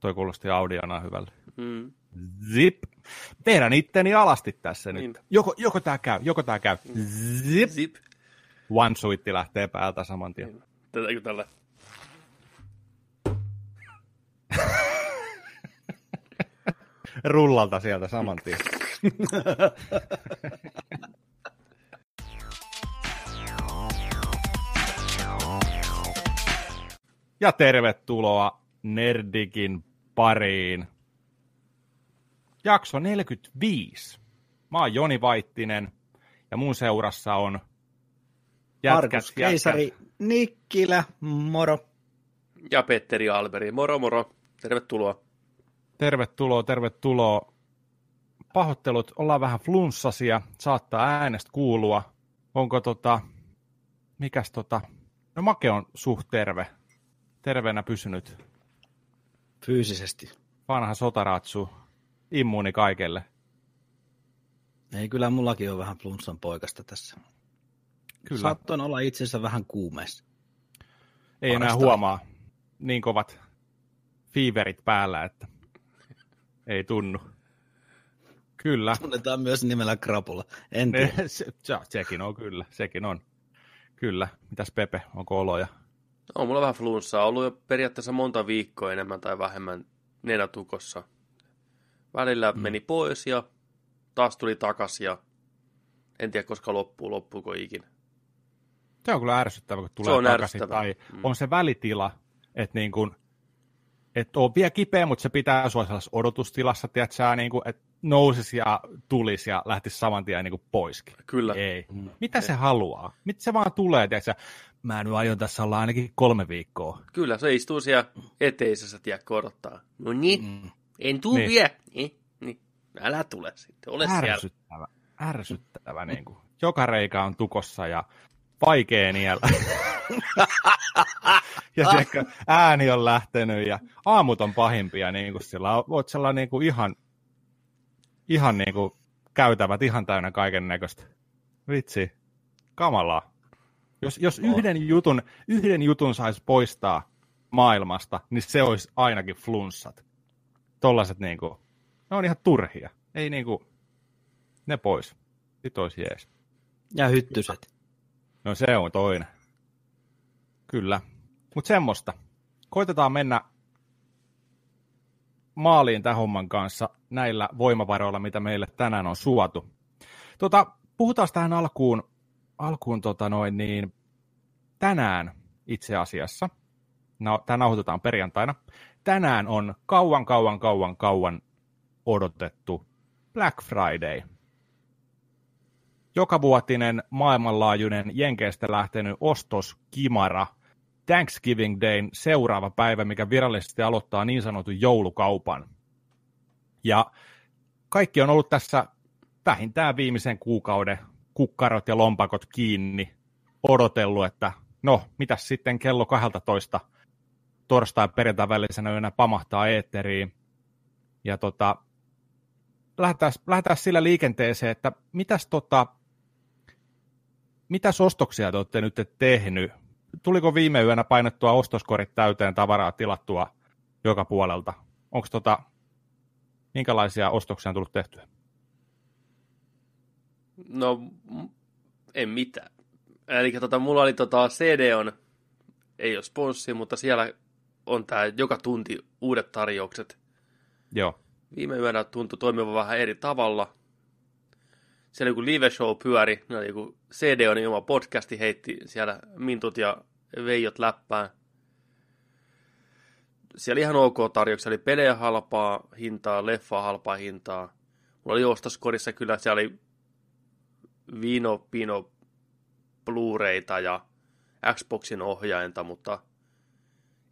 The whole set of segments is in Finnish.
Toi kuulosti Audiana hyvälle. Mm. Zip. Tehdään itteni alasti tässä nyt. Niin. Joko, joko tää käy, joko tää käy. Zip. Zip. One suitti lähtee päältä saman tien. Tätäkö tällä? Rullalta sieltä saman tien. Ja tervetuloa Nerdikin pariin. Jakso 45. Mä oon Joni Vaittinen ja mun seurassa on jätkät, Markus Keisari, Nikkilä, moro. Ja Petteri Alberi. Moro moro. Tervetuloa. Tervetuloa, tervetuloa. Pahoittelut, ollaan vähän flunssasia, saattaa äänestä kuulua. Onko tota, mikäs tota, no Make on suht terve, terveenä pysynyt. Fyysisesti. Vanha sotaratsu, immuuni kaikelle. Ei, kyllä mullakin on vähän flunssan poikasta tässä. Kyllä, Saattoin olla itse asiassa vähän kuumeessa. ei enää parasta. huomaa niin kovat fiiverit päällä, että ei tunnu. Kyllä. Tunnetaan myös nimellä krapula. En tiedä. Se, se, sekin on kyllä, sekin on. Kyllä. Mitäs Pepe, onko oloja? On mulla vähän flunssaa. Ollut jo periaatteessa monta viikkoa enemmän tai vähemmän nenätukossa. Välillä mm. meni pois ja taas tuli takas ja en tiedä koska loppuu, loppuuko ikinä. Se on kyllä ärsyttävä, kun tulee on takaisin. Tai Mm. on se välitila, että niin kuin, että on vielä kipeä, mutta se pitää sua sellaisessa odotustilassa, tiedät sä, niin kuin, että nousisi ja tulisi ja lähtisi saman tien niin kuin poiskin. Kyllä. Ei. Mitä se haluaa? Mitä se vaan tulee, tiedät sä? Mä nyt aion tässä olla ainakin kolme viikkoa. Kyllä, se istuu siellä eteisessä, tiedätkö, odottaa. No niin, Mm. en tuu Niin. vielä. Niin, niin. Älä tule sitten, ole siellä. Ärsyttävä. Ärsyttävä. Niin kuin. Joka reikä on tukossa ja vaikea niellä. ja tiedätkö, ääni on lähtenyt ja aamut on pahimpia, niin kuin sillä on- oot sellainen niin kuin ihan, ihan niin kuin käytävät ihan täynnä kaiken näköistä. Vitsi, kamalaa. Jos, jos yhden, jutun, yhden jutun saisi poistaa maailmasta, niin se olisi ainakin flunssat. Tollaset niin kuin, ne on ihan turhia. Ei niin kuin, ne pois. Sitten olisi jees. Ja hyttyset. No se on toinen. Kyllä. Mutta semmoista. Koitetaan mennä maaliin tämän homman kanssa näillä voimavaroilla, mitä meille tänään on suotu. Tota, puhutaan tähän alkuun, alkuun tota noin niin, tänään itse asiassa, no, tämä nauhoitetaan perjantaina, tänään on kauan, kauan, kauan, kauan odotettu Black Friday – jokavuotinen maailmanlaajuinen Jenkeistä lähtenyt ostoskimara Thanksgiving Dayn seuraava päivä, mikä virallisesti aloittaa niin sanotun joulukaupan. Ja kaikki on ollut tässä vähintään viimeisen kuukauden kukkarot ja lompakot kiinni, odotellut, että no, mitäs sitten kello 12 torstai perjantai välisenä yönä pamahtaa eetteriin. Ja tota, lähdetään, lähdetään sillä liikenteeseen, että mitäs, tota, mitäs ostoksia te olette nyt tehnyt? Tuliko viime yönä painettua ostoskorit täyteen tavaraa tilattua joka puolelta? Onko tota, minkälaisia ostoksia on tullut tehtyä? No, en mitään. Eli tota, mulla oli tota CD on, ei ole sponssi, mutta siellä on tää joka tunti uudet tarjoukset. Joo, Viime yönä tuntui toimivan vähän eri tavalla. Siellä joku live show pyöri, no, joku CD on oma podcasti heitti siellä Mintut ja Veijot läppään. Siellä ihan ok tarjouksia, oli pelejä halpaa hintaa, leffaa halpaa hintaa. Mulla oli ostoskorissa kyllä, siellä oli Vino Pino Blu-rayta ja Xboxin ohjainta, mutta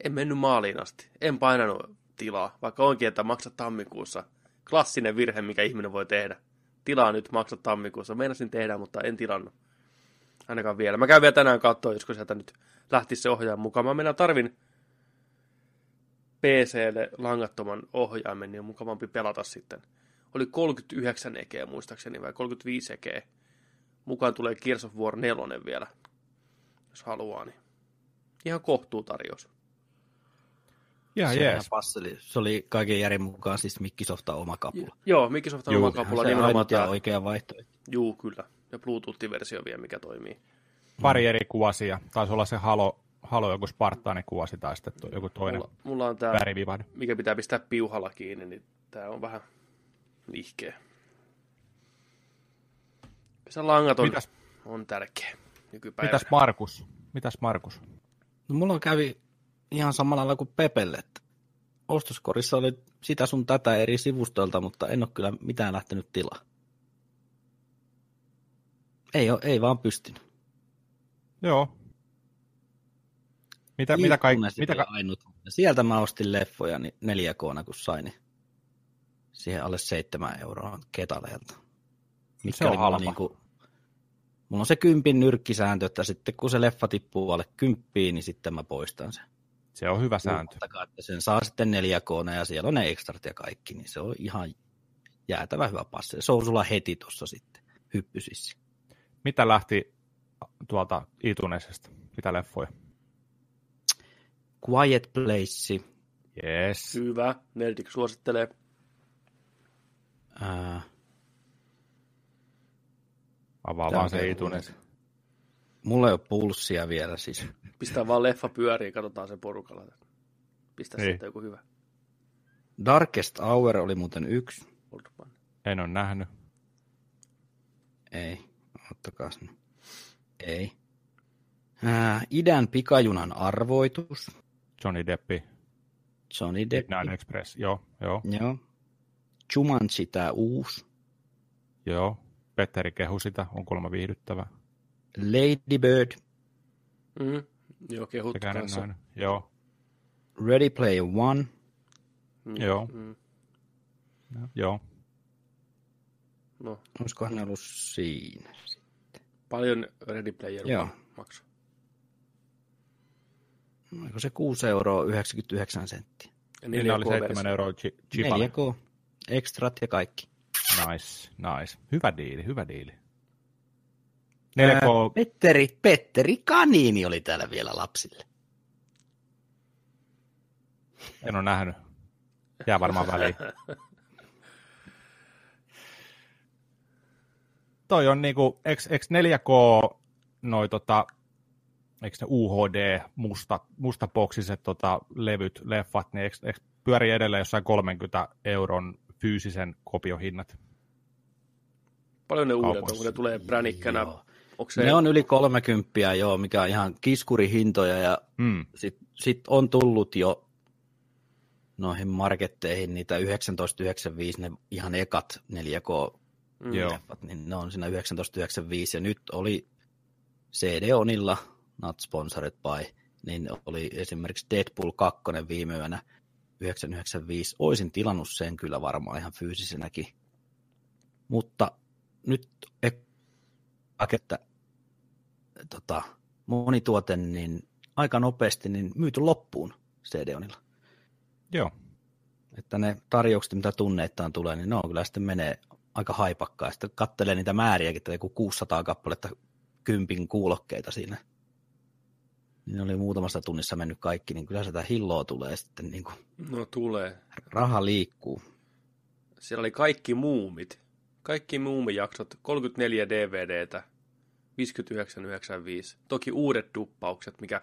en mennyt maaliin asti. En painanut tilaa, vaikka onkin, että maksa tammikuussa. Klassinen virhe, mikä ihminen voi tehdä. Tilaa nyt, maksa tammikuussa. Meinasin tehdä, mutta en tilannut. Ainakaan vielä. Mä käyn vielä tänään katsoa, josko sieltä nyt lähtisi se ohjaaja mukaan. Mä mennä tarvin PClle langattoman ohjaimen, niin on mukavampi pelata sitten. Oli 39 ekeä muistaakseni vai 35 ekeä mukaan tulee Gears of War 4 vielä, jos haluaa, niin ihan kohtuu tarjous. Ihan se, jees. passeli. se oli kaiken järjen mukaan siis Mikkisoftan oma kapula. Joo, Microsoft on Juu, oma kapula se nimenomaan ainut ja tämä. oikea vaihtoehto. Juu, kyllä. Ja Bluetooth-versio vielä, mikä toimii. Pari eri kuvasia. Taisi olla se Halo, Halo joku Spartaani kuvasi tai sitten to- joku toinen Mulla, mulla on tämä, värivivahde. mikä pitää pistää piuhalla kiinni, niin tämä on vähän nihkeä. Se langat on, Mitäs, on tärkeä nykypäivänä. mitäs Markus? Mitäs Markus? No, mulla kävi ihan samalla lailla kuin Pepelle, että ostoskorissa oli sitä sun tätä eri sivustoilta, mutta en ole kyllä mitään lähtenyt tilaa. Ei, ole, ei vaan pystynyt. Joo. Mitä, mitä, kaik, mitä, ka- ainut. Sieltä mä ostin leffoja niin 4 k kun sain. Niin siihen alle 7 euroa ketaleelta. Mitkä Se on halpa. Niinku, mulla on se kympin nyrkkisääntö, että sitten kun se leffa tippuu alle kymppiin, niin sitten mä poistan sen. se on hyvä sääntö. Että sen saa sitten 4 k ja siellä on ne ekstrat ja kaikki, niin se on ihan jäätävä hyvä passi. Se on sulla heti tuossa sitten hyppysissä. Mitä lähti tuolta Itunesesta? Mitä leffoja? Quiet Place, Yes. Hyvä. Nerdik suosittelee. ää, Avaa Tää vaan se Itunes. Mulla ei ole pulssia vielä siis. Pistää vaan leffa pyöriin, katsotaan sen porukalla. Pistä Niin. sitten joku hyvä. Darkest Hour oli muuten yksi. Oldman. En ole nähnyt. Ei, ottakaa sen. Ei. Ää, idän pikajunan arvoitus. Johnny Deppi, Johnny Depp. Midnight Express. Joo, joo, Joo. Jumanji tää uusi. joo. Petteri kehu sitä, on kuulemma viihdyttävä. Lady Bird. Mm. Joo, en kanssa. nähnyt. Joo, Ready Player One. Mm. Joo. Mm. joo. No, Olisikohan ne ollut siinä? paljon Ready Player Joo. One maksaa. Oliko se 6 euroa 99 senttiä? Niillä oli 4K-versio. 7 euroa chi- chipale. 4K. Extrat ja kaikki. Nice, nice. Hyvä diili, hyvä diili. Ää, 4K, Petteri, Petteri Kaniini oli täällä vielä lapsille. en ole nähnyt. Jää varmaan väliin. Toi on niinku, eks, eks 4K noi tota, eikö ne UHD, musta, mustaboksiset tota, levyt, leffat, niin eks, eks pyörii edelleen jossain 30 euron fyysisen kopiohinnat? Paljon ne uudet on, kun ne tulee pränikkänä. Joo. Onko se Ne on yli 30, joo, mikä on ihan kiskurihintoja ja Mm. sitten sit on tullut jo noihin marketteihin niitä 1995, ne ihan ekat 4K Mm. Leffat, niin ne on siinä 1995 ja nyt oli CD-onilla, not sponsored by, niin oli esimerkiksi Deadpool 2 viime yönä 995. Oisin tilannut sen kyllä varmaan ihan fyysisenäkin. Mutta nyt että tota, monituote niin aika nopeasti niin myyty loppuun CD-onilla. Joo, Että ne tarjoukset, mitä tunneittaan tulee, niin ne on kyllä sitten menee aika haipakkaa. Sitten kattelee niitä määriäkin, että joku 600 kappaletta kympin kuulokkeita siinä. Niin oli muutamassa tunnissa mennyt kaikki, niin kyllä sitä hilloa tulee sitten, niin kuin No tulee. raha liikkuu. Siellä oli kaikki muumit. Kaikki muumijaksot, 34 DVDtä, 59,95. Toki uudet duppaukset, mikä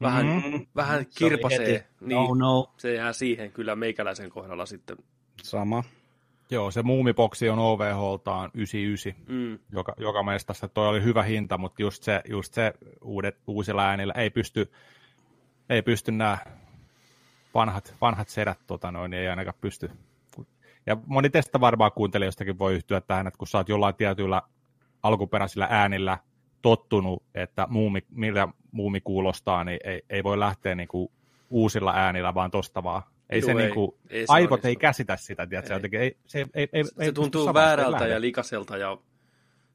vähän, Mhm. vähän kirpasee. Niin, No, no, Se jää siihen kyllä meikäläisen kohdalla sitten. sama. joo, se muumiboksi on OVHltaan 99, Mm. joka, joka mestassa toi oli hyvä hinta, mutta just se, just se uudet, uusilla äänillä ei pysty, ei pysty nämä vanhat, vanhat sedät, tota noin, niin ei ainakaan pysty. Ja moni teistä varmaan kuuntelijoistakin voi yhtyä tähän, että kun sä oot jollain tietyillä alkuperäisillä äänillä tottunut, että muumi, millä muumi kuulostaa, niin ei, ei voi lähteä niinku uusilla äänillä vaan tosta vaan. Ei Juu, se ei. niinku, Ei se aivot onnistu. ei käsitä sitä, tiedätkö? Ei. Jotenkin Ei, se, ei, ei, ei, Se ei tuntuu väärältä ei ja likaselta ja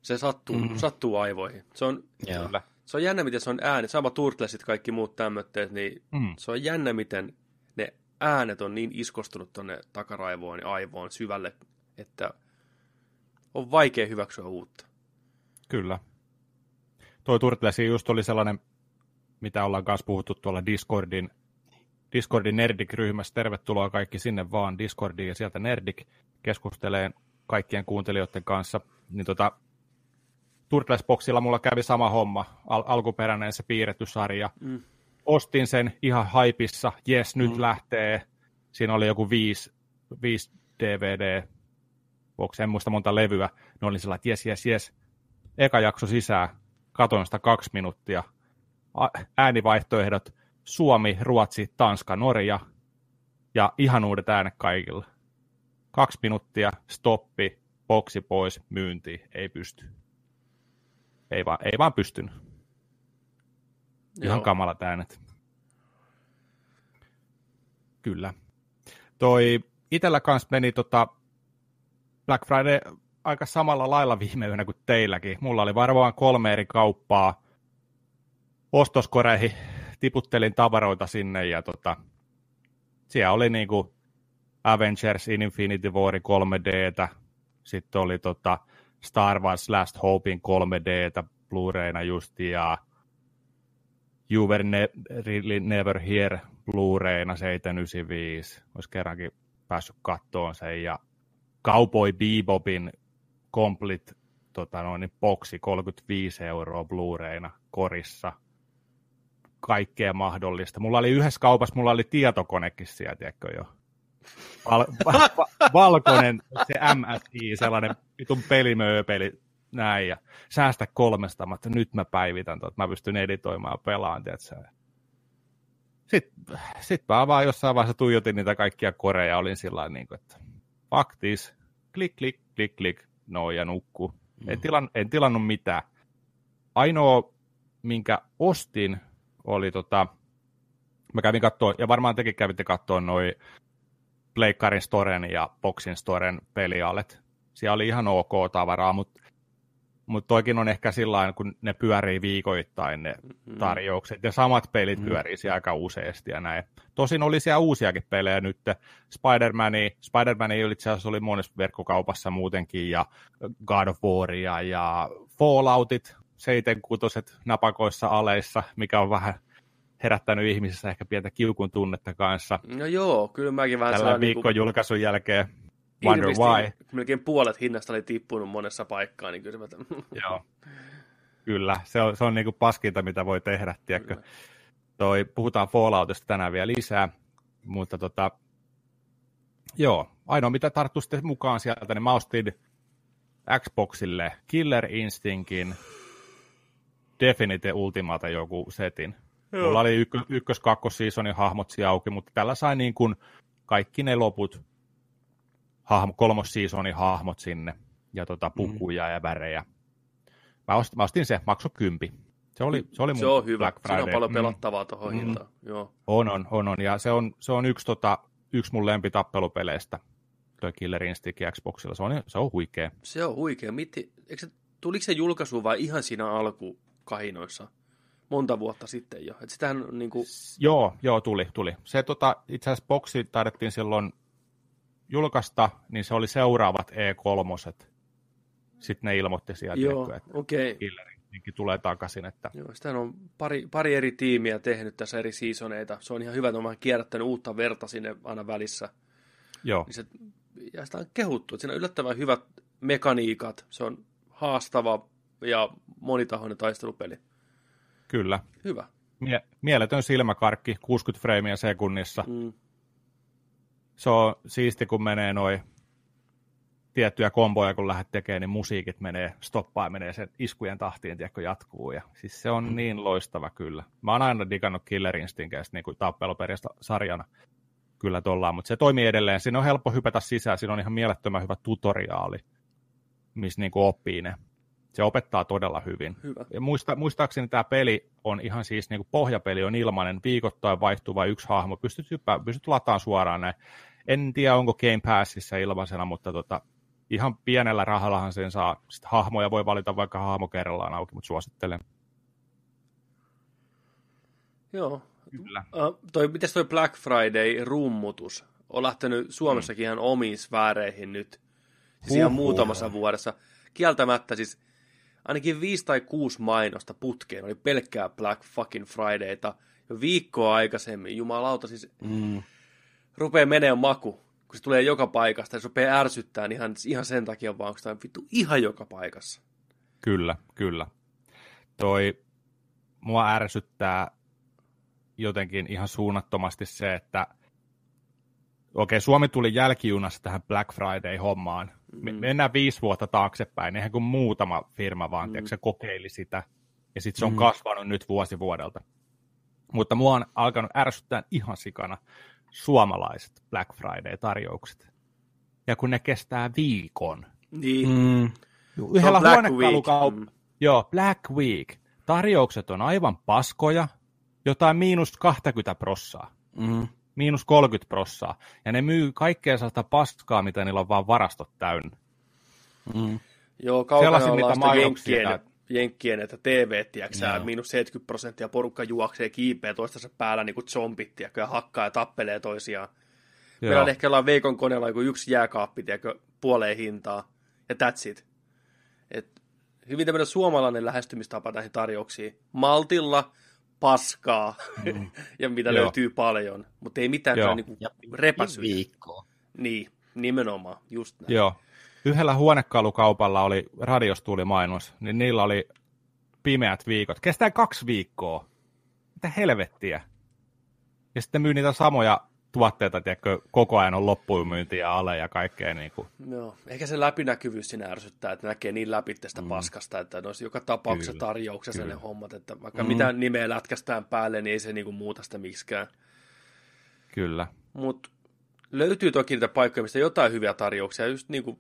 se sattuu, Mm. sattuu aivoihin. Se on, Joo. Kyllä. se on jännä, miten se on ääni. Sama Turtlesit, kaikki muut tämmöitteet, niin Mm. se on jännä, miten ne äänet on niin iskostunut tonne takaraivoon ja aivoon syvälle, että on vaikea hyväksyä uutta. Kyllä. Toi Turtlesi just oli sellainen, mitä ollaan kanssa puhuttu tuolla Discordin, Discordin Nerdik-ryhmässä. Tervetuloa kaikki sinne vaan Discordiin ja sieltä Nerdik keskustelee kaikkien kuuntelijoiden kanssa. Niin tota, Turtles-boxilla mulla kävi sama homma, al- alkuperäinen se piirretty sarja. Mm. Ostin sen ihan haipissa, jes, nyt mm. lähtee. Siinä oli joku viisi, viisi DVD, box, en muista monta levyä. Ne oli sellainen, että jes, jes, jes. Eka jakso sisään, katoin sitä kaksi minuuttia. Äänivaihtoehdot, Suomi, Ruotsi, Tanska, Norja ja ihan uudet äänet kaikilla. Kaksi minuuttia, stoppi, boksi pois, myynti, ei pysty. Ei vaan, ei vaan pystynyt. Ihan Joo. kamalat äänet. Kyllä. Toi itellä kanssa meni tota Black Friday aika samalla lailla viime yönä kuin teilläkin. Mulla oli varmaan kolme eri kauppaa. Ostoskoreihin tiputtelin tavaroita sinne ja tota, siellä oli niinku Avengers Infinity War 3Dtä, sitten oli tota Star Wars Last Hopein 3Dtä Blu-rayna just ja You Were ne- really Never Here Blu-rayna 795. Olisi kerrankin päässyt kattoon sen ja Cowboy Bebopin Complete tota noin, boksi 35 euroa Blu-rayna korissa. Kaikkea mahdollista. Mulla oli yhdessä kaupassa, mulla oli tietokonekin siellä, tiedätkö jo. Val- va- va- valkoinen se MSI, sellainen vitun pelimööpeli, näin, ja säästä kolmesta, mutta nyt mä päivitän, että mä pystyn editoimaan ja pelaan, tiedätkö? Sitten sit mä vaan jossain vaiheessa tuijotin niitä kaikkia koreja, olin sillä niin että fuck this, klik, klik, klik, klik, no ja nukku. Mm. En, tilan, en tilannut mitään. Ainoa, minkä ostin, oli tota, mä kävin katsoa, ja varmaan tekin kävitte katsoa noin Pleikkarin Storen ja Boxin Storen pelialet. Siellä oli ihan ok tavaraa, mutta mutta toikin on ehkä sillä kun ne pyörii viikoittain ne mm-hmm. tarjoukset, ja samat pelit mm. pyörii siellä aika useasti ja näin. Tosin oli siellä uusiakin pelejä nyt. Spider-Mani, Spider-Mani itse asiassa oli monessa verkkokaupassa muutenkin, ja God of Waria ja Falloutit, seitenkutoset napakoissa aleissa, mikä on vähän herättänyt ihmisissä ehkä pientä kiukun tunnetta kanssa. No joo, kyllä mäkin vähän Tällä viikon niin kuin... julkaisun jälkeen. Wonder why. Melkein puolet hinnasta oli tippunut monessa paikkaa, niin kyllä mä... Joo. Kyllä, se on, se on niin kuin paskinta, mitä voi tehdä, tiedätkö. Toi, puhutaan Falloutista tänään vielä lisää, mutta tota, joo, ainoa mitä tarttuu sitten mukaan sieltä, niin mä ostin Xboxille Killer Instinctin Definite Ultimata joku setin. Joo. Mulla oli ykkö, ykkös kakkos seasonin hahmot auki, mutta tällä sai niin kuin kaikki ne loput hahmo, kolmosseasonin hahmot sinne ja tota, mm. pukuja mm. ja värejä. Mä ostin, mä ostin se, makso kympi. Se oli, se oli se on hyvä. Black Friday. Siinä on paljon mm. pelattavaa tuohon mm. hintaan. Joo. On, on, on, on. Ja se on, se on yksi, tota, yksi mun lempitappelupeleistä, toi Killer Instinct Xboxilla. Se on, se on huikea. Se on huikea. Mitti, eikö se, tuliko se julkaisu vai ihan siinä alkukahinoissa? monta vuotta sitten jo. Et sitähän niin kuin... Joo, joo, tuli, tuli. Se tota, itse asiassa boksi taidettiin silloin julkaista, niin se oli seuraavat E3. Sitten ne ilmoitti sieltä, Joo, että okay. tulee takaisin. Että... Joo, sitä on pari, pari eri tiimiä tehnyt tässä eri seasoneita. Se on ihan hyvä, että on kierrättänyt uutta verta sinne aina välissä. Joo. Niin se, ja sitä on kehuttu, että siinä on yllättävän hyvät mekaniikat. Se on haastava ja monitahoinen taistelupeli. Kyllä. Hyvä. Mie- mieletön silmäkarkki, 60 freimiä sekunnissa. Mm se on siisti, kun menee noin tiettyjä komboja, kun lähdet tekemään, niin musiikit menee, stoppaa ja menee sen iskujen tahtiin, tiedätkö, jatkuu. Ja, siis se on niin loistava kyllä. Mä oon aina digannut Killer Instinctista niin kuin sarjana kyllä tollaan, mutta se toimii edelleen. Siinä on helppo hypätä sisään, siinä on ihan mielettömän hyvä tutoriaali, missä niin kuin oppii ne. Se opettaa todella hyvin. Hyvä. Ja muista, muistaakseni tämä peli on ihan siis, niin kuin pohjapeli on ilmainen, viikoittain vaihtuva yksi hahmo, pystyt, hyppää, pystyt lataamaan suoraan näin en tiedä, onko Game Passissa ilmaisena, mutta tota, ihan pienellä rahallahan sen saa. Sitten hahmoja voi valita vaikka hahmo kerrallaan auki, mutta suosittelen. Joo. Kyllä. Uh, toi, mites toi Black Friday-rummutus? On lähtenyt Suomessakin mm. ihan omiin sfääreihin nyt. Siis ihan muutamassa vuodessa. Kieltämättä siis ainakin viisi tai kuusi mainosta putkeen oli pelkkää Black fucking Fridayta jo viikkoa aikaisemmin. Jumalauta, siis Mm. Rupeaa menee maku, kun se tulee joka paikasta ja se rupeaa ärsyttää niin ihan, ihan sen takia vaan, kun vittu ihan joka paikassa. Kyllä, kyllä. Toi, mua ärsyttää jotenkin ihan suunnattomasti se, että okei, Suomi tuli jälkijunassa tähän Black Friday-hommaan. Mm. mennään viisi vuotta taaksepäin, eihän kuin muutama firma vaan, mm. se kokeili sitä, ja sitten se on mm. kasvanut nyt vuosi vuodelta. Mutta mua on alkanut ärsyttää ihan sikana suomalaiset Black Friday-tarjoukset. Ja kun ne kestää viikon. Niin, Mm. Yhdellä Black huonekalukaup... Week. Mm. Joo, Black Week. Tarjoukset on aivan paskoja, jotain miinus 20 prossaa, Mm. miinus 30 prossaa. Ja ne myy kaikkea sellaista paskaa, mitä niillä on vaan varastot täynnä. Mm. Joo, kaukana Sellaiset, ollaan mitä sitä mainoksia jenkkien, että TV, tiedätkö Joo. miinus 70 prosenttia porukka juoksee kiipeä toistensa päällä niin kuin zombit, tiedätkö, ja hakkaa ja tappelee toisiaan. Meillä Joo, on ehkä ollaan Veikon koneella joku yksi jääkaappi, tiedätkö, puoleen hintaa, ja that's it. Et hyvin tämmöinen suomalainen lähestymistapa näihin tarjouksiin. Maltilla, paskaa, mm. ja mitä Joo. löytyy paljon, mutta ei mitään niin Ja repäsyjä. viikkoa. Niin, nimenomaan, just näin. Joo. Yhdellä huonekalukaupalla oli, radios tuli mainos, niin niillä oli pimeät viikot. Kestää kaksi viikkoa. Mitä helvettiä. Ja sitten myy niitä samoja tuotteita, tiedätkö, koko ajan on loppumyyntiä alle ja kaikkea niin kuin. Joo, ehkä se läpinäkyvyys siinä ärsyttää, että näkee niin läpi tästä mm. paskasta, että ne olisi joka tapauksessa Kyllä, tarjouksessa kyllä. ne hommat, että vaikka mm. mitä nimeä lätkästään päälle, niin ei se niinku muuta sitä miksikään. Kyllä. Mutta löytyy toki niitä paikkoja, mistä jotain hyviä tarjouksia, just niin kuin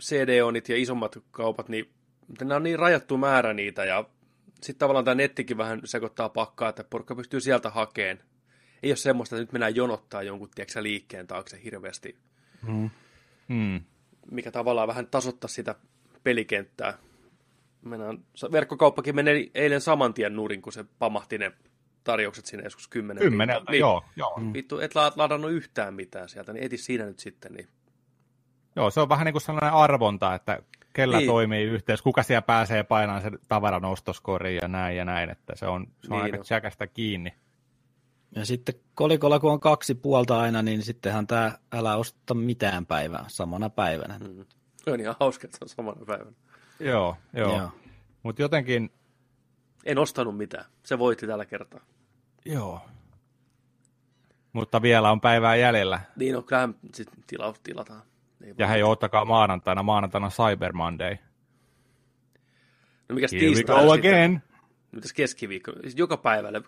CD-onit ja isommat kaupat, niin mutta ne on niin rajattu määrä niitä, ja sitten tavallaan tämä nettikin vähän sekoittaa pakkaa, että porukka pystyy sieltä hakeen. Ei ole semmoista, että nyt mennään jonottaa jonkun tiedätkö, sä, liikkeen taakse hirveästi Mm. Mm. mikä tavallaan vähän tasoittaa sitä pelikenttää. Mennään, verkkokauppakin menee eilen saman tien nurin, kun se pamahti ne tarjoukset sinne joskus kymmenen. Kymmeneltä, niin, joo, joo. Vittu, et la- ladannut yhtään mitään sieltä, niin eti siinä nyt sitten. Niin. Joo, se on vähän niin kuin sellainen arvonta, että kellä Niin. toimii yhteys, kuka siellä pääsee painamaan sen tavaran ostoskoriin ja näin ja näin, että se on, se on Niin aika tsäkästä kiinni. Ja sitten kolikolla, kun on kaksi puolta aina, niin sittenhän tämä älä osta mitään päivää samana päivänä. Mm. Se on ihan hauska, että se on samana päivänä. Joo, joo. Joo. Mutta jotenkin, En ostanut mitään. Se voitti tällä kertaa. joo. Mutta vielä on päivää jäljellä. Niin on, kyllähän sit tilaus tilataan. Ei Ja voi. hei, ottakaa maanantaina, maanantaina Cyber Monday. No mikäs Here we tiistaina go sitten? again. Mitäs keskiviikko? Siis joka päivällä.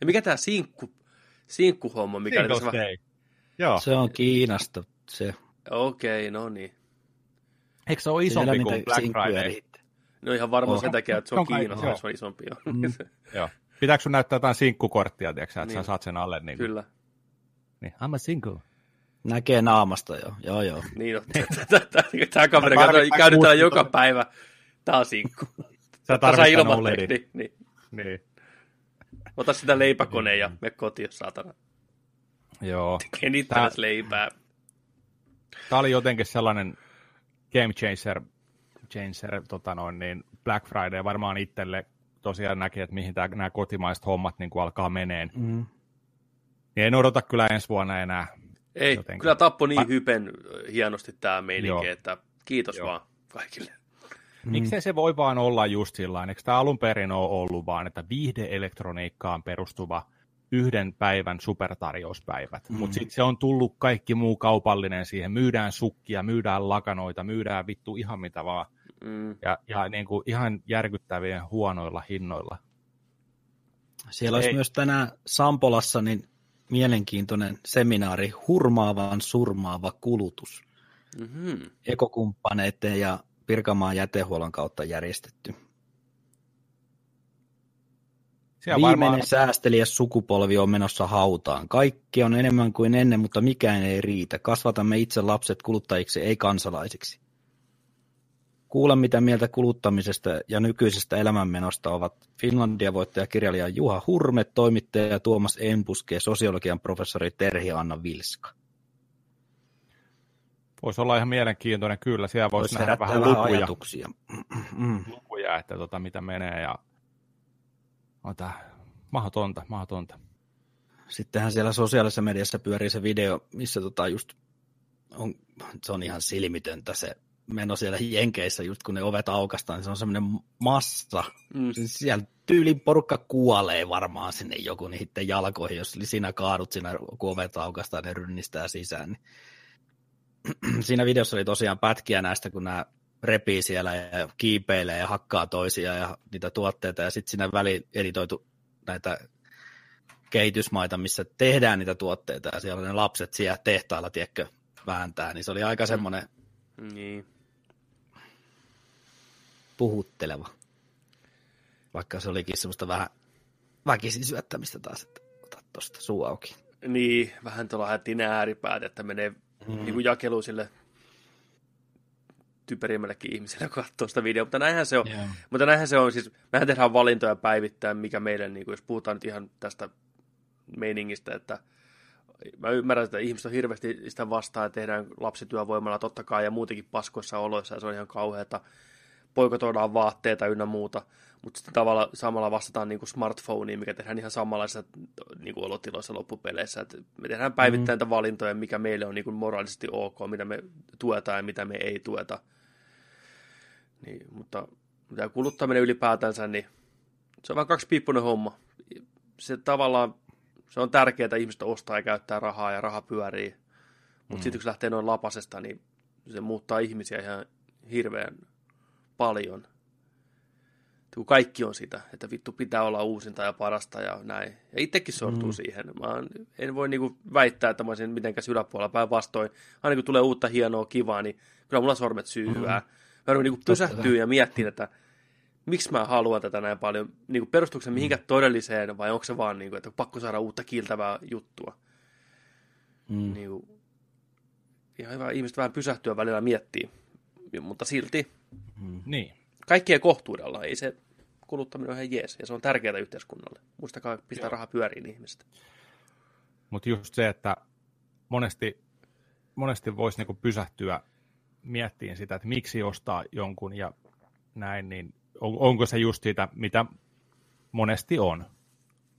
Ja mikä tämä sinkku, sinkkuhomma, mikä oli Singles tässä. Joo. Se on Kiinasta. Se. Okei, no niin. Eikö se ole isompi kuin Black Friday? No ihan varmaan Oh. sen takia, että se on, On Kiinassa, joo. se on isompi. Jo. Mm. Joo. Pitääkö sun näyttää jotain sinkkukorttia, tiedätkö, että Niin. sä saat sen alle? Niin, Kyllä, Niin, I'm a single. Näkee naamasta jo. Joo, joo. niin on. Tämä tarvitsen käynyt täällä joka päivä. Tää on sinkku. Sä tarvitset ilman. Niin, niin. Niin. Ota sitä leipäkoneen ja me kotiin, jos saatana. Joo. Kenittää leipää. Tämä oli jotenkin sellainen game changer, changer tota noin, niin Black Friday varmaan itselle tosiaan näki, että mihin tää, nämä kotimaiset hommat niin kuin alkaa meneen. Mm. Niin en odota kyllä ensi vuonna enää. Ei, Jotenkin. kyllä tappo niin Mä- hypen hienosti tämä meininki, Joo. että kiitos Joo. vaan kaikille. Mm. Miksei se voi vaan olla just sillä Eikö tämä alun perin ole ollut vaan, että viihdeelektroniikkaan perustuva yhden päivän supertarjouspäivät. Mm. Mutta sitten se on tullut kaikki muu kaupallinen siihen. Myydään sukkia, myydään lakanoita, myydään vittu ihan mitä vaan. Mm. Ja, ja niin kuin ihan järkyttävien huonoilla hinnoilla. Siellä olisi Ei. myös tänään Sampolassa niin mielenkiintoinen seminaari Hurmaavan surmaava kulutus. Mm-hmm. Ekokumppaneiden ja Pirkanmaan jätehuollon kautta järjestetty. Siellä Viimeinen varmaan, säästelijä sukupolvi on menossa hautaan. Kaikki on enemmän kuin ennen, mutta mikään ei riitä. Kasvatamme itse lapset kuluttajiksi, ei kansalaisiksi. Kuule, mitä mieltä kuluttamisesta ja nykyisestä elämänmenosta ovat Finlandia-voittajakirjailija Juha Hurme, toimittaja Tuomas Empuske ja sosiologian professori Terhi Anna Vilska. Voisi olla ihan mielenkiintoinen, kyllä. Siellä voisi Voisi nähdä vähän lukuja, ajatuksia. Mm. lukuja että tota, mitä menee. Ja... Ota, mahdotonta, mahdotonta. Sittenhän siellä sosiaalisessa mediassa pyörii se video, missä tota just on, se on ihan silmitöntä se meno siellä Jenkeissä, just kun ne ovet aukastaan, niin se on semmoinen massa. Mm. Siis Siellä tyylin porukka kuolee varmaan sinne joku niiden jalkoihin, jos sinä kaadut siinä, kun ovet aukastaan ja rynnistää sisään. Niin. Siinä videossa oli tosiaan pätkiä näistä, kun nämä repii siellä ja kiipeilee ja hakkaa toisia ja niitä tuotteita, ja sitten siinä väliin editoitu näitä kehitysmaita, missä tehdään niitä tuotteita, ja siellä on ne lapset siellä tehtailla, tiedätkö, vääntää, niin se oli aika semmoinen Niin. Puhutteleva. Vaikka se olikin semmoista vähän väkisin syöttämistä taas, että ota tosta suu auki. Niin, vähän tuolla hätiin ääripäät, että menee mm. niin kuin jakelu sille typerimmällekin ihmiselle katsoo sitä videoa, mutta näinhän se on. Joo. Mutta näinhän se on, siis mehän tehdään valintoja päivittäin, mikä meille, niin kuin, jos puhutaan nyt ihan tästä meiningistä, että mä ymmärrän, että ihmiset on hirveästi sitä vastaan, että tehdään lapsityövoimalla totta kai ja muutenkin paskoissa oloissa, ja se on ihan kauheata. Poikotoidaan vaatteita ynnä muuta, mutta sitten tavalla samalla vastataan niin kuin smartphoneen, mikä tehdään ihan samanlaisissa niin kuin olotiloissa loppupeleissä. Että me tehdään päivittäin mm. valintoja, mikä meille on niin kuin moraalisesti ok, mitä me tuetaan ja mitä me ei tueta. Niin, mutta tämä kuluttaminen ylipäätänsä, niin se on vain kaksipiippunen homma. Se tavallaan, se on tärkeää, että ihmiset ostaa ja käyttää rahaa ja raha pyörii. Mutta mm. sitten kun se lähtee noin lapasesta, niin se muuttaa ihmisiä ihan hirveän paljon. Kun kaikki on sitä, että vittu pitää olla uusinta ja parasta ja näin. Ja itsekin sortuu mm. siihen. Mä en, voi niinku väittää, että mä olisin mitenkään yläpuolella päinvastoin. Aina kun tulee uutta hienoa kivaa, niin kyllä mulla sormet syyhyää. Mm. Mä niinku pysähtyä ja miettiä, että miksi mä haluan tätä näin paljon. Niinku perustuuko se mihinkään todelliseen vai onko se vaan, niinku, että pakko saada uutta kiiltävää juttua. Mm. Niinku, ihan hyvä ihmiset vähän pysähtyä välillä miettiä. Mutta silti Niin. kaikkien kohtuudella. Ei se kuluttaminen ole ihan jees, ja se on tärkeää yhteiskunnalle. Muistakaa pistää raha pyöriin ihmiset. Mutta just se, että monesti, monesti voisi niinku pysähtyä miettiin sitä, että miksi ostaa jonkun ja näin, niin on, onko se just sitä, mitä monesti on,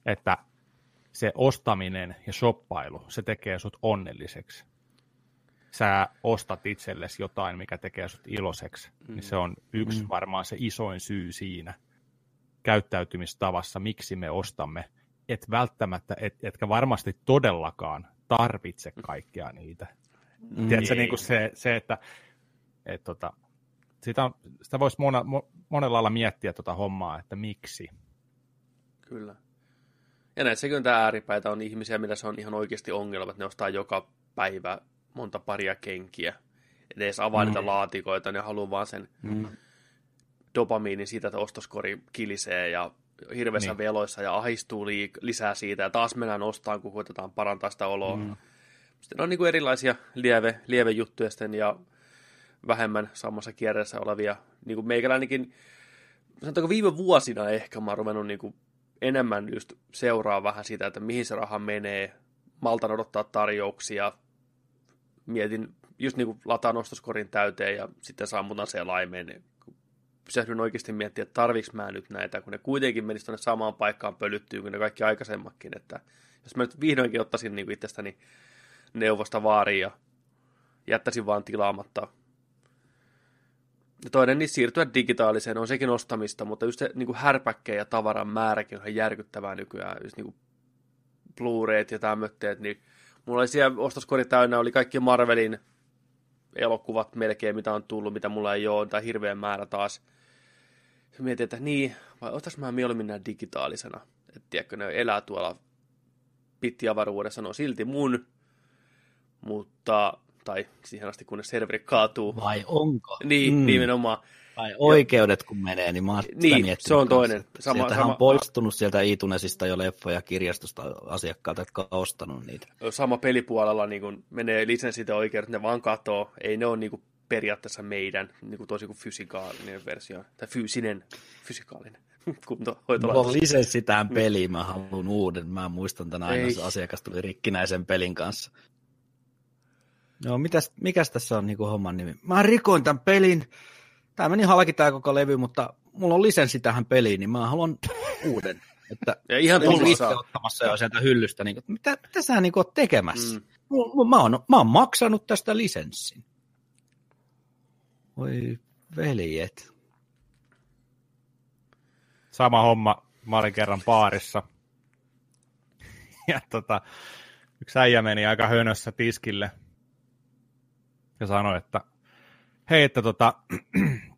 että se ostaminen ja shoppailu, se tekee sut onnelliseksi. Sä ostat itsellesi jotain, mikä tekee sut iloiseksi, mm. niin se on yksi mm. varmaan se isoin syy siinä käyttäytymistavassa, miksi me ostamme, et välttämättä, et, etkä varmasti todellakaan tarvitse kaikkea niitä. Mm. Tiedätkö, niin kuin se, se, että et, tota, sitä, on, sitä voisi mona, mo, monella lailla miettiä tuota hommaa, että miksi. Kyllä. Ja näissäkin on tämä ääripäitä, on ihmisiä, millä se on ihan oikeasti ongelma, että ne ostaa joka päivä monta paria kenkiä. Edes avaa mm. niitä laatikoita, ne haluaa vaan sen mm. dopamiinin siitä, että ostoskori kilisee ja hirveässä niin. veloissa ja ahistuu liik- lisää siitä ja taas mennään ostamaan, kun koitetaan parantaa sitä oloa. Mm. Sitten on niin kuin erilaisia lieve, lieve juttuja sitten ja vähemmän samassa kierreessä olevia. Niin kuin meikäläinenkin, sanotaanko viime vuosina ehkä mä oon ruvennut niin kuin enemmän just seuraa vähän sitä, että mihin se raha menee. Maltan odottaa tarjouksia. Mietin, just niin kuin lataan ostoskorin täyteen ja sitten sammutan se laimeen. Pysähdyn oikeasti miettiä, että tarviks mä nyt näitä, kun ne kuitenkin menisi tuonne samaan paikkaan pölyttyy kuin ne kaikki aikaisemmatkin. Että jos mä nyt vihdoinkin ottaisin niin itsestäni neuvosta vaariin ja jättäisin vaan tilaamatta ja toinen niin siirtyä digitaaliseen on sekin ostamista, mutta just se niin kuin härpäkkeen ja tavaran määräkin on ihan järkyttävää nykyään. Just niin kuin Blu-rayt ja tämmötteet, niin mulla oli siellä ostoskori täynnä, oli kaikki Marvelin elokuvat melkein, mitä on tullut, mitä mulla ei ole, tai hirveän määrä taas. Mietin, että niin, vai ostais mä mieluummin nämä digitaalisena? Että tiedätkö, ne elää tuolla pittiavaruudessa, ne on silti mun, mutta tai siihen asti, kunnes serveri kaatuu. Vai onko? Niin, mm. nimenomaan. Vai oikeudet kun menee, niin mä oon niin, se on toinen. Sama, Sieltähän sama, on poistunut sieltä iTunesista jo leffoja kirjastosta asiakkaat, jotka on ostanut niitä. Sama pelipuolella niin kun menee lisenssit ja oikeudet, ne vaan katoo. Ei ne ole niin kuin periaatteessa meidän, niin kuin tosi kuin fysikaalinen versio, tai fyysinen, fysikaalinen Mulla on lisenssi tähän peliin, mä haluan uuden. Mä muistan tänä aina, asiakas tuli rikkinäisen pelin kanssa. Joo, mitäs, mikäs tässä on niin kuin homman nimi? Mä rikoin tämän pelin. Tämä meni halki tämä koko levy, mutta mulla on lisenssi tähän peliin, niin mä haluan uuden. Että Ja ihan on itse ottamassa jo sieltä hyllystä, niin kuin, mitä, mitä sä niin oot tekemässä? Mm. Mä, oon, mä oon maksanut tästä lisenssin. Voi veljet. Sama homma, mä olin kerran baarissa. Ja tota, yksi äijä meni aika hönössä tiskille ja sanoi, että hei, että tota,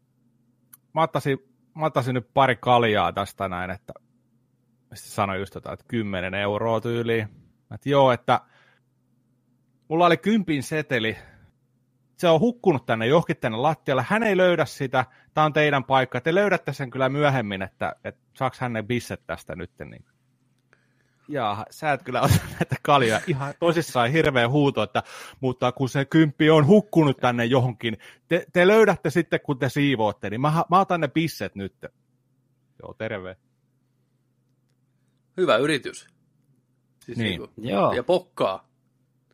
mä, ottaisin, mä ottaisin nyt pari kaljaa tästä näin, että sitten sanoi just tota, että 10 euroa tyyliin. Että joo, että mulla oli kympin seteli, se on hukkunut tänne johonkin tänne lattialle, hän ei löydä sitä, tämä on teidän paikka, te löydätte sen kyllä myöhemmin, että, että saaks hän ne bisset tästä nyt. Niin. Jaa, sä et kyllä ota näitä kaljoja. Ihan tosissaan hirveä huuto, että mutta kun se kymppi on hukkunut tänne johonkin, te, te löydätte sitten kun te siivootte, niin mä, mä otan ne bisset nyt. Joo, terve. Hyvä yritys. Siis Niin. niinku- Joo. Ja pokkaa.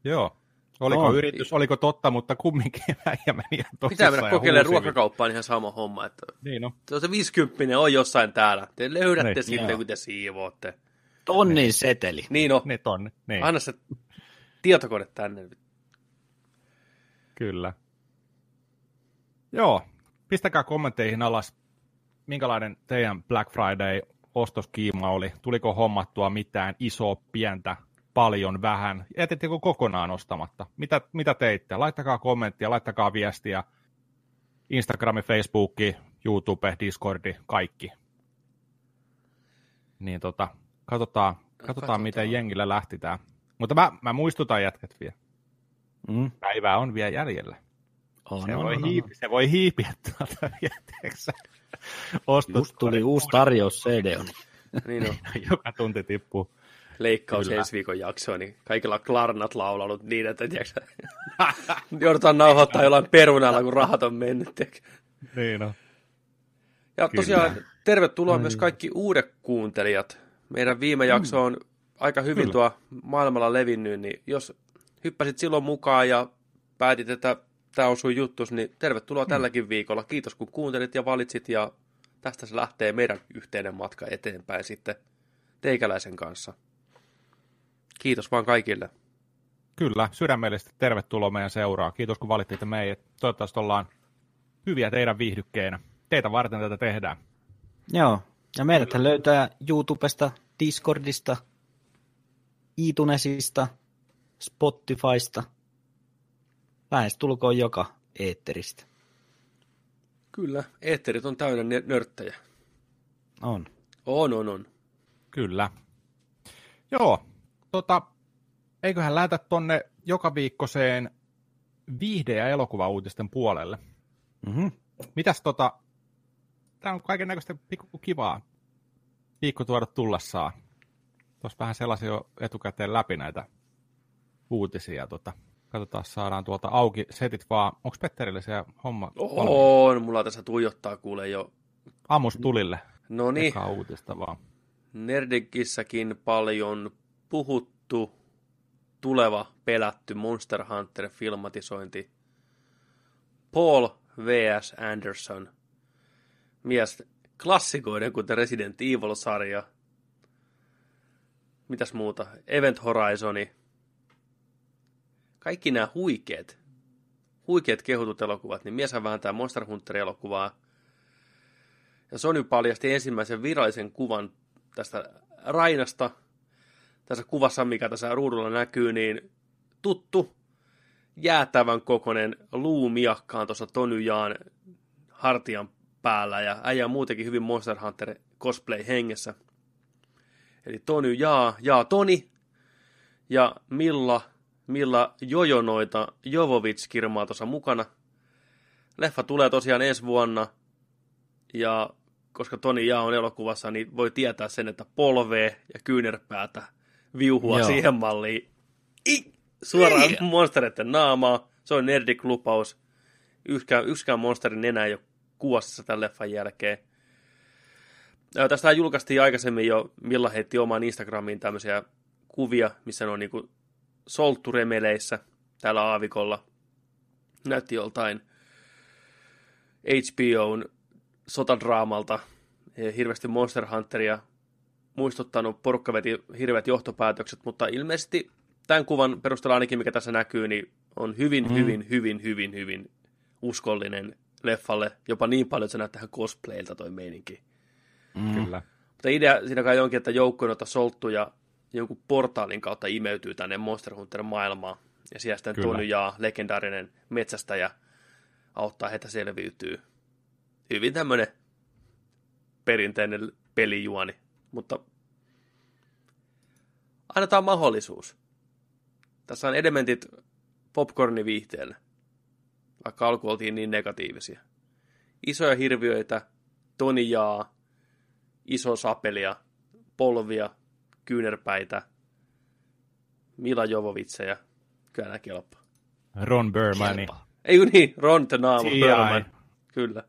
Joo. Oliko On. yritys, oliko totta, mutta kumminkin äijä meni ihan tosissaan Pitää mennä ja kokeilemaan ruokakauppaan ihan sama homma. Että Niin no. se 50 on jossain täällä. Te löydätte Niin, sitten, kun te siivootte. Tonnin seteli. Niin no, Ne tonni. Niin, anna se tietokone tänne. kyllä. Joo, pistäkää kommentteihin alas, minkälainen teidän Black Friday ostoskiima oli. Tuliko hommattua mitään isoa, pientä, paljon, vähän? Jätettekö kokonaan ostamatta? Mitä, mitä teitte? Laittakaa kommenttia, laittakaa viestiä. Instagrami, Facebooki, YouTube, Discordi, kaikki. Niin tota, katsotaan, katsotaan, Katsotaan. miten jengillä lähti tää. Mutta mä, mä muistutan jätkät vielä. Mm. Päivää on vielä jäljellä. On, Se, on, voi, on, hiipi, se voi hiipiä tuolta vielä, tiedätkö sä? Ostos, Just tuli uusi tarjous CD. on. Niin on. Joka tunti tippuu. Leikkaus Kyllä. ensi viikon jaksoa, niin kaikilla klarnat laulanut niin, että tiedätkö, joudutaan nauhoittaa jollain perunalla, kun rahat on mennyt. Niin on. Ja Kyllä. tosiaan tervetuloa myös kaikki uudet kuuntelijat. Meidän viime jakso on aika hyvin Kyllä. tuo maailmalla levinnyt, niin jos hyppäsit silloin mukaan ja päätit, että tämä on sun juttus, niin tervetuloa tälläkin viikolla. Kiitos kun kuuntelit ja valitsit ja tästä se lähtee meidän yhteinen matka eteenpäin sitten teikäläisen kanssa. Kiitos vaan kaikille. Kyllä, sydämellisesti tervetuloa meidän seuraa. Kiitos kun valittitte meidät. Toivottavasti ollaan hyviä teidän viihdykkeinä. Teitä varten tätä tehdään. Joo, ja meidät löytää YouTubesta, Discordista, iTunesista, Spotifysta, lähes tulkoon joka eetteristä. Kyllä, eetterit on täynnä nörttejä. On. On, on, on. Kyllä. Joo, tota, eiköhän lähetä tonne joka viikkoseen viihde- ja elokuvauutisten puolelle. Mm-hmm. Mitäs tota, tää on kaiken näköistä pikku kivaa viikko tuoda tullessaan. Tuossa vähän sellaisia jo etukäteen läpi näitä uutisia. Tota, katsotaan, saadaan tuolta auki setit vaan. Onko Petterille se homma? On, mulla tässä tuijottaa kuule jo. Ammus tulille. No niin, uutista vaan. Nerdikissäkin paljon puhuttu, tuleva, pelätty Monster Hunter-filmatisointi. Paul V.S. Anderson. Mies klassikoiden, kuten Resident Evil-sarja. Mitäs muuta? Event Horizoni. Kaikki nämä huikeet, huikeet kehutut elokuvat, niin mieshän vääntää Monster Hunter-elokuvaa. Ja Sony paljasti ensimmäisen virallisen kuvan tästä Rainasta. Tässä kuvassa, mikä tässä ruudulla näkyy, niin tuttu jäätävän kokonen luumiakkaan tuossa Tonyjaan hartian päällä ja äijä on muutenkin hyvin Monster Hunter cosplay hengessä. Eli Tony Jaa, Jaa Toni ja Milla, Milla Jojonoita Jovovits-kirmaa tuossa mukana. Leffa tulee tosiaan ensi vuonna ja koska Toni Jaa on elokuvassa, niin voi tietää sen, että polvee ja kyynärpäätä viuhua Joo. siihen malliin. I, suoraan monstereiden naamaa. Se on nerdik-lupaus. Yksikään, yksikään monsterin enää ei ole kuossassa tämän leffan jälkeen. Tästä julkaistiin aikaisemmin jo, Milla heitti omaan Instagramiin tämmöisiä kuvia, missä ne on niinku soltturemeleissä täällä aavikolla. näytti joltain HBOn sotadraamalta, hirveästi Monster Hunteria muistuttanut, porukka veti hirveät johtopäätökset, mutta ilmeisesti tämän kuvan perusteella ainakin, mikä tässä näkyy, niin on hyvin, mm. hyvin, hyvin, hyvin, hyvin uskollinen leffalle, jopa niin paljon, että se näyttää cosplaylta toi meininki. Mm. Kyllä. Mutta idea siinä kai onkin, että joukko noita solttuja jonkun portaalin kautta imeytyy tänne Monster Hunter maailmaan. Ja siellä sitten Tony Jaa, legendaarinen metsästäjä, auttaa heitä selviytyy. Hyvin tämmöinen perinteinen pelijuoni, mutta annetaan mahdollisuus. Tässä on elementit popcorniviihteelle, vaikka alku oltiin niin negatiivisia. Isoja hirviöitä, tonijaa, iso sapelia, polvia, kyynärpäitä, Mila Jovovitseja, kyllä nämä kelpaa. Ron Burmani. Ei kun niin, Ron the Burman. Kyllä.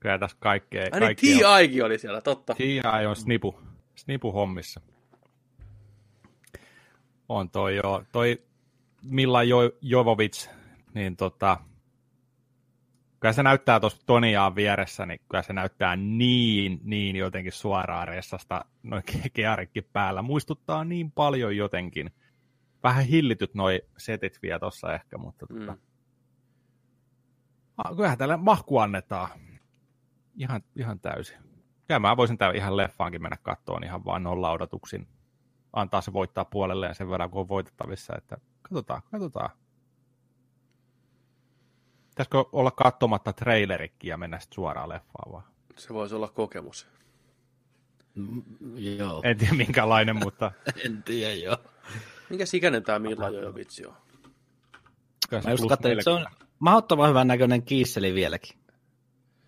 Kyllä tässä kaikkea. Ai niin, T.I.kin oli siellä, totta. T.I. on snipu, snipu hommissa. On toi jo, toi Milla jo, Jovovic, niin tota, kyllä se näyttää tuossa Toniaan vieressä, niin kyllä se näyttää niin, niin jotenkin suoraan ressasta, noin kearikki päällä. Muistuttaa niin paljon jotenkin. Vähän hillityt noi setit vielä tuossa ehkä, mutta tota, mm. tota, kyllähän tälle mahku annetaan ihan, ihan täysin. Ja mä voisin täällä ihan leffaankin mennä kattoon ihan vaan nolla odotuksin. Antaa se voittaa puolelleen sen verran, kun on voitettavissa, että katsotaan, katsotaan. Pitäisikö olla katsomatta trailerikki ja mennä sitten suoraan leffaan vaan? Se voisi olla kokemus. Mm, joo. En tiedä minkälainen, mutta... en tiedä, joo. Minkä ikäinen tämä Milla Jojovitsi on? Mä just katsoin, että se on mahdottoman hyvän näköinen kiisseli vieläkin.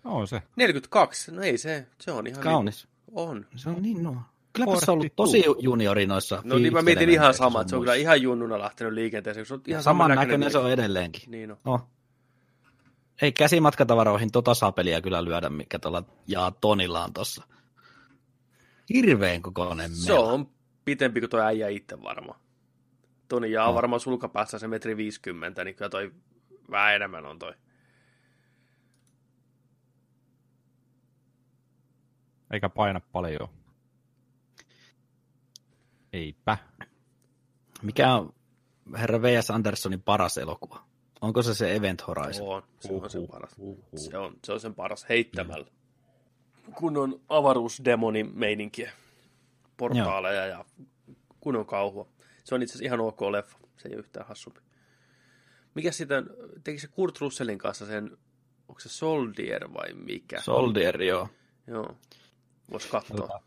On se. 42, no ei se, se on ihan... Kaunis. Niin, on. Se on niin nuo. Kyllä se on ollut tosi juniori noissa No niin mä mietin ihan sama, että se on kyllä ihan junnuna lähtenyt liikenteeseen. Se on ihan saman näköinen, näköinen se on edelleenkin. Niin on. No. Ei käsimatkatavaroihin tota sapelia kyllä lyödä, mikä tuolla Jaa Tonilla on tossa. Hirveen kokoinen Se on pitempi kuin tuo äijä itse varmaan. Toni Jaa no. varmaan sulkapäässä se metri 50, niin kyllä toi vähän enemmän on toi. Eikä paina paljon. Eipä. Mikä on herra V.S. Andersonin paras elokuva? Onko se se Event Horizon? On, se on sen paras. Se on, se on sen paras heittämällä. Kun on avaruusdemonin meininkiä, portaaleja Joo. ja kun on kauhua. Se on itse asiassa ihan ok leffa, se ei ole yhtään hassumpi. Mikä sitten, teki se Kurt Russellin kanssa sen, onko se Soldier vai mikä? Soldier, joo. Joo, voisi katsoa.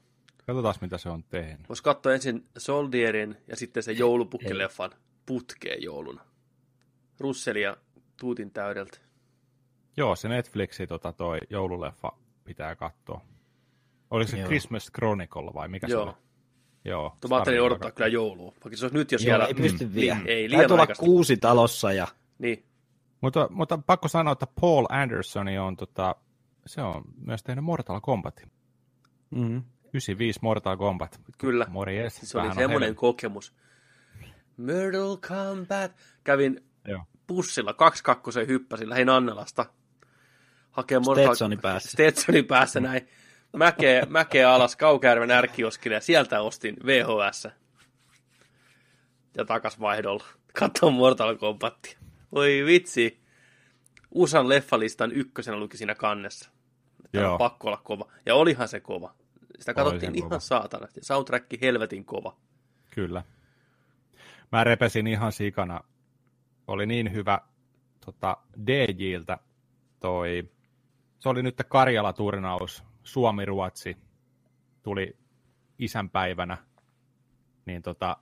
Katsotaan, mitä se on tehnyt. Voisi katsoa ensin Soldierin ja sitten se joulupukkileffan putkeen jouluna. Russellia tuutin täydeltä. Joo, se Netflixi tota, toi joululeffa pitää katsoa. Oliko se Joo. Christmas Chronicle vai mikä Joo. se oli? Joo. Mä ajattelin odottaa kyllä joulua, vaikka se olisi nyt jo siellä. Joo, ei pysty mm, vielä. Ei, liian olla kuusi talossa ja... Niin. Mutta, mutta pakko sanoa, että Paul Anderson on, tota, se on myös tehnyt Mortal Kombat. Mm-hmm. 95 Mortal Kombat. Kyllä. Morjes. Se oli semmoinen kokemus. Mortal Kombat. Kävin Joo. bussilla, kaksi kakkosen hyppäsin, lähin Annalasta. Hakee. Stetsonin päässä. Stetsonin päässä näin. Mäkeä, mäkeä alas Kaukärven ärkioskille ja sieltä ostin VHS. Ja takas vaihdolla. Katsoin Mortal Kombatia. Voi vitsi. USAn leffalistan ykkösenä luki siinä kannessa. Tämä on pakko olla kova. Ja olihan se kova. Sitä katsottiin ihan kova. saatana. Soundtrack helvetin kova. Kyllä. Mä repesin ihan sikana. Oli niin hyvä tota, DJiltä toi, se oli nyt Karjala-turnaus, Suomi-Ruotsi, tuli isänpäivänä, niin tota,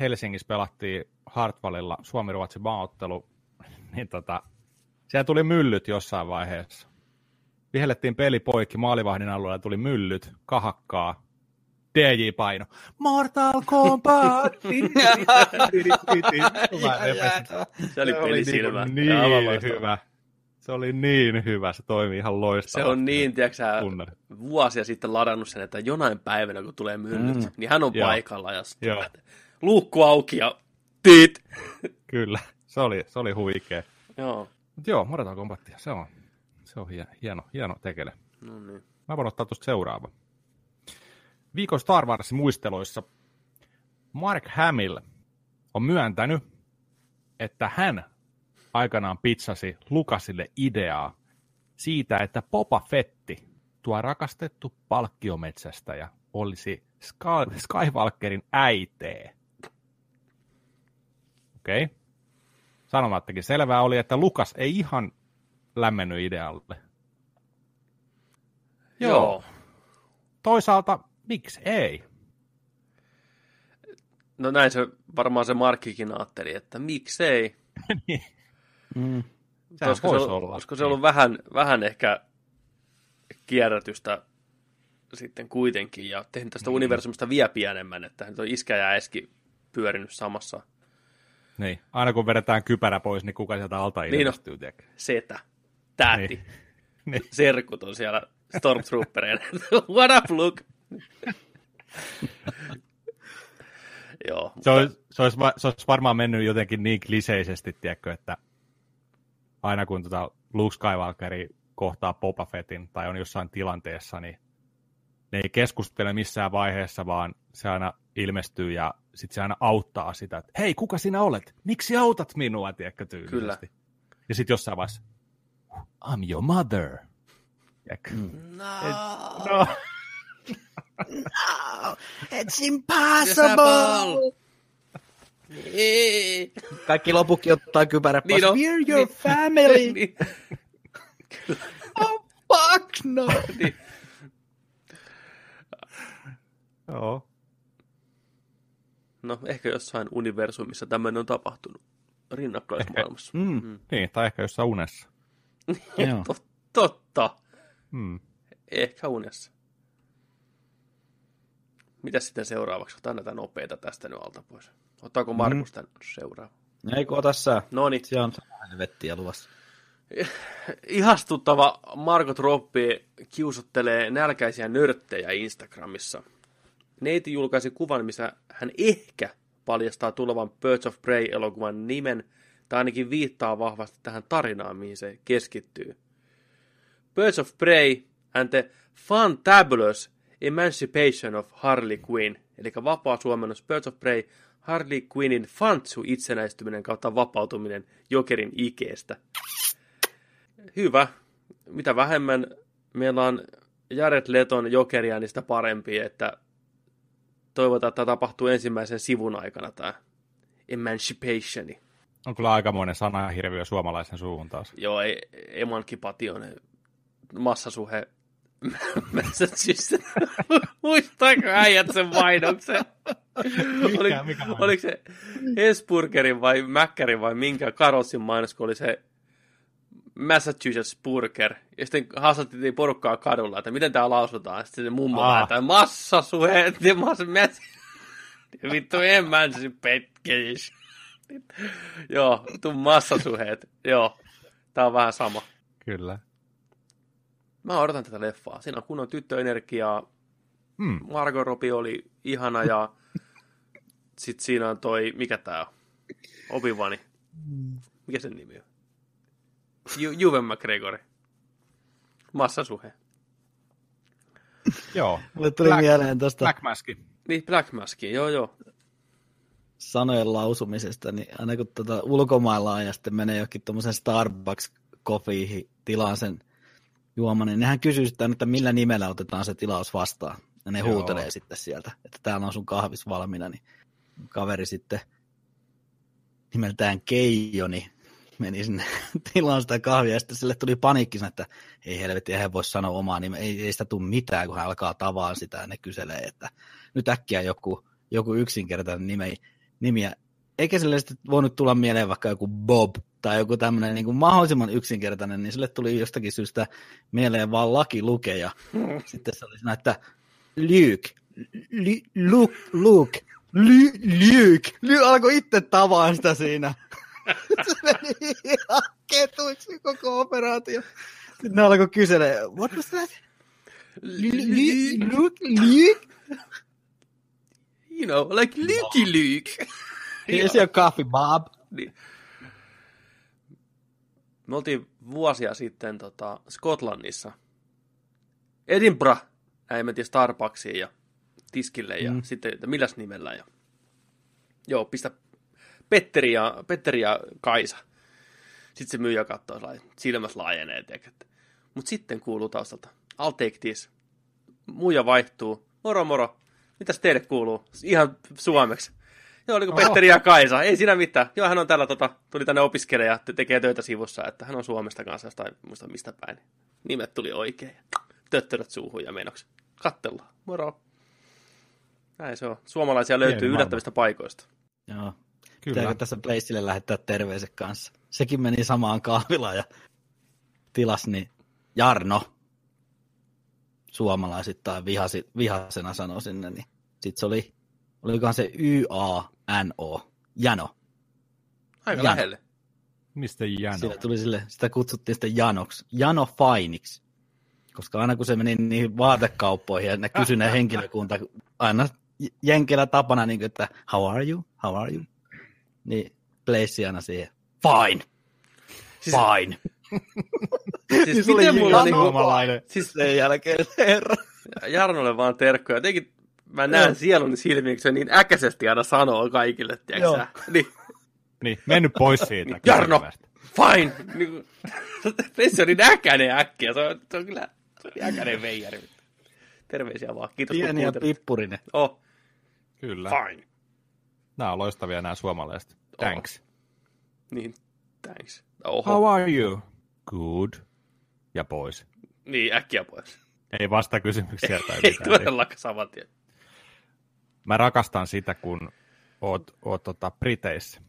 Helsingissä pelattiin Hartwallilla Suomi-Ruotsi maaottelu, niin tota, siellä tuli myllyt jossain vaiheessa. Vihellettiin peli poikki, maalivahdin alueella tuli myllyt, kahakkaa, DJ-paino. Mortal Kombat! se oli pelisilmä. Niin, niin hyvä. Se oli niin hyvä, se toimi ihan loistavasti. Se on niin, tiedätkö vuosia sitten ladannut sen, että jonain päivänä, kun tulee myllyt, mm. niin hän on Joo. paikalla ja luukku auki ja tiit. Kyllä, Se oli, se oli huikea. Joo. Mut joo, Mortal Kombatia, se on, se on hie- hieno, hieno tekele. No niin. Mä voin ottaa tuosta seuraava. Viikon Star Wars muisteloissa Mark Hamill on myöntänyt, että hän aikanaan pizzasi Lukasille ideaa siitä, että Boba Fetti, tuo rakastettu palkkiometsästäjä, olisi Ska- Skywalkerin äitee. Okei. Okay. Sanomattakin selvää oli, että Lukas ei ihan lämmennyt idealle. Joo. Joo. Toisaalta, miksi ei? No näin se varmaan se Markkikin ajatteli, että miksei. Niin. Mm. Olisiko se, ollut, olla. olisiko se ollut vähän, vähän ehkä kierrätystä sitten kuitenkin ja tehnyt tästä mm. universumista vielä pienemmän, että nyt on iskä ja äski pyörinyt samassa Niin. Aina kun vedetään kypärä pois, niin kuka sieltä alta Niin ilmestyy, tiedätkö? setä, täti, Niin. Niin. serkut on siellä Stormtroopereina. What up, Luke? Joo, Se olisi, se, olisi, se olisi varmaan mennyt jotenkin niin kliseisesti, tiedätkö, että aina kun tota Luke Skywalkeri kohtaa Boba Fettin tai on jossain tilanteessa, niin ne ei keskustele missään vaiheessa, vaan se aina ilmestyy ja sitten se aina auttaa sitä, että hei, kuka sinä olet? Miksi autat minua, tiedätkö, tyylisesti. Ja sitten jossain vaiheessa, I'm your mother. Tiedätkö? No. No. No, it's impossible! Ei. Kaikki lopukin ottaa kypärä. Niin on. We're your family! Niin, oh, fuck no! niin. Joo. No, ehkä jossain universumissa tämmöinen on tapahtunut rinnakkaismaailmassa. Mm. Mm. Niin, tai ehkä jossain unessa. Joo. Tot- Totta. Hmm. Ehkä unessa. Mitäs sitten seuraavaksi? Otetaan näitä nopeita tästä nyt alta pois. Ottaako Markus tämän seuraava? Eikö ota sä? No niin, Se on helvettiä luvassa. ihastuttava Margot Robbie kiusottelee nälkäisiä nörttejä Instagramissa. Neiti julkaisi kuvan, missä hän ehkä paljastaa tulevan Birds of Prey-elokuvan nimen, tai ainakin viittaa vahvasti tähän tarinaan, mihin se keskittyy. Birds of Prey and the Fantabulous Emancipation of Harley Quinn, eli vapaa suomennos Birds of Prey, Harley Quinnin fantsu itsenäistyminen kautta vapautuminen Jokerin ikeestä hyvä. Mitä vähemmän meillä on Jared Leton jokeria, niin sitä parempi, että toivotaan, että tämä tapahtuu ensimmäisen sivun aikana tämä emancipationi. On kyllä aikamoinen sana hirviö suomalaisen suuhun taas. Joo, ei, emancipation, massasuhe. Massachusetts. Muistaako äijät sen mainoksen? Oli, mikä mainos? oliko se Hesburgerin vai Mäkkärin vai minkä Karolsin mainos, kun oli se Massachusetts Burger. Ja sitten haastatteltiin porukkaa kadulla, että miten tämä lausutaan. Sitten se mummo Ah. ah. massasuhe, ja massa, mass... Ja vittu emancipation. Joo, tuu massasuheet. Joo, tää on vähän sama. Kyllä. Mä odotan tätä leffaa. Siinä on kunnon tyttöenergiaa. Hmm. Margot Robbie oli ihana ja sit siinä on toi, mikä tää on? Obivani. Mikä sen nimi on? Ju- Juven McGregor. Massasuhe. Joo. Mulle tuli Black- mieleen tuosta Black Maski. Niin, Black Mask, joo joo. sanojen lausumisesta, niin aina kun tuota ulkomailla on ja sitten menee johonkin tuommoisen starbucks kofiihin tilaan sen juoman, niin nehän kysyy sitten, että millä nimellä otetaan se tilaus vastaan. Ja ne Joo. huutelee sitten sieltä, että täällä on sun kahvis valmiina, niin kaveri sitten nimeltään Keijo, niin meni sinne tilaan sitä kahvia, ja sitten sille tuli paniikki, että ei helvetti, eihän voi sanoa omaa nimeä, ei, ei sitä tule mitään, kun hän alkaa tavaa sitä, ja ne kyselee, että nyt äkkiä joku, joku yksinkertainen nimi, nimiä. Eikä sille sitten voinut tulla mieleen vaikka joku Bob tai joku tämmöinen niin mahdollisimman yksinkertainen, niin sille tuli jostakin syystä mieleen vaan Laki Luke ja sitten se oli siinä, että Luke, Lu- Luke, Luke, Lu- Luke, Luke alkoi itse tavaa sitä siinä. se meni ihan ketuiksi koko operaatio. Sitten ne alkoi kyselee, what was that? Lu- Lu- Luke, Luke? You know, like Lucky Luke. Here's your coffee, Bob. Niin. Me oltiin vuosia sitten tota, Skotlannissa. Edinburgh. Näin mentiin Starbucksiin ja tiskille ja mm. sitten, että milläs nimellä. Ja... Joo, pistä Petteri ja, Petteri ja Kaisa. Sitten se myyjä katsoo, silmät laajenee. Mutta sitten kuuluu taustalta, I'll take this. Muija vaihtuu. Moro moro. Mitäs teille kuuluu? Ihan suomeksi. Joo, oliko Petteri ja Kaisa? Ei siinä mitään. Joo, hän on täällä, tota, tuli tänne opiskelemaan ja tekee töitä sivussa, että hän on Suomesta kanssa jostain, muista mistä päin. Nimet tuli oikein. Töttörät suuhun ja menoksi. Kattellaan. Moro. Näin se on. Suomalaisia löytyy Hieno yllättävistä paikoista. Joo. Kyllä. Pitääkö tässä Placeille lähettää terveiset kanssa? Sekin meni samaan kahvilaan ja tilas, niin Jarno, suomalaisittain vihasi, vihasena sanoi sinne, niin sitten se oli, olikohan se Y-A-N-O, Jano. Aika Jano. lähelle. Mistä Jano? Sillä tuli sille, sitä kutsuttiin sitten Janoksi, Jano Fainiksi. Koska aina kun se meni niihin vaatekauppoihin ja ne kysyi ne henkilökunta aina jenkillä tapana, niin kuin, että how are you, how are you, niin place aina siihen, fine, siis, fine. siis, siis miten mulla niinku, siis sen jälkeen herra. Jarnolle vaan terkkoja. Jotenkin mä näen sielun silmiin, kun se niin äkäisesti aina sanoo kaikille, tiedätkö Niin. niin, mennyt pois siitä. Jarno, fine. Niin, se on niin äkäinen äkkiä. Se on, se on kyllä se on niin äkäinen veijari. Terveisiä vaan. Kiitos. Pieni ja pippurinen. Oh. Kyllä. Fine. Nämä on loistavia nämä suomalaiset. Thanks. Oh. Niin, thanks. Oho. How are you? Good. Ja pois. Niin, äkkiä pois. Ei vasta kysymyksiä tai Ei todellakaan saman tien. Mä rakastan sitä, kun oot, oot tota Briteissä,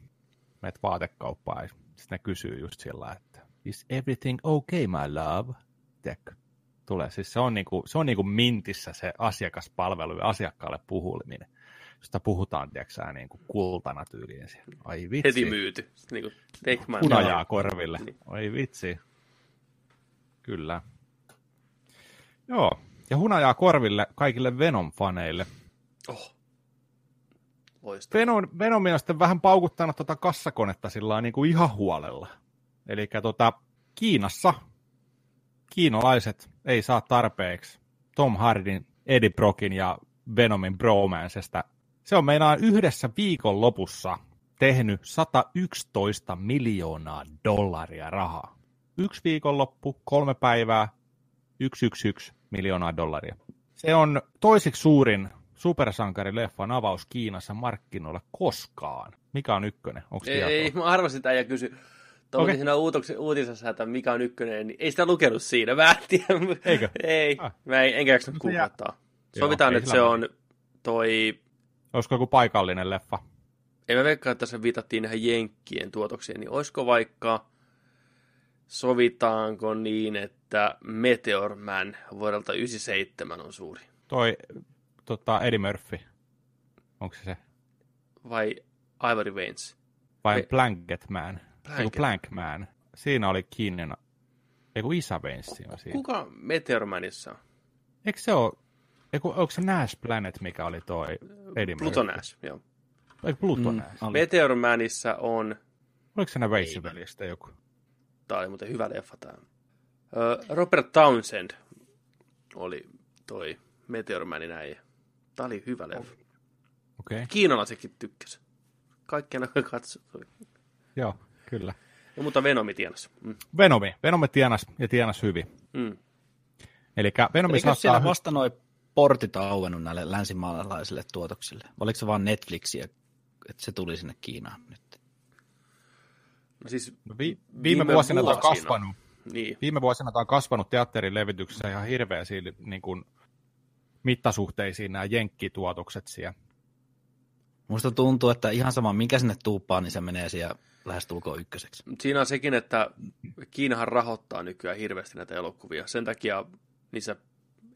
meet vaatekauppaan ja sitten ne kysyy just sillä, että is everything okay, my love? Tiedätkö? Tulee. Siis se on, niinku, se on niinku mintissä se asiakaspalvelu ja asiakkaalle puhuliminen josta puhutaan, tiedätkö niin kuin kultana tyyliin. Ai vitsi. Heti myyty. Niin kuin Hunajaa korville. Niin. Ai vitsi. Kyllä. Joo. Ja hunajaa korville kaikille Venom-faneille. Oh. Venom, Venom on sitten vähän paukuttanut tuota kassakonetta sillä niin kuin ihan huolella. Eli tota, Kiinassa kiinalaiset ei saa tarpeeksi Tom Hardin, Eddie Brockin ja Venomin bromancesta se on meinaan yhdessä viikon lopussa tehnyt 111 miljoonaa dollaria rahaa. Yksi viikonloppu, kolme päivää, 111 miljoonaa dollaria. Se on toisiksi suurin supersankarileffan avaus Kiinassa markkinoilla koskaan. Mikä on ykkönen? Onko ei, ei, mä arvasin sitä ja kysy. Tuolla okay. siinä uutisessa, että mikä on ykkönen, niin ei sitä lukenut siinä. Mä en tiedä. Eikö? ei, ah. mä en, enkä jaksanut googlettaa. Sovitaan, Joo, että se on toi Olisiko joku paikallinen leffa? Ei mä veikkaa, että se viitattiin näihin Jenkkien tuotoksiin, niin olisiko vaikka, sovitaanko niin, että Meteor Man vuodelta 97 on suuri? Toi tota, Eddie Murphy, onko se se? Vai Ivory Veins? Vai Me... Blanket Man? Blanket. Blank Man. Siinä oli kiinnina. Eiku Isa Veins siinä. Kuka Meteor Manissa on? Eikö se ole Eiku, onko se Nash Planet, mikä oli toi Eddie Pluto Nash, joo. Ei Pluto mm, Nash. Meteor Manissa on... Oliko se ne Veitsi-veljestä joku? Tämä oli muuten hyvä leffa tämä. Robert Townsend oli toi Meteor Manin äijä. Tämä oli hyvä leffa. Okay. Kiinalaisetkin tykkäsi. Kaikkia näkö katsoi. Joo, kyllä. Ja, mutta Venomi tienas. Mm. Venomi. Venomi tienas ja tienas hyvin. Mm. Eli Venomi Eikö saattaa... siellä vasta noin portit auennut näille länsimaalaisille tuotoksille? Oliko se vain Netflixiä, että se tuli sinne Kiinaan nyt? No siis no vi- viime, viime vuosina tämä on kasvanut. Niin. Viime vuosina tämä on kasvanut teatterin levityksessä ihan hirveästi niin kuin, mittasuhteisiin nämä jenkkituotokset siellä. Musta tuntuu, että ihan sama, mikä sinne tuuppaa, niin se menee siellä lähestulkoon ykköseksi. Siinä on sekin, että Kiinahan rahoittaa nykyään hirveästi näitä elokuvia. Sen takia niissä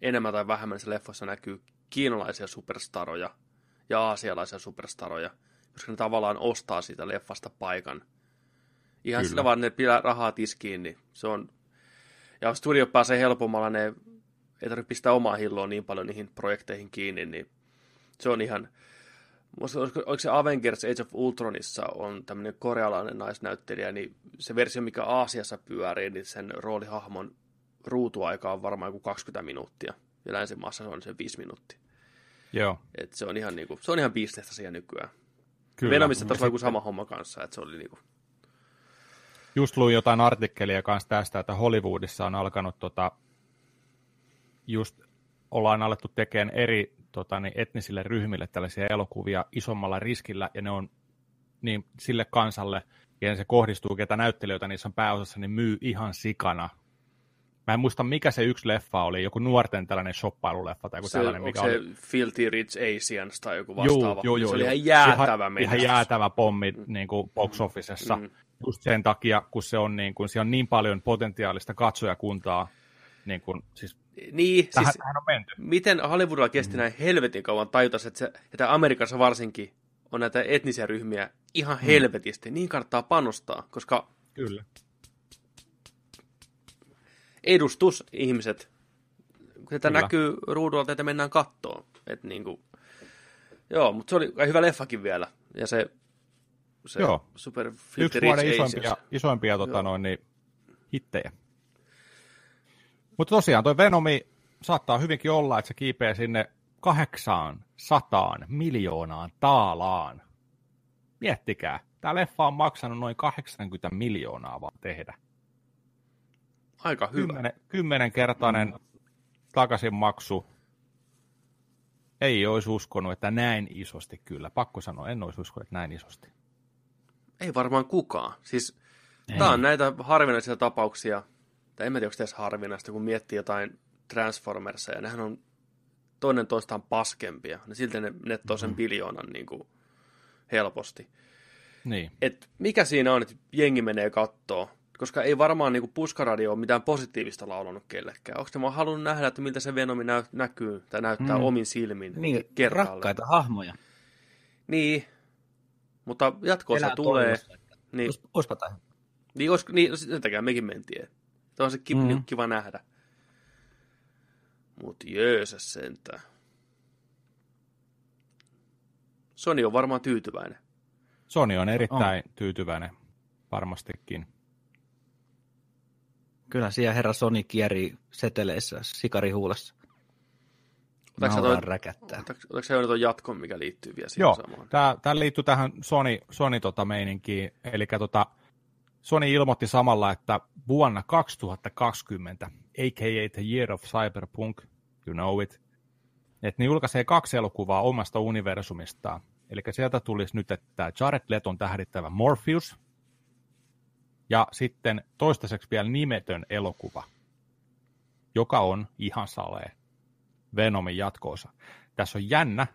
enemmän tai vähemmän se leffossa näkyy kiinalaisia superstaroja ja aasialaisia superstaroja, koska ne tavallaan ostaa siitä leffasta paikan. Ihan Kyllä. sillä vaan, ne pitää rahaa tiskiin, niin se on... Ja studio pääsee helpommalla, ne ei tarvitse pistää omaa hilloa niin paljon niihin projekteihin kiinni, niin se on ihan... Musta, oliko, oliko se Avengers Age of Ultronissa on tämmöinen korealainen naisnäyttelijä, niin se versio, mikä Aasiassa pyörii, niin sen roolihahmon ruutuaika on varmaan joku 20 minuuttia. Ja länsimaassa se on se 5 minuuttia. Joo. Et se on ihan, niinku, se on ihan bisnestä siihen nykyään. Kyllä. Venomissa taas joku sama homma kanssa, että se oli niinku, Just luin jotain artikkelia kanssa tästä, että Hollywoodissa on alkanut tota, just ollaan alettu tekemään eri tota, niin etnisille ryhmille tällaisia elokuvia isommalla riskillä, ja ne on niin sille kansalle, ja se kohdistuu, ketä näyttelijöitä niissä on pääosassa, niin myy ihan sikana. Mä en muista, mikä se yksi leffa oli, joku nuorten tällainen shoppailuleffa tai joku se, tällainen, mikä se oli... Filthy Rich Asians tai joku vastaava. juu, juu, se oli juu. ihan jäätävä ihan, menestys. ihan jäätävä pommi niin kuin box officessa. Mm. Just sen takia, kun se on niin, kuin, siellä on niin paljon potentiaalista katsojakuntaa, niin kuin, siis Niin, tähän, siis tähän on menty. miten Hollywoodilla kesti näin helvetin kauan tajuta, että, se, että Amerikassa varsinkin on näitä etnisiä ryhmiä ihan helvetisti. Niin kannattaa panostaa, koska Kyllä. edustusihmiset, kun tätä Kyllä. näkyy ruudulla, että mennään kattoon. Et niinku, joo, mutta se oli hyvä leffakin vielä. Ja se, se Joo. Super Yksi vuoden isoimpia, isoimpia tota, noin, niin, hittejä. Mutta tosiaan toi Venomi saattaa hyvinkin olla, että se kiipeää sinne 800 miljoonaan taalaan. Miettikää, tämä leffa on maksanut noin 80 miljoonaa vaan tehdä. Aika hyvä. Kymmenen, kymmenenkertainen takaisinmaksu. Ei olisi uskonut, että näin isosti kyllä. Pakko sanoa, en olisi uskonut, että näin isosti. Ei varmaan kukaan. Siis tämä on näitä harvinaisia tapauksia, tai en mä tiedä, onko tässä harvinaista, kun miettii jotain Transformersia, ja nehän on toinen toistaan paskempia, niin silti ne nettoo sen biljoonan niin kuin helposti. Niin. Et mikä siinä on, että jengi menee kattoo, koska ei varmaan niin puskaradio ole mitään positiivista laulanut kellekään. Onko ne vaan halunnut nähdä, että miltä se Venomi näy- näkyy tai näyttää Mm. omin silmin Niin, kerralleen. rakkaita hahmoja. Niin, mutta jatkoosa tulee. että Niin, Ois, oispa tämä. Niin, olisiko, niin no sen takia mekin mentiin. Se on se ki- Mm. kiva nähdä. Mut jöösä sentään. Sony on varmaan tyytyväinen. Sony on erittäin on. tyytyväinen varmastikin. Kyllä siellä herra Sony kieri seteleissä sikarihuulessa. Otatko sä Nauraa toi- räkättää. Otatko otatko sä jo tuon jatkon, mikä liittyy vielä siihen Joo, samaan? tämä, tämä liittyy tähän Sony, Sony tota meininkiin. Eli tota, Sony ilmoitti samalla, että vuonna 2020, a.k.a. The Year of Cyberpunk, you know it, että ne julkaisee kaksi elokuvaa omasta universumistaan. Eli sieltä tulisi nyt, että Jared Leton tähdittävä Morpheus, ja sitten toistaiseksi vielä nimetön elokuva, joka on ihan salee Venomin jatkoosa. Tässä on jännä,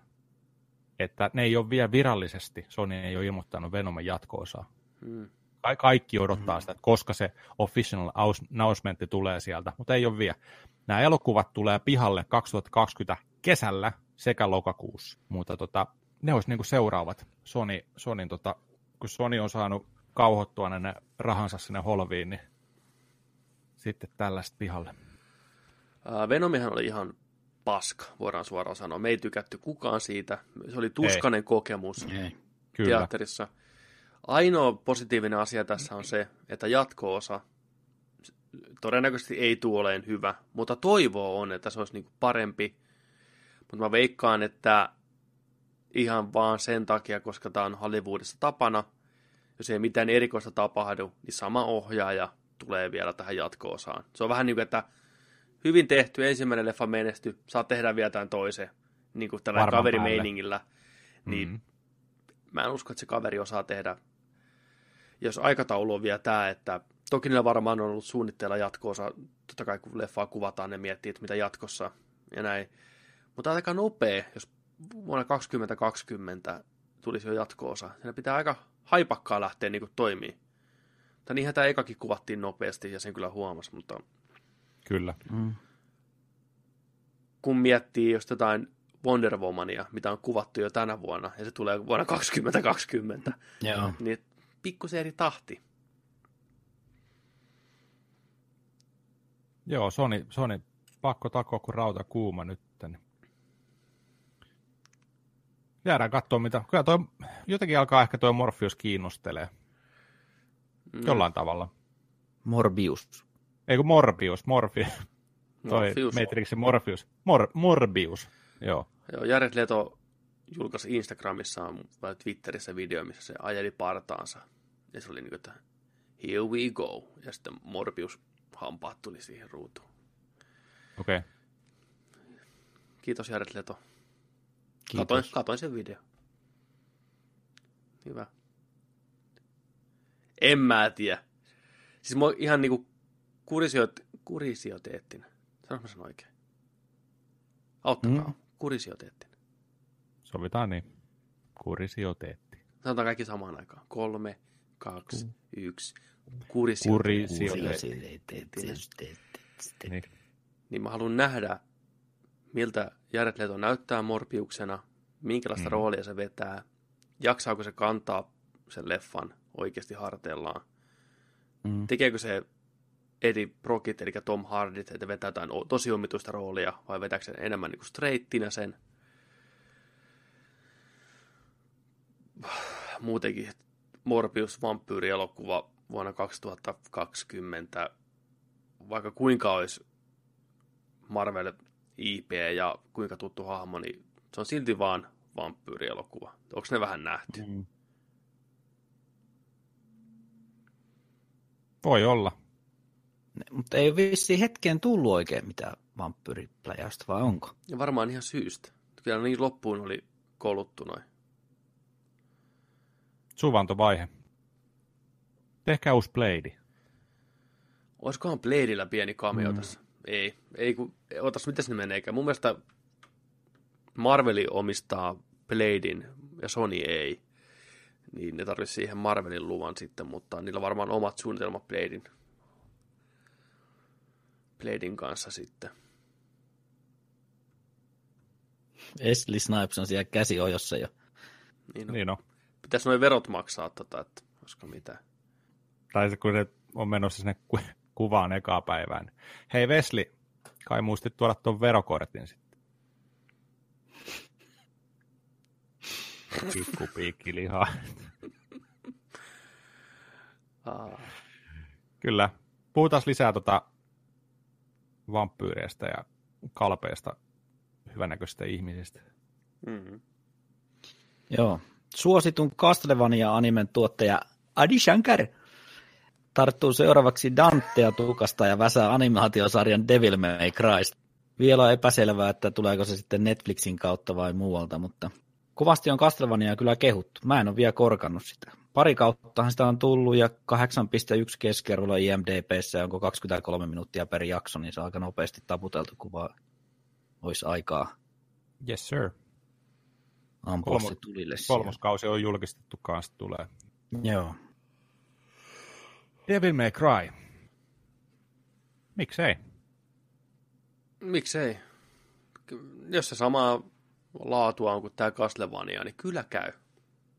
että ne ei ole vielä virallisesti, Sony ei ole ilmoittanut Venomin jatkoosaa. Mm. Ka- kaikki odottaa sitä, että koska se official announcementti tulee sieltä, mutta ei ole vielä. Nämä elokuvat tulee pihalle 2020 kesällä sekä lokakuussa, mutta tota, ne olisi niinku seuraavat Sony, Sonyn, tota, kun Sony on saanut kauhottua ne rahansa sinne holviin, niin sitten tällaista pihalle. Ää, Venomihan oli ihan paska, voidaan suoraan sanoa. Me ei tykätty kukaan siitä. Se oli tuskanen kokemus Ei. Kyllä. teatterissa. Ainoa positiivinen asia tässä on se, että jatko-osa todennäköisesti ei tule olemaan hyvä, mutta toivoa on, että se olisi niinku parempi. Mutta mä veikkaan, että ihan vaan sen takia, koska tämä on Hollywoodissa tapana, jos ei mitään erikoista tapahdu, niin sama ohjaaja tulee vielä tähän jatko-osaan. Se on vähän niin kuin, että hyvin tehty, ensimmäinen leffa menesty, saa tehdä vielä tämän toisen, niin kuin tällä kaverimeiningillä. Niin Mm. mä en usko, että se kaveri osaa tehdä. Jos aikataulu on vielä tämä, että toki niillä varmaan on ollut suunnitteilla jatkoosa, totta kai kun leffaa kuvataan, ne miettii, että mitä jatkossa ja näin. Mutta aika nopea, jos vuonna 2020 tulisi jo jatkoosa. Siinä pitää aika haipakkaa lähteä niin toimii. Tai niinhän tämä ekakin kuvattiin nopeasti ja sen kyllä huomasi, mutta Kyllä. Mm. kun miettii just jotain Wonder Womania, mitä on kuvattu jo tänä vuonna, ja se tulee vuonna 2020, Joo. niin pikkusen eri tahti. Joo, Sony, Sony pakko takoa kuin rauta kuuma nyt. Jäädään katsoa mitä. Kyllä toi, jotenkin alkaa ehkä tuo Morpheus kiinnostelee. Mm. Jollain tavalla. Morbius. Ei kun Morbius, Morpheus. Toi Morpheus. Matrixin Morpheus. Mor, Morbius, joo. Joo, Jared Leto julkaisi Instagramissaan vai Twitterissä video, missä se ajeli partaansa. Ja se oli niin kuin, että here we go. Ja sitten Morbius hampaat tuli siihen ruutuun. Okei. Okay. Kiitos Jared Leto. Kiitos. Katoin, katoin sen video. Hyvä. En mä tiedä. Siis mä ihan niinku kurisiot, kurisioteettina. Sanoinko mä sen oikein? Auttakaa. Mm. Mm. Kurisioteettina. Sovitaan niin. Kurisioteetti. Sanotaan kaikki samaan aikaan. Kolme, kaksi, yksi. Kurisioteetti. Kurisioteetti. Niin. Niin mä haluan nähdä, miltä Jared Leto näyttää Morbiuksena, minkälaista Mm. mm. roolia se vetää, jaksaako se kantaa sen leffan oikeasti harteillaan, Mm. tekeekö se Eddie Brockit, eli Tom Hardit, että vetää jotain tosi omituista roolia, vai vetääkö se enemmän niin streittinä sen. Muutenkin Morbius vampyyrielokuva vuonna 2020, vaikka kuinka olisi Marvel IP ja kuinka tuttu hahmo, niin se on silti vaan vampyyrielokuva. Onko ne vähän nähty? Mm. Voi olla. Mutta ei ole vissiin hetkeen tullut oikein mitään vampyyripläjästä, vai onko? Ja varmaan ihan syystä. Kyllä niin loppuun oli koluttu noin. Suvantovaihe. Tehkää uusi Blade. Olisikohan Bladeillä pieni cameo Mm. tässä? Ei. Ei kun, otas, miten se meneekään? Mun mielestä Marveli omistaa Bladein ja Sony ei. Niin ne tarvitsisi siihen Marvelin luvan sitten, mutta niillä on varmaan omat suunnitelmat Bladein, Bladein kanssa sitten. Wesley Snipes on siellä käsiojossa jo. Niin, no, Niin on. Pitäisi noin verot maksaa, tota, että koska mitä. Tai se, kun se on menossa sinne ku- kuvaan ekaa päivään. Hei Vesli, kai muistit tuoda tuon verokortin sitten. Pikku piikki lihaa. Aa, Kyllä. Puhutaan lisää tota vampyyreistä ja kalpeista hyvänäköisistä ihmisistä. mm. Joo. Suositun Castlevania-animen tuottaja Adi Shankar tarttuu seuraavaksi Dantea tukasta ja väsää animaatiosarjan Devil May Cry. Vielä on epäselvää, että tuleeko se sitten Netflixin kautta vai muualta, mutta kovasti on Castlevaniaa kyllä kehuttu. Mä en ole vielä korkannut sitä. Pari kauttahan sitä on tullut ja 8,1 keskiarvolla IMDBssä onko 23 minuuttia per jakso, niin se on aika nopeasti taputeltu, kun vaan olisi aikaa Yes sir. Ampua Kolmo- se tulille. Kolmoskausi on julkistettu kanssa tulee. Joo. Devil May Cry. Miksei? Miksei? Jos se samaa laatua on kuin tämä Castlevania, niin kyllä käy.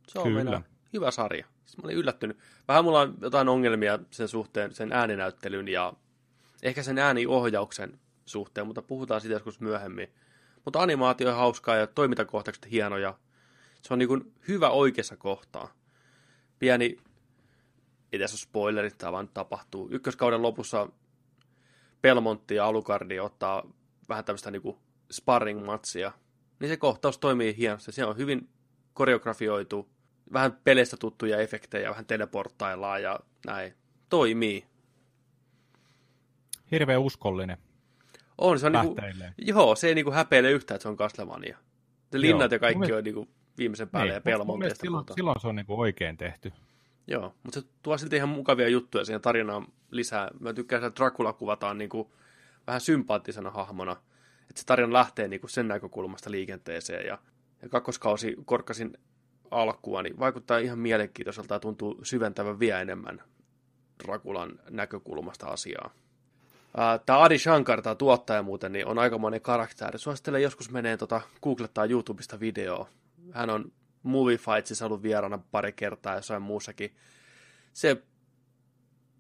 Se on Kyllä. kyllä. hyvä sarja. Siis mä olin yllättynyt. Vähän mulla on jotain ongelmia sen suhteen, sen ääninäyttelyn ja ehkä sen ääniohjauksen suhteen, mutta puhutaan siitä joskus myöhemmin. Mutta animaatio on hauskaa ja toimintakohtaukset hienoja. Se on niin kuin hyvä oikeassa kohtaa. Pieni, ei tässä ole spoilerit, tämä vaan tapahtuu. Ykköskauden lopussa Pelmontti ja Alucardi ottaa vähän tämmöistä niin sparring-matsia, niin se kohtaus toimii hienosti. Se on hyvin koreografioitu, vähän peleistä tuttuja efektejä, vähän teleporttaillaan ja näin. Toimii. Hirveän uskollinen On, se on niinku, joo, se ei niinku häpeile yhtään, että se on Castlevania. Ne linnat Joo. ja kaikki Mun on niinku viimeisen päälle Niin, ja mielestä Pelmonteista silloin, silloin se on niin oikein tehty. Joo, mutta se tuo silti ihan mukavia juttuja siihen tarinaan lisää. Mä tykkään, että Dracula kuvataan niin kuin vähän sympaattisena hahmona. Että se tarina lähtee niin kuin sen näkökulmasta liikenteeseen. Ja, ja kakkoskausi korkkasin alkua, niin vaikuttaa ihan mielenkiintoiselta ja tuntuu syventävän vielä enemmän Draculan näkökulmasta asiaa. Tämä Adi Shankar, tämä tuottaja muuten, niin on aikamoinen karakteri. Suosittelen joskus menee tota, googlettaa YouTubesta videoa. Hän on Movie Fightsissa ollut vieraana pari kertaa jossain muussakin. Se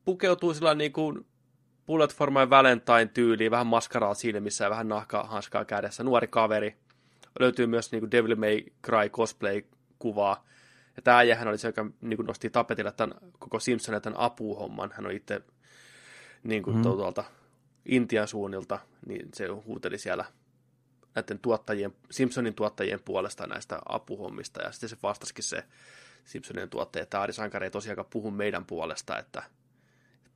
pukeutuu sillä niin kuin Bullet for my Valentine tyyliin, vähän maskaraa silmissä ja vähän nahkahanskaa kädessä. Nuori kaveri, löytyy myös niin kuin Devil May Cry cosplay-kuvaa. Ja tämä äijähän oli se, joka niin kuin nosti tapetille tämän koko Simpsonin tämän apuhomman. Hän on itse niin kuin mm. tuolta Intian suunnilta, niin se huuteli siellä näiden tuottajien, Simpsonin tuottajien puolesta näistä apuhommista, ja sitten se vastasikin se Simpsonin tuottaja, että Aadi Sankari ei tosiaankaan puhu meidän puolesta, että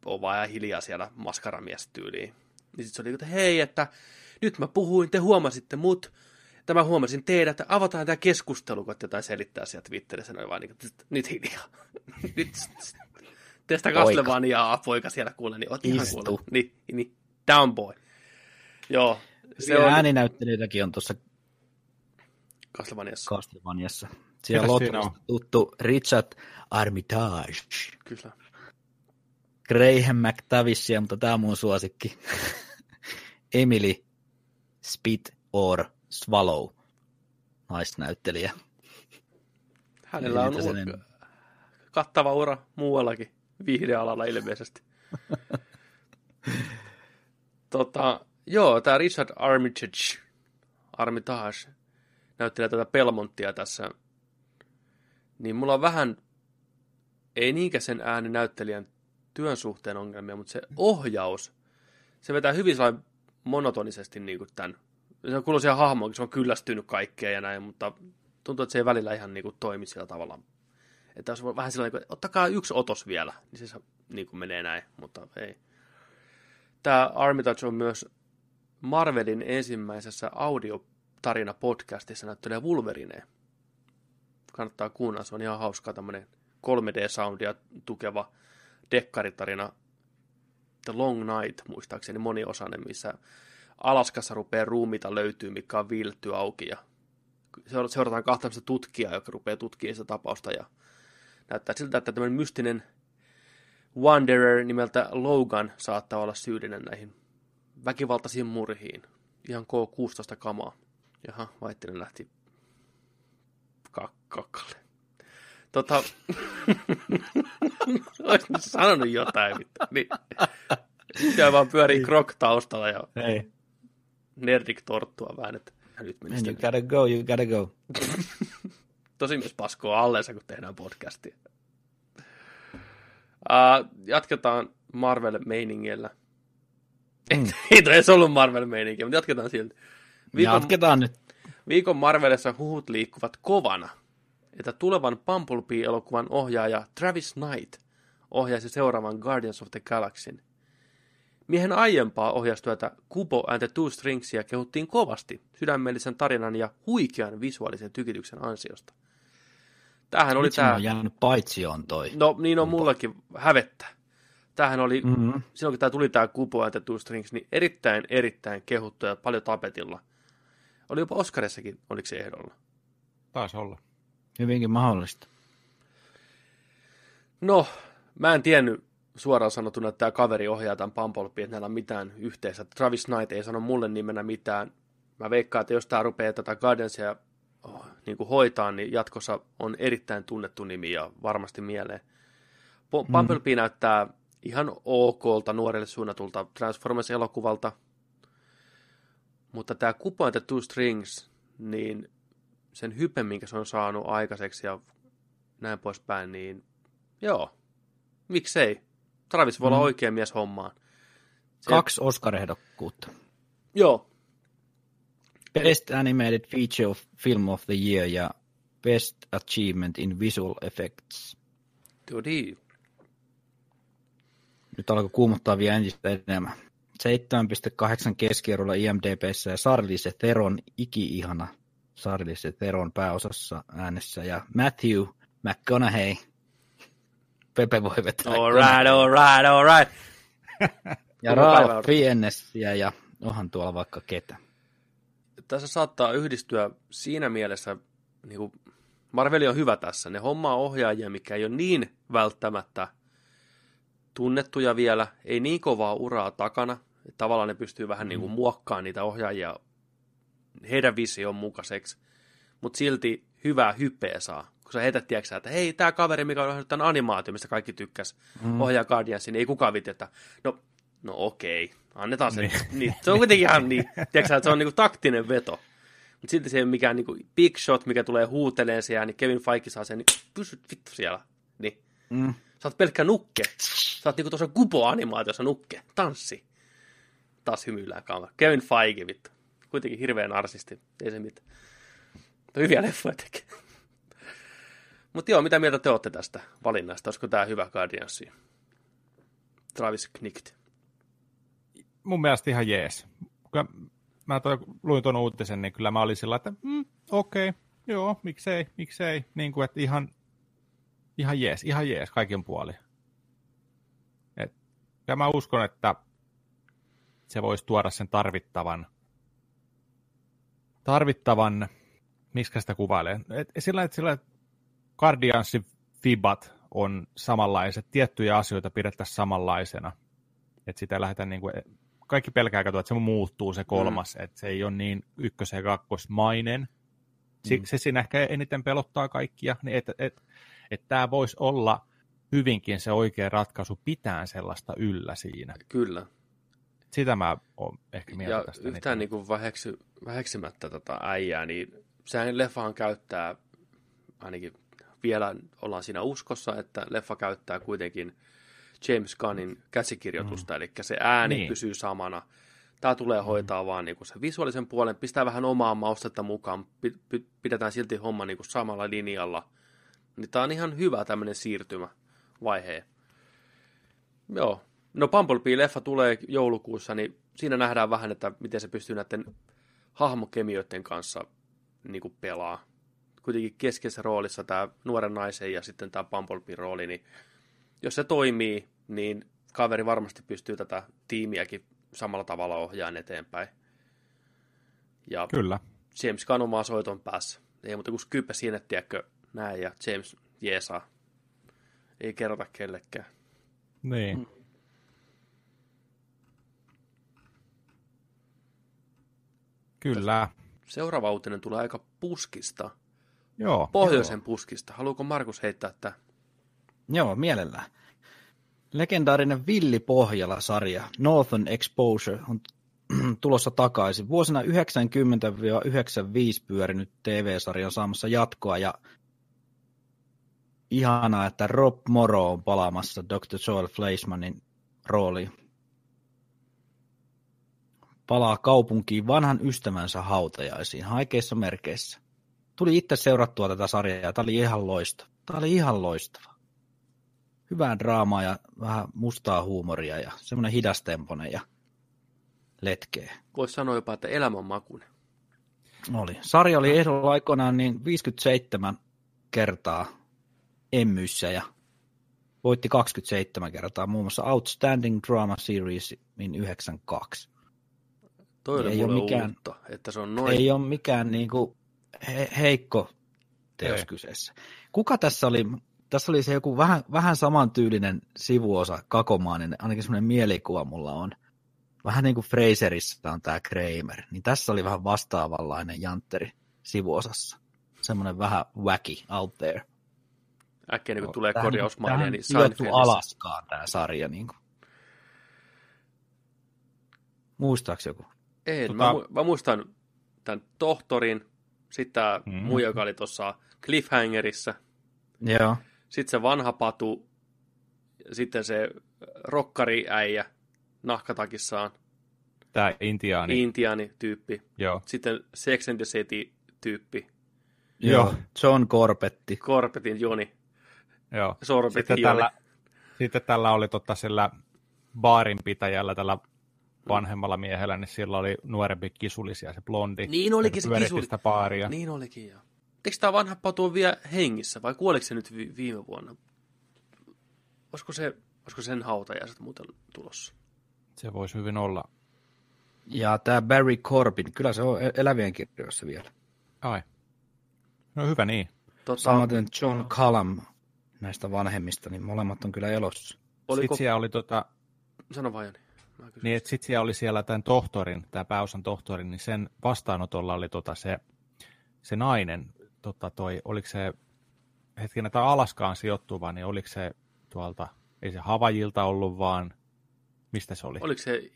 on vaan hiljaa siellä maskaramies tyyliin. Niin sitten se oli, että hei, että nyt mä puhuin, te huomasitte mut, tämä huomasin teidät, että avataan tämä keskustelu, kun jotain selittää sieltä Twitterissä, noin vaan niin kuin, nyt hiljaa. nyt teistä Castlevaniaa poika siellä kuule, niin oot ihan kuule. Niin, niin, down boy. Joo. Se on... Ääninäyttelytäkin on tuossa Castlevaniassa. Castlevaniassa. Siellä on tuttu Richard Armitage. Kyllä. Graham McTavissia, mutta tämä on mun suosikki. Emily Spit or Swallow, naisnäyttelijä. Hänellä on ur- kattava ura muuallakin viihdealalla ilmeisesti. tota, joo, tämä Richard Armitage, Armitage näyttelee tätä Pelmonttia tässä. Niin mulla on vähän, ei niinkään sen äänen näyttelijän työn suhteen ongelmia, mutta se ohjaus, se vetää hyvin sellainen monotonisesti niin kuin tämän. Se on kuuloisia hahmoja, se on kyllästynyt kaikkeen ja näin, mutta tuntuu, että se ei välillä ihan niin kuin toimi sillä tavalla. Että jos vähän sellainen, että ottakaa yksi otos vielä, niin se niin kuin menee näin, mutta ei. Tämä Armitage on myös Marvelin ensimmäisessä audiotarina-podcastissa näyttelee Wolverine. Kannattaa kuunnella, se on ihan hauskaa tämmöinen 3D-soundia tukeva dekkaritarina The Long Night, muistaakseni moniosainen, missä Alaskassa rupeaa ruumita löytyy, mikä on viilletty auki ja seurataan kahta tutkijaa, joka rupeaa tutkimaan sitä tapausta ja näyttää siltä, että tämmöinen mystinen Wanderer nimeltä Logan saattaa olla syyllinen näihin väkivaltaisiin murhiin. Ihan K16 kamaa. Jaha, Vaittinen lähti kakkalle. Tota, olisin sanonut jotain, vittu. Niin. Siellä vaan pyörii krok taustalla ja Hei. nerdik torttua vähän, että nyt meni you gotta go, you gotta go. Tosi myös paskoa alleensa, kun tehdään podcastia. Uh, jatketaan Marvel-meiningillä. Mm. Ei toi edes ollut Marvel-meininkiä, mutta jatketaan silti. Viikon, jatketaan nyt. Viikon Marvelissa huhut liikkuvat kovana, että tulevan Bumblebee-elokuvan ohjaaja Travis Knight ohjaisi seuraavan Guardians of the Galaxyn. Miehen aiempaa ohjastyötä Kubo and the Two Stringsia kehuttiin kovasti sydämellisen tarinan ja huikean visuaalisen tykityksen ansiosta. Tämähän oli tämä... on jäänyt paitsi on toi. No niin on mullakin hävettä. Tämähän oli, mm-hmm. silloin kun tämä tuli tämä and the Two Strings, niin erittäin, erittäin kehuttu ja paljon tapetilla. Oli jopa Oscarissakin, oliko se ehdolla? Taisi olla. Hyvinkin mahdollista. No, mä en tiennyt suoraan sanottuna, että tämä kaveri ohjaa tämän Bumblebee, että näillä on mitään yhteistä. Travis Knight ei sano mulle nimenä mitään. Mä veikkaan, että jos tämä rupeaa tätä Guardiansia niin kuin hoitaa, niin jatkossa on erittäin tunnettu nimi ja varmasti mieleen. Mm. Bumblebee mm. näyttää ihan okolta nuorelle suunnatulta Transformers-elokuvalta, mutta tämä Kupo the Two Strings, niin sen hypen, minkä se on saanut aikaiseksi ja näin poispäin, niin joo, miksei. Travis voi mm. olla oikea mies hommaan. Se... Kaksi Oscar-ehdokkuutta. Joo. Best Animated Feature of Film of the Year ja Best Achievement in Visual Effects. Todi. Nyt alkoi kuumottaa vielä entistä enemmän. 7,8 keskiarvolla IMDBssä ja Charlize Theron iki-ihana Charlize Theron pääosassa äänessä ja Matthew McConaughey. Pepe voi vetää. All right, all right, all right. ja Ralph Fiennes ja, ja onhan tuolla vaikka ketä. Tässä saattaa yhdistyä siinä mielessä, niin kuin Marveli on hyvä tässä. Ne hommaa ohjaajia, mikä ei ole niin välttämättä tunnettuja vielä, ei niin kovaa uraa takana. Tavallaan ne pystyy vähän niin kuin mm. muokkaamaan niitä ohjaajia heidän vision mukaiseksi, mutta silti hyvää hypeä saa. Kun sä heität, tiedätkö, että hei, tämä kaveri, mikä on ohjannut tämän animaatio, mistä kaikki tykkäs, mm. ohjaa Guardiansin, ei kukaan viti, että no, no okei, annetaan se. Niin. niin. Se on kuitenkin ihan niin, tiedätkö, että se on niinku taktinen veto. Mutta silti se ei ole mikään niinku big shot, mikä tulee huuteleen siellä, niin Kevin Feige saa sen, niin pysyt vittu siellä. Niin. Mm. Sä oot pelkkä nukke. Sä oot niinku tuossa Kubo-animaatiossa nukke. Tanssi. Taas hymyillään kamera. Kevin Feige, vittu. Kuitenkin hirveän arsisti. Ei se mitään. Mutta hyviä leffoja tekee. Mutta joo, mitä mieltä te olette tästä valinnasta? Olisiko tämä hyvä Guardiansi? Travis Knicht. Mun mielestä ihan jees. Kyllä mä toi, luin tuon uutisen, niin kyllä mä olin sillä, että mm, okei, okay, joo, miksei, miksei. Niin kuin, että ihan, ihan jees, ihan jees kaiken puoli. Et, ja mä uskon, että se voisi tuoda sen tarvittavan, tarvittavan, miksi sitä kuvailee, et, sillä, että sillä Guardiansin fibat on samanlaiset, tiettyjä asioita pidettäisiin samanlaisena, että sitä lähdetään niin kuin, kaikki pelkää katsoa, että se muuttuu se kolmas, mm. että se ei ole niin ykkös- ja kakkosmainen. Mm. Se siinä ehkä eniten pelottaa kaikkia, niin että et, et, et tämä voisi olla hyvinkin se oikea ratkaisu pitää sellaista yllä siinä. Kyllä. Sitä mä oon ehkä mieltä ja tästä. yhtään niin kuin väheksy, väheksymättä tota äijää, niin sehän leffahan käyttää, ainakin vielä ollaan siinä uskossa, että leffa käyttää kuitenkin James Gunnin käsikirjoitusta, mm. eli se ääni niin. pysyy samana. Tämä tulee mm. hoitaa mm. vaan niin kuin se visuaalisen puolen, pistää vähän omaa maustetta mukaan, pidetään silti homma niin kuin samalla linjalla. Niin tämä on ihan hyvä tämmöinen siirtymävaihe. Joo. No Bumblebee-leffa tulee joulukuussa, niin siinä nähdään vähän, että miten se pystyy näiden hahmokemioiden kanssa niin kuin pelaa. Kuitenkin keskeisessä roolissa tämä nuoren naisen ja sitten tämä Bumblebee rooli, niin jos se toimii, niin kaveri varmasti pystyy tätä tiimiäkin samalla tavalla ohjaamaan eteenpäin. Ja Kyllä. James Gunn omaa soiton päässä. Ei muuta kuin skyppä siinä, tiedätkö, näin, ja James jeesaa. Ei kerrota kellekään. Niin. Mm. Kyllä. Seuraava uutinen tulee aika puskista. Joo. Pohjoisen joo. puskista. Haluuko Markus heittää tämä? Joo, mielellään. Legendaarinen Villi Pohjala-sarja Northern Exposure on tulossa takaisin. Vuosina 90-95 pyörinyt TV-sarja on saamassa jatkoa ja ihanaa, että Rob Moro on palaamassa Dr. Joel Fleischmanin rooliin. Palaa kaupunkiin vanhan ystävänsä hautajaisiin, haikeissa merkeissä. Tuli itse seurattua tätä sarjaa ja tämä oli ihan loistava. Tämä oli ihan loistava hyvää draamaa ja vähän mustaa huumoria ja semmoinen hidastemponen ja letkeä. Voisi sanoa jopa, että elämän makuinen. Oli. Sarja oli ehdolla aikoinaan niin 57 kertaa emmyssä ja voitti 27 kertaa, muun muassa Outstanding Drama Series in 92. Toi oli ei ole mikään, uutta, että se on noin. Ei ole mikään niin kuin he, heikko teos ei. kyseessä. Kuka tässä oli, tässä oli se joku vähän, vähän samantyylinen sivuosa, kakomaaninen, ainakin semmoinen mielikuva mulla on. Vähän niin kuin Fraserissa on tämä Kramer, niin tässä oli vähän vastaavanlainen jantteri sivuosassa. Semmoinen vähän wacky out there. Äkkiä niin kuin tulee korjausmainia, niin Seinfeldissä. Alaskaan tämä sarja. Niin kuin. Muistaaks joku? En, tota... mä, mä, muistan tämän tohtorin, sitten tämä mm-hmm. muu, joka oli tuossa Cliffhangerissa. Joo. Sitten se vanha patu, sitten se rokkariäijä nahkatakissaan. Tämä intiaani. Intiaani-tyyppi. Joo. Sitten Sex and the City-tyyppi. Joo, John Corbetti. Corbetin Joni. Joo. Sorbetin sitten, Joni. tällä, sitten tällä oli tota sillä baarinpitäjällä, tällä vanhemmalla miehellä, niin sillä oli nuorempi kisulisia, se blondi. Niin olikin se kisuli. Sitä baaria. Niin olikin, joo. Eikö tämä vanha patu ole vielä hengissä, vai kuoliko se nyt vi- viime vuonna? Olisiko, se, olisiko sen hautajaiset muuten tulossa? Se voisi hyvin olla. Ja tämä Barry Corbin, kyllä se on elävien kirjoissa vielä. Ai. No hyvä niin. Tota... Samaten John Callum näistä vanhemmista, niin molemmat on kyllä elossa. Oliko... Sitten siellä oli tota... Sano vaan, Jani. Niin, että sitten siellä oli siellä tämän tohtorin, tämä pääosan tohtorin, niin sen vastaanotolla oli tota se, se nainen, tota toi, oliko se hetkinen, tai Alaskaan sijoittuva, niin oliko se tuolta, ei se Havajilta ollut, vaan mistä se oli? Oliko se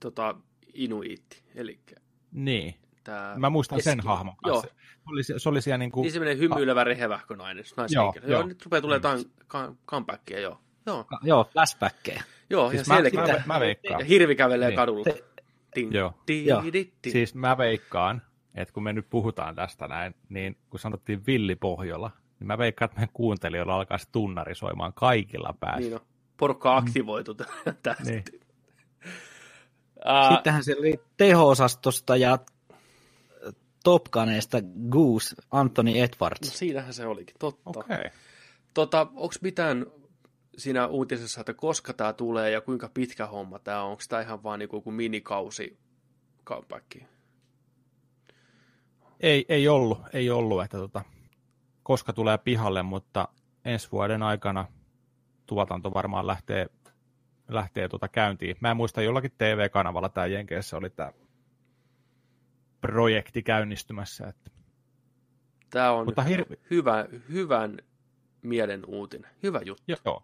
tota, Inuitti, eli... Niin. Tää Mä muistan Eski. sen hahmon Joo. kanssa. Se oli, se oli siellä niin kuin, Niin semmoinen hymyilevä rehevähkö nainen, naishenkilö. Joo, Joo, joo, joo. nyt rupeaa tulee jotain ka- comebackia, joo. Joo, Joo, flashbackkejä. joo siis ja mä, selkeä. mä, mä veikkaan. Ja hirvi kävelee Niin. kadulla. Se- Ting, Joo. di, Joo. di, di. Siis mä veikkaan, että kun me nyt puhutaan tästä näin, niin kun sanottiin Villi Pohjola, niin mä veikkaan, että meidän kuuntelijoilla alkaa se tunnari soimaan kaikilla päässä. Niin on. Porukka on aktivoitu tästä. Niin. Sittenhän se oli teho-osastosta ja Top Gunista Goose Anthony no Edwards. siinähän se olikin, totta. Okei. Okay. Tota, onko mitään siinä uutisessa, että koska tämä tulee ja kuinka pitkä homma tämä on? Onko tämä ihan vaan niinku joku minikausi comeback? Ei, ei ollut, ei ollut, että tota, koska tulee pihalle, mutta ensi vuoden aikana tuotanto varmaan lähtee, lähtee tota käyntiin. Mä en muista, jollakin TV-kanavalla tämä Jenkeissä oli tämä projekti käynnistymässä. Että, Tämä on mutta hirvi, hyvä, hyvän mielen uutinen. Hyvä juttu. Joo.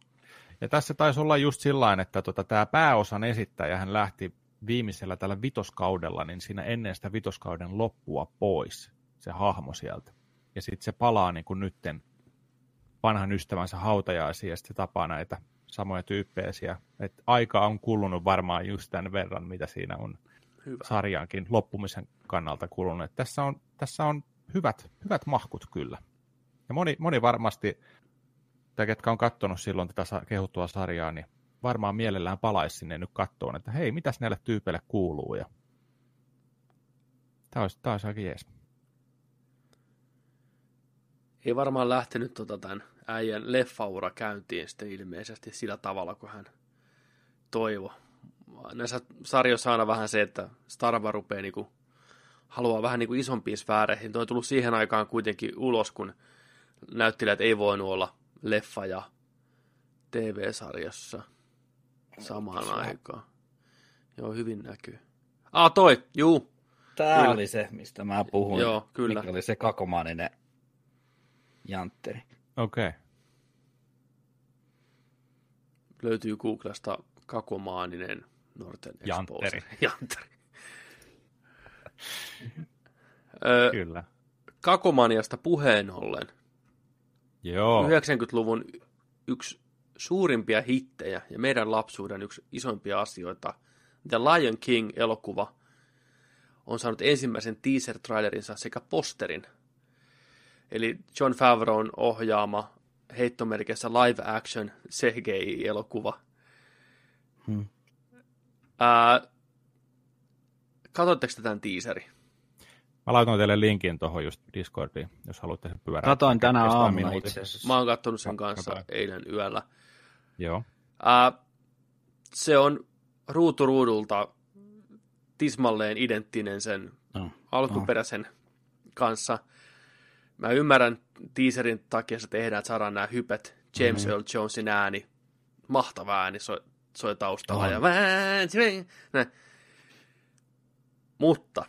Ja tässä taisi olla just sillä että tota, tämä pääosan esittäjä hän lähti viimeisellä tällä vitoskaudella, niin siinä ennen sitä vitoskauden loppua pois, se hahmo sieltä. Ja sitten se palaa niin kuin nytten vanhan ystävänsä hautajaisiin ja sitten tapaa näitä samoja tyyppejä siellä. Et aika on kulunut varmaan just tämän verran, mitä siinä on Hyvä. sarjankin loppumisen kannalta kulunut. Et tässä on, tässä on hyvät, hyvät mahkut kyllä. Ja moni, moni varmasti, tai ketkä on katsonut silloin tätä kehuttua sarjaa, niin varmaan mielellään palaisi sinne nyt kattoon, että hei, mitäs näille tyypeille kuuluu. Ja... Tämä olisi, tämä olisi aika jees. Ei varmaan lähtenyt tota tämän äijän leffaura käyntiin sitten ilmeisesti sillä tavalla, kun hän toivo. Näissä sarjoissa aina vähän se, että Star Wars rupeaa niinku, haluaa vähän niinku isompiin sfääreihin. Toi on tullut siihen aikaan kuitenkin ulos, kun näyttelijät ei voinut olla leffa- ja TV-sarjassa samaan aikaan. Joo, hyvin näkyy. Ah, toi, juu, Tämä Kyllä. oli se, mistä mä puhuin. Joo, kyllä. Mikä oli se kakomaaninen jantteri. Okei. Okay. löytyy Googlesta kakomaaninen Norten Jantteri. Jantteri. Ö, Kyllä. Kakomaniasta puheen ollen. Joo. 90-luvun yksi suurimpia hittejä ja meidän lapsuuden yksi isoimpia asioita. The Lion King-elokuva on saanut ensimmäisen teaser-trailerinsa sekä posterin. Eli John Favreau'n ohjaama heittomerkissä live action CGI-elokuva. Hmm. Ää, katoitteko te tämän teaseri? Mä laitoin teille linkin tuohon just Discordiin, jos haluatte sen pyörää. Katoin tänä aamuna itse asiassa. Mä oon katsonut sen Ka- kanssa katoin. eilen yöllä. Joo. Ää, se on ruutu ruudulta tismalleen identtinen sen No. alkuperäisen kanssa. Mä ymmärrän teaserin takia se tehdään, että saadaan nämä hypet. James Mhm. Earl Jonesin ääni, mahtava ääni soi, soi taustalla. On. Ja näin. Mutta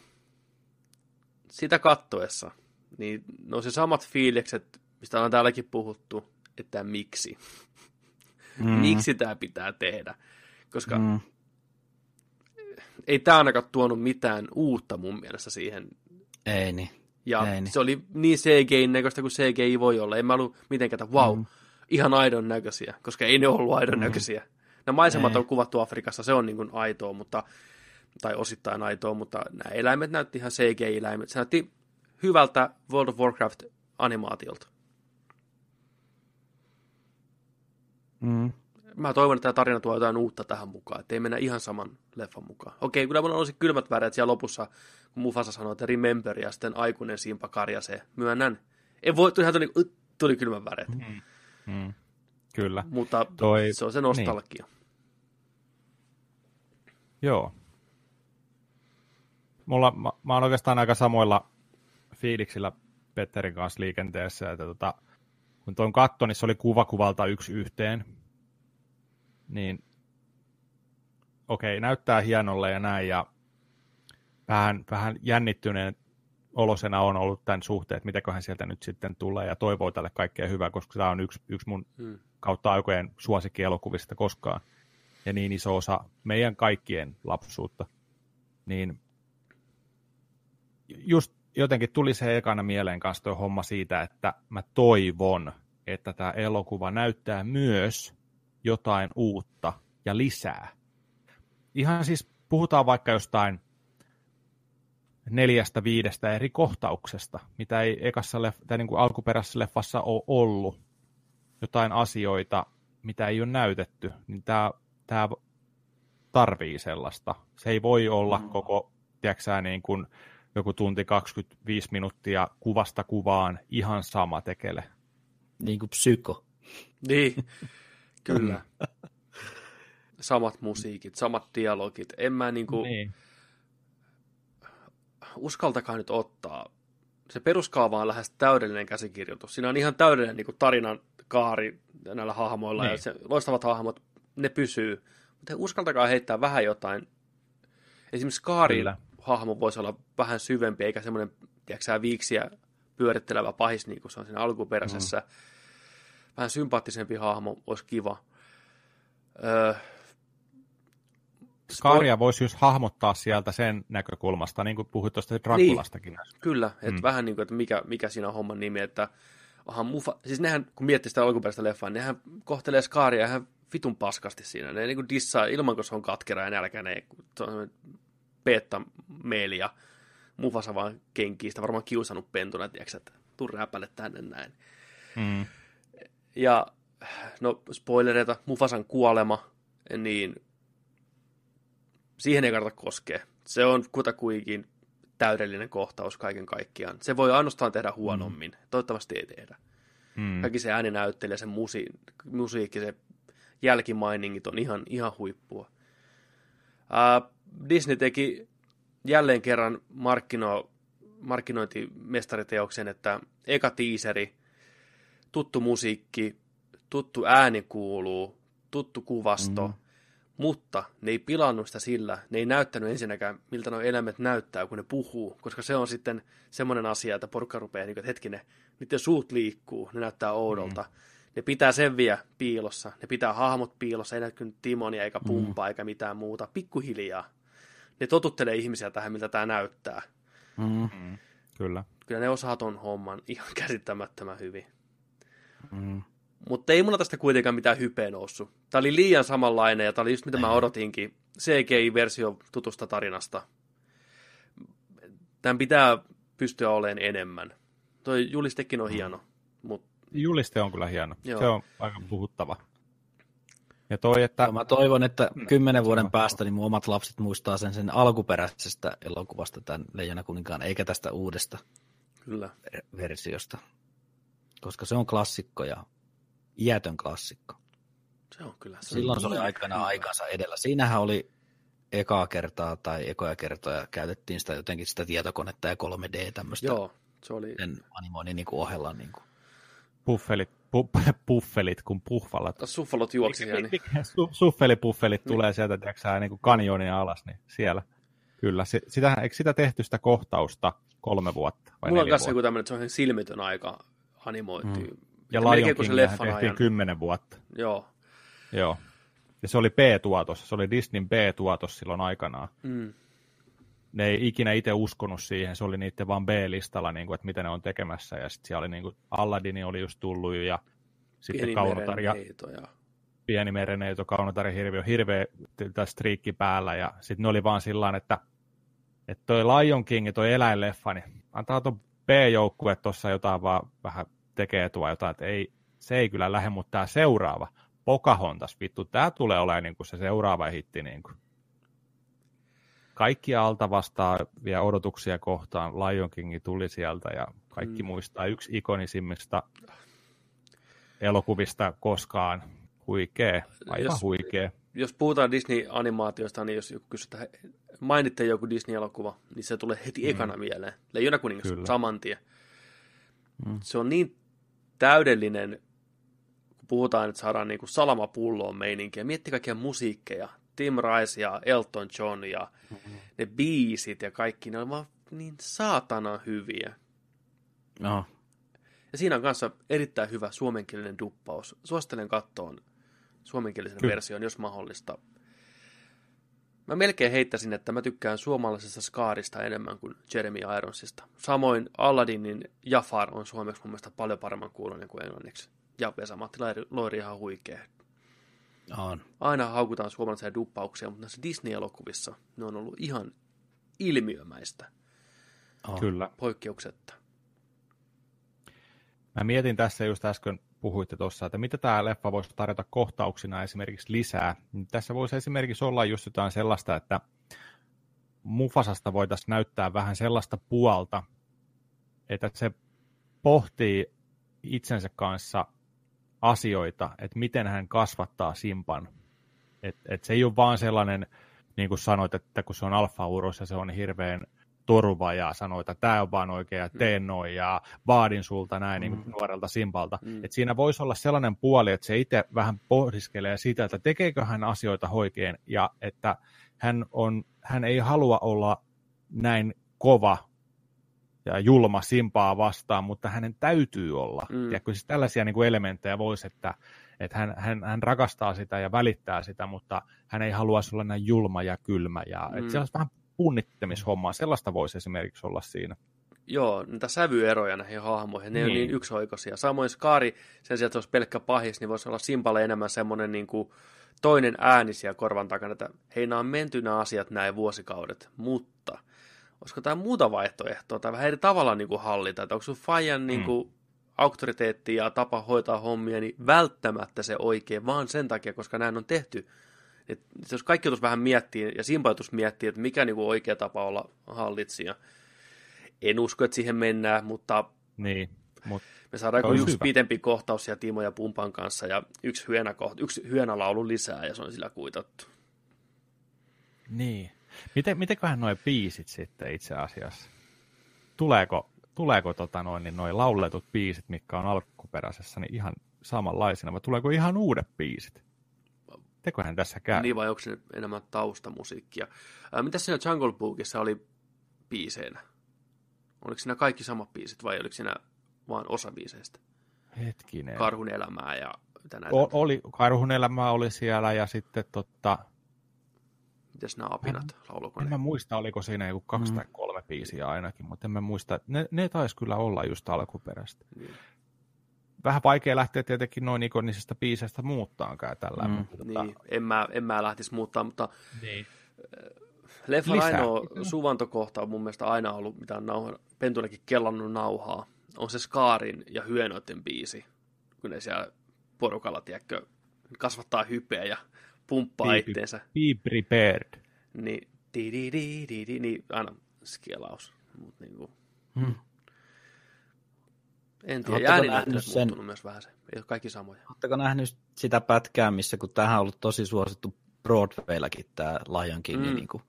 sitä kattoessa, niin ne on se samat fiilikset, mistä on täälläkin puhuttu, että miksi. Mm. Miksi tämä pitää tehdä? Koska mm. Ei tämä ainakaan tuonut mitään uutta mun mielestä siihen Ei niin. Ja Ei niin. se oli niin CGI-näköistä kuin CGI voi olla. En mä ollut mitenkään, että wow, mm. ihan aidon näköisiä, koska ei ne ollut aidon mm. näköisiä. Nämä maisemat Ei. on kuvattu Afrikassa, se on niin kuin aitoa, mutta, tai osittain aitoa, mutta nämä eläimet näytti ihan CGI-eläimet. Se näytti hyvältä World of Warcraft-animaatiolta. Mm. Mä toivon, että tämä tarina tuo jotain uutta tähän mukaan, ettei mennä ihan saman leffan mukaan. Okei, kyllä mulla olisi kylmät väreet siellä lopussa, kun Mufasa sanoi, että remember, ja sitten aikuinen Simpa karjasee. Myönnän. En voi, tuli, tuli, tuli, tuli kylmän väreet. Mm. Mm. Kyllä. Mutta Toi- se on se nostalgia. Joo. Mulla, mä, mä oon oikeastaan aika samoilla fiiliksillä Petterin kanssa liikenteessä, että tota, kun tuon katto, niin se oli kuva kuvalta yksi yhteen, niin okei, näyttää hienolle ja näin, ja vähän, vähän jännittyneen olosena on ollut tämän suhteen, että mitäköhän sieltä nyt sitten tulee, ja toivoo tälle kaikkea hyvää, koska tämä on yksi, yksi mun Hmm. kautta aikojen suosikkielokuvista koskaan, ja niin iso osa meidän kaikkien lapsuutta, niin just jotenkin tuli se ekana mieleen kanssa tuo homma siitä, että mä toivon, että tämä elokuva näyttää myös jotain uutta ja lisää. Ihan siis puhutaan vaikka jostain neljästä viidestä eri kohtauksesta, mitä ei ekassa leff- tai niin kuin alkuperäisessä leffassa ole ollut. Jotain asioita, mitä ei ole näytetty, niin tämä, tämä tarvii sellaista. Se ei voi olla mm. koko, tiedätkö niin kuin joku tunti 25 minuuttia kuvasta kuvaan ihan sama tekele. Niin kuin psyko. Niin, kyllä. samat musiikit, samat dialogit. En mä niinku... Niin. Uskaltakaa nyt ottaa. Se peruskaava on lähes täydellinen käsikirjoitus. Siinä on ihan täydellinen niinku tarinan kaari näillä hahmoilla niin. ja se, loistavat hahmot, ne pysyy. Mutta uskaltakaa heittää vähän jotain. Esimerkiksi Kaari Kyllä. Hahmo voisi olla vähän syvempi, eikä semmoinen, tiedätkö viiksiä pyörittelevä pahis, niin kuin se on siinä alkuperäisessä. Mm. Vähän sympaattisempi hahmo olisi kiva. Öö, Skaria voisi just hahmottaa sieltä sen näkökulmasta, niin kuin puhuit tuosta Drakulastakin. Niin, kyllä, että mm. vähän niin kuin, että mikä, mikä siinä on homman nimi, että aha, mufa, siis nehän, kun miettii sitä alkuperäistä leffaa, nehän kohtelee Skaria ihan vitun paskasti siinä. Ne niin kuin dissaa ilman, kun se on katkera ja nälkäinen, se on peetta meeli ja Mufasa vaan kenkii sitä varmaan kiusannut pentuna, tiedätkö, että tuu räpälle tänne näin. Mm. Ja no spoilereita, Mufasan kuolema, niin siihen ei kannata koskea. Se on kutakuinkin täydellinen kohtaus kaiken kaikkiaan. Se voi ainoastaan tehdä huonommin. Mm. Toivottavasti ei tehdä. Mm. Kaikki se ääninäyttelijä, se musi- musiikki, se jälkimainingit on ihan, ihan huippua. Uh, Disney teki jälleen kerran markkino, markkinointimestariteoksen, että eka tiiseri, tuttu musiikki, tuttu ääni kuuluu, tuttu kuvasto, mm mutta ne ei pilannut sitä sillä, ne ei näyttänyt ensinnäkään, miltä nuo eläimet näyttää, kun ne puhuu, koska se on sitten semmoinen asia, että porukka rupeaa, niin kuin, että hetkinen, niiden suut liikkuu, ne näyttää oudolta. Mm. Ne pitää sen vielä piilossa, ne pitää hahmot piilossa, ei näkynyt Timonia eikä Pumpaa mm. eikä mitään muuta, pikkuhiljaa. Ne totuttelee ihmisiä tähän, miltä tämä näyttää. Mm. Mm. Kyllä. Kyllä ne osaa ton homman ihan käsittämättömän hyvin. Mm. Mutta ei mulla tästä kuitenkaan mitään hypeä noussut. Tämä oli liian samanlainen ja tämä oli just mitä mä odotinkin. CGI-versio tutusta tarinasta. Tämän pitää pystyä olemaan enemmän. Toi julistekin on mm. hieno. Mut... Juliste on kyllä hieno. Joo. Se on aika puhuttava. Ja toi, että... Ja mä toivon, että mm. kymmenen vuoden päästä niin mun omat lapset muistaa sen, sen alkuperäisestä elokuvasta, tämän Leijona kuninkaan, eikä tästä uudesta Kyllä. versiosta. Koska se on klassikko ja iätön klassikko. Se on kyllä. Se Silloin se oli aikana aikansa edellä. Siinähän oli ekaa kertaa tai ekoja kertoja käytettiin sitä jotenkin sitä tietokonetta ja 3D tämmöistä. Joo, se oli. Sen animoinnin niin kuin ohella. Niin kuin. Puffelit, pu, puffelit, kun puhvalat. Suffalot juoksi siellä. Niin. Su, suffelipuffelit niin. tulee sieltä, tiedätkö niin kuin kanjonia alas, niin siellä. Kyllä, sitä, eikö sitä tehty sitä kohtausta kolme vuotta? Vai Mulla on kanssa joku tämmöinen, että se on silmitön aika animoitu. Mm. Ja Lion King tehtiin ajan. kymmenen vuotta. Joo. Joo. Ja se oli B-tuotos, se oli Disneyn B-tuotos silloin aikanaan. Mm. Ne ei ikinä itse uskonut siihen, se oli niiden vaan B-listalla, niin kuin, että mitä ne on tekemässä. Ja sitten siellä oli niin kuin, Aladdin oli just tullut ja sitten Pieni Kaunotari ja, ja... Pieni mereneito, Kaunotari hirviö, hirveä striikki päällä. Ja sitten ne oli vaan sillä että, että toi Lion King toi eläinleffa, niin antaa tuon B-joukkue tuossa jotain vaan vähän tekee tuo jotain, että ei, se ei kyllä lähde, mutta tämä seuraava, Pocahontas, vittu, tämä tulee olemaan niin kuin se seuraava hitti. Niin kuin. Kaikki alta vielä odotuksia kohtaan, Lion King tuli sieltä ja kaikki mm. muistaa yksi ikonisimmista elokuvista koskaan. Huikee, aivan jos, huikee. Jos puhutaan Disney-animaatiosta, niin jos joku kysytään, mainitte joku Disney-elokuva, niin se tulee heti mm. ekana mieleen. Leijona kuningas, saman tien. Mm. Se on niin täydellinen, kun puhutaan, että saadaan niin kuin salamapulloon meininkiä. Mietti kaikkia musiikkeja. Tim Rice ja Elton John ja mm-hmm. ne biisit ja kaikki, ne on vaan niin saatana hyviä. No. Ja siinä on kanssa erittäin hyvä suomenkielinen duppaus. Suosittelen kattoon suomenkielisen version, jos mahdollista. Mä melkein heittäisin, että mä tykkään suomalaisesta Skaarista enemmän kuin Jeremy Ironsista. Samoin Aladdinin Jafar on suomeksi mun mielestä paljon paremman kuulonen kuin englanniksi. Ja Vesa-Matti Loiri ihan huikea. On. Aina haukutaan suomalaisia duppauksia, mutta näissä Disney-elokuvissa ne on ollut ihan ilmiömäistä. on. Kyllä. Poikkeuksetta. Mä mietin tässä just äsken puhuitte tuossa, että mitä tämä leffa voisi tarjota kohtauksina esimerkiksi lisää. Niin Tässä voisi esimerkiksi olla just jotain sellaista, että Mufasasta voitaisiin näyttää vähän sellaista puolta, että se pohtii itsensä kanssa asioita, että miten hän kasvattaa Simpan. Et, et se ei ole vaan sellainen, niin kuin sanoit, että kun se on alfa ja se on hirveän turva ja sanoo, että tämä on vaan oikein ja teen noin ja vaadin sulta näin niin kuin nuorelta Simpalta. Mm. Et siinä voisi olla sellainen puoli, että se itse vähän pohdiskelee sitä, että tekeekö hän asioita oikein ja että hän, on, hän ei halua olla näin kova ja julma Simpaa vastaan, mutta hänen täytyy olla. Mm. Ja kyllä siis tällaisia niin kuin elementtejä voisi, että, että hän, hän, hän rakastaa sitä ja välittää sitä, mutta hän ei haluaisi olla näin julma ja kylmä. Ja, Mm. että se olisi vähän punnittamishommaa. Sellaista voisi esimerkiksi olla siinä. Joo, niitä sävyeroja näihin hahmoihin, ne niin. on Niin. yksioikoisia. Samoin Skaari, sen sijaan, että olisi pelkkä pahis, niin voisi olla Simpalle enemmän semmoinen niin kuin toinen ääni siellä korvan takana, että hei, nämä on menty nämä asiat näin vuosikaudet, mutta olisiko tämä muuta vaihtoehtoa tai vähän eri tavalla niin kuin hallita, että onko sun Fajan niin kuin auktoriteetti ja tapa hoitaa hommia, niin välttämättä se oikein, vaan sen takia, koska näin on tehty. Et jos kaikki joutuisi vähän miettiä ja Simpa joutuisi miettiä, että mikä niin kuin oikea tapa olla hallitsija. En usko, että siihen mennään, mutta Niin, mutta me saadaan olisi yksi hyvä. pitempi kohtaus siellä Timo ja Pumpan kanssa ja yksi, hyönä yksi hyönälaulu lisää ja se on sillä kuitattu. niin. Miten, mitenköhän nuo biisit sitten itse asiassa? Tuleeko, tuleeko tota noin, niin noi lauletut biisit, mitkä on alkuperäisessä, niin ihan samanlaisina, vai tuleeko ihan uudet biisit? Tekohän tässä käy? Niin vai onko se enemmän taustamusiikkia? Ää, mitä siinä Jungle Bookissa oli biiseinä? Oliko siinä kaikki samat biisit vai oliko siinä vain osa biiseistä? Hetkinen. Karhun elämää ja näitä? O- oli, Karhun elämä oli siellä ja sitten totta, Mitäs nämä apinat? En ne? mä muista, oliko siinä joku kaksi Mm. tai kolme biisiä ainakin, mutta en mä muista, ne, ne taisi kyllä olla just alkuperäistä. Niin. Vähän vaikea lähteä tietenkin noin ikonisista biiseistä muuttaankaan tällä. Mm. mutta tota, Niin, en mä, en mä lähtisi muuttaa, mutta niin. Leffan Lisää. ainoa suvantokohta on mun mielestä aina ollut, mitä on nauha, Pentullekin kellannut nauhaa, on se Skaarin ja Hyenoiden biisi, kun ne siellä porukalla, tiedätkö, kasvattaa hypeä ja pumppaa Be- itteensä. Be prepared. Niin, di, di, di, di, di, niin aina skelaus. Mut niinku, Hmm. en tiedä, Oletteko ääninäyttö sen- muuttunut myös vähän se. Ei ole kaikki samoja. Oletteko nähnyt sitä pätkää, missä kun tähän on ollut tosi suosittu Broadwayllakin tämä Lion King, Mm. mm. niin, kuin,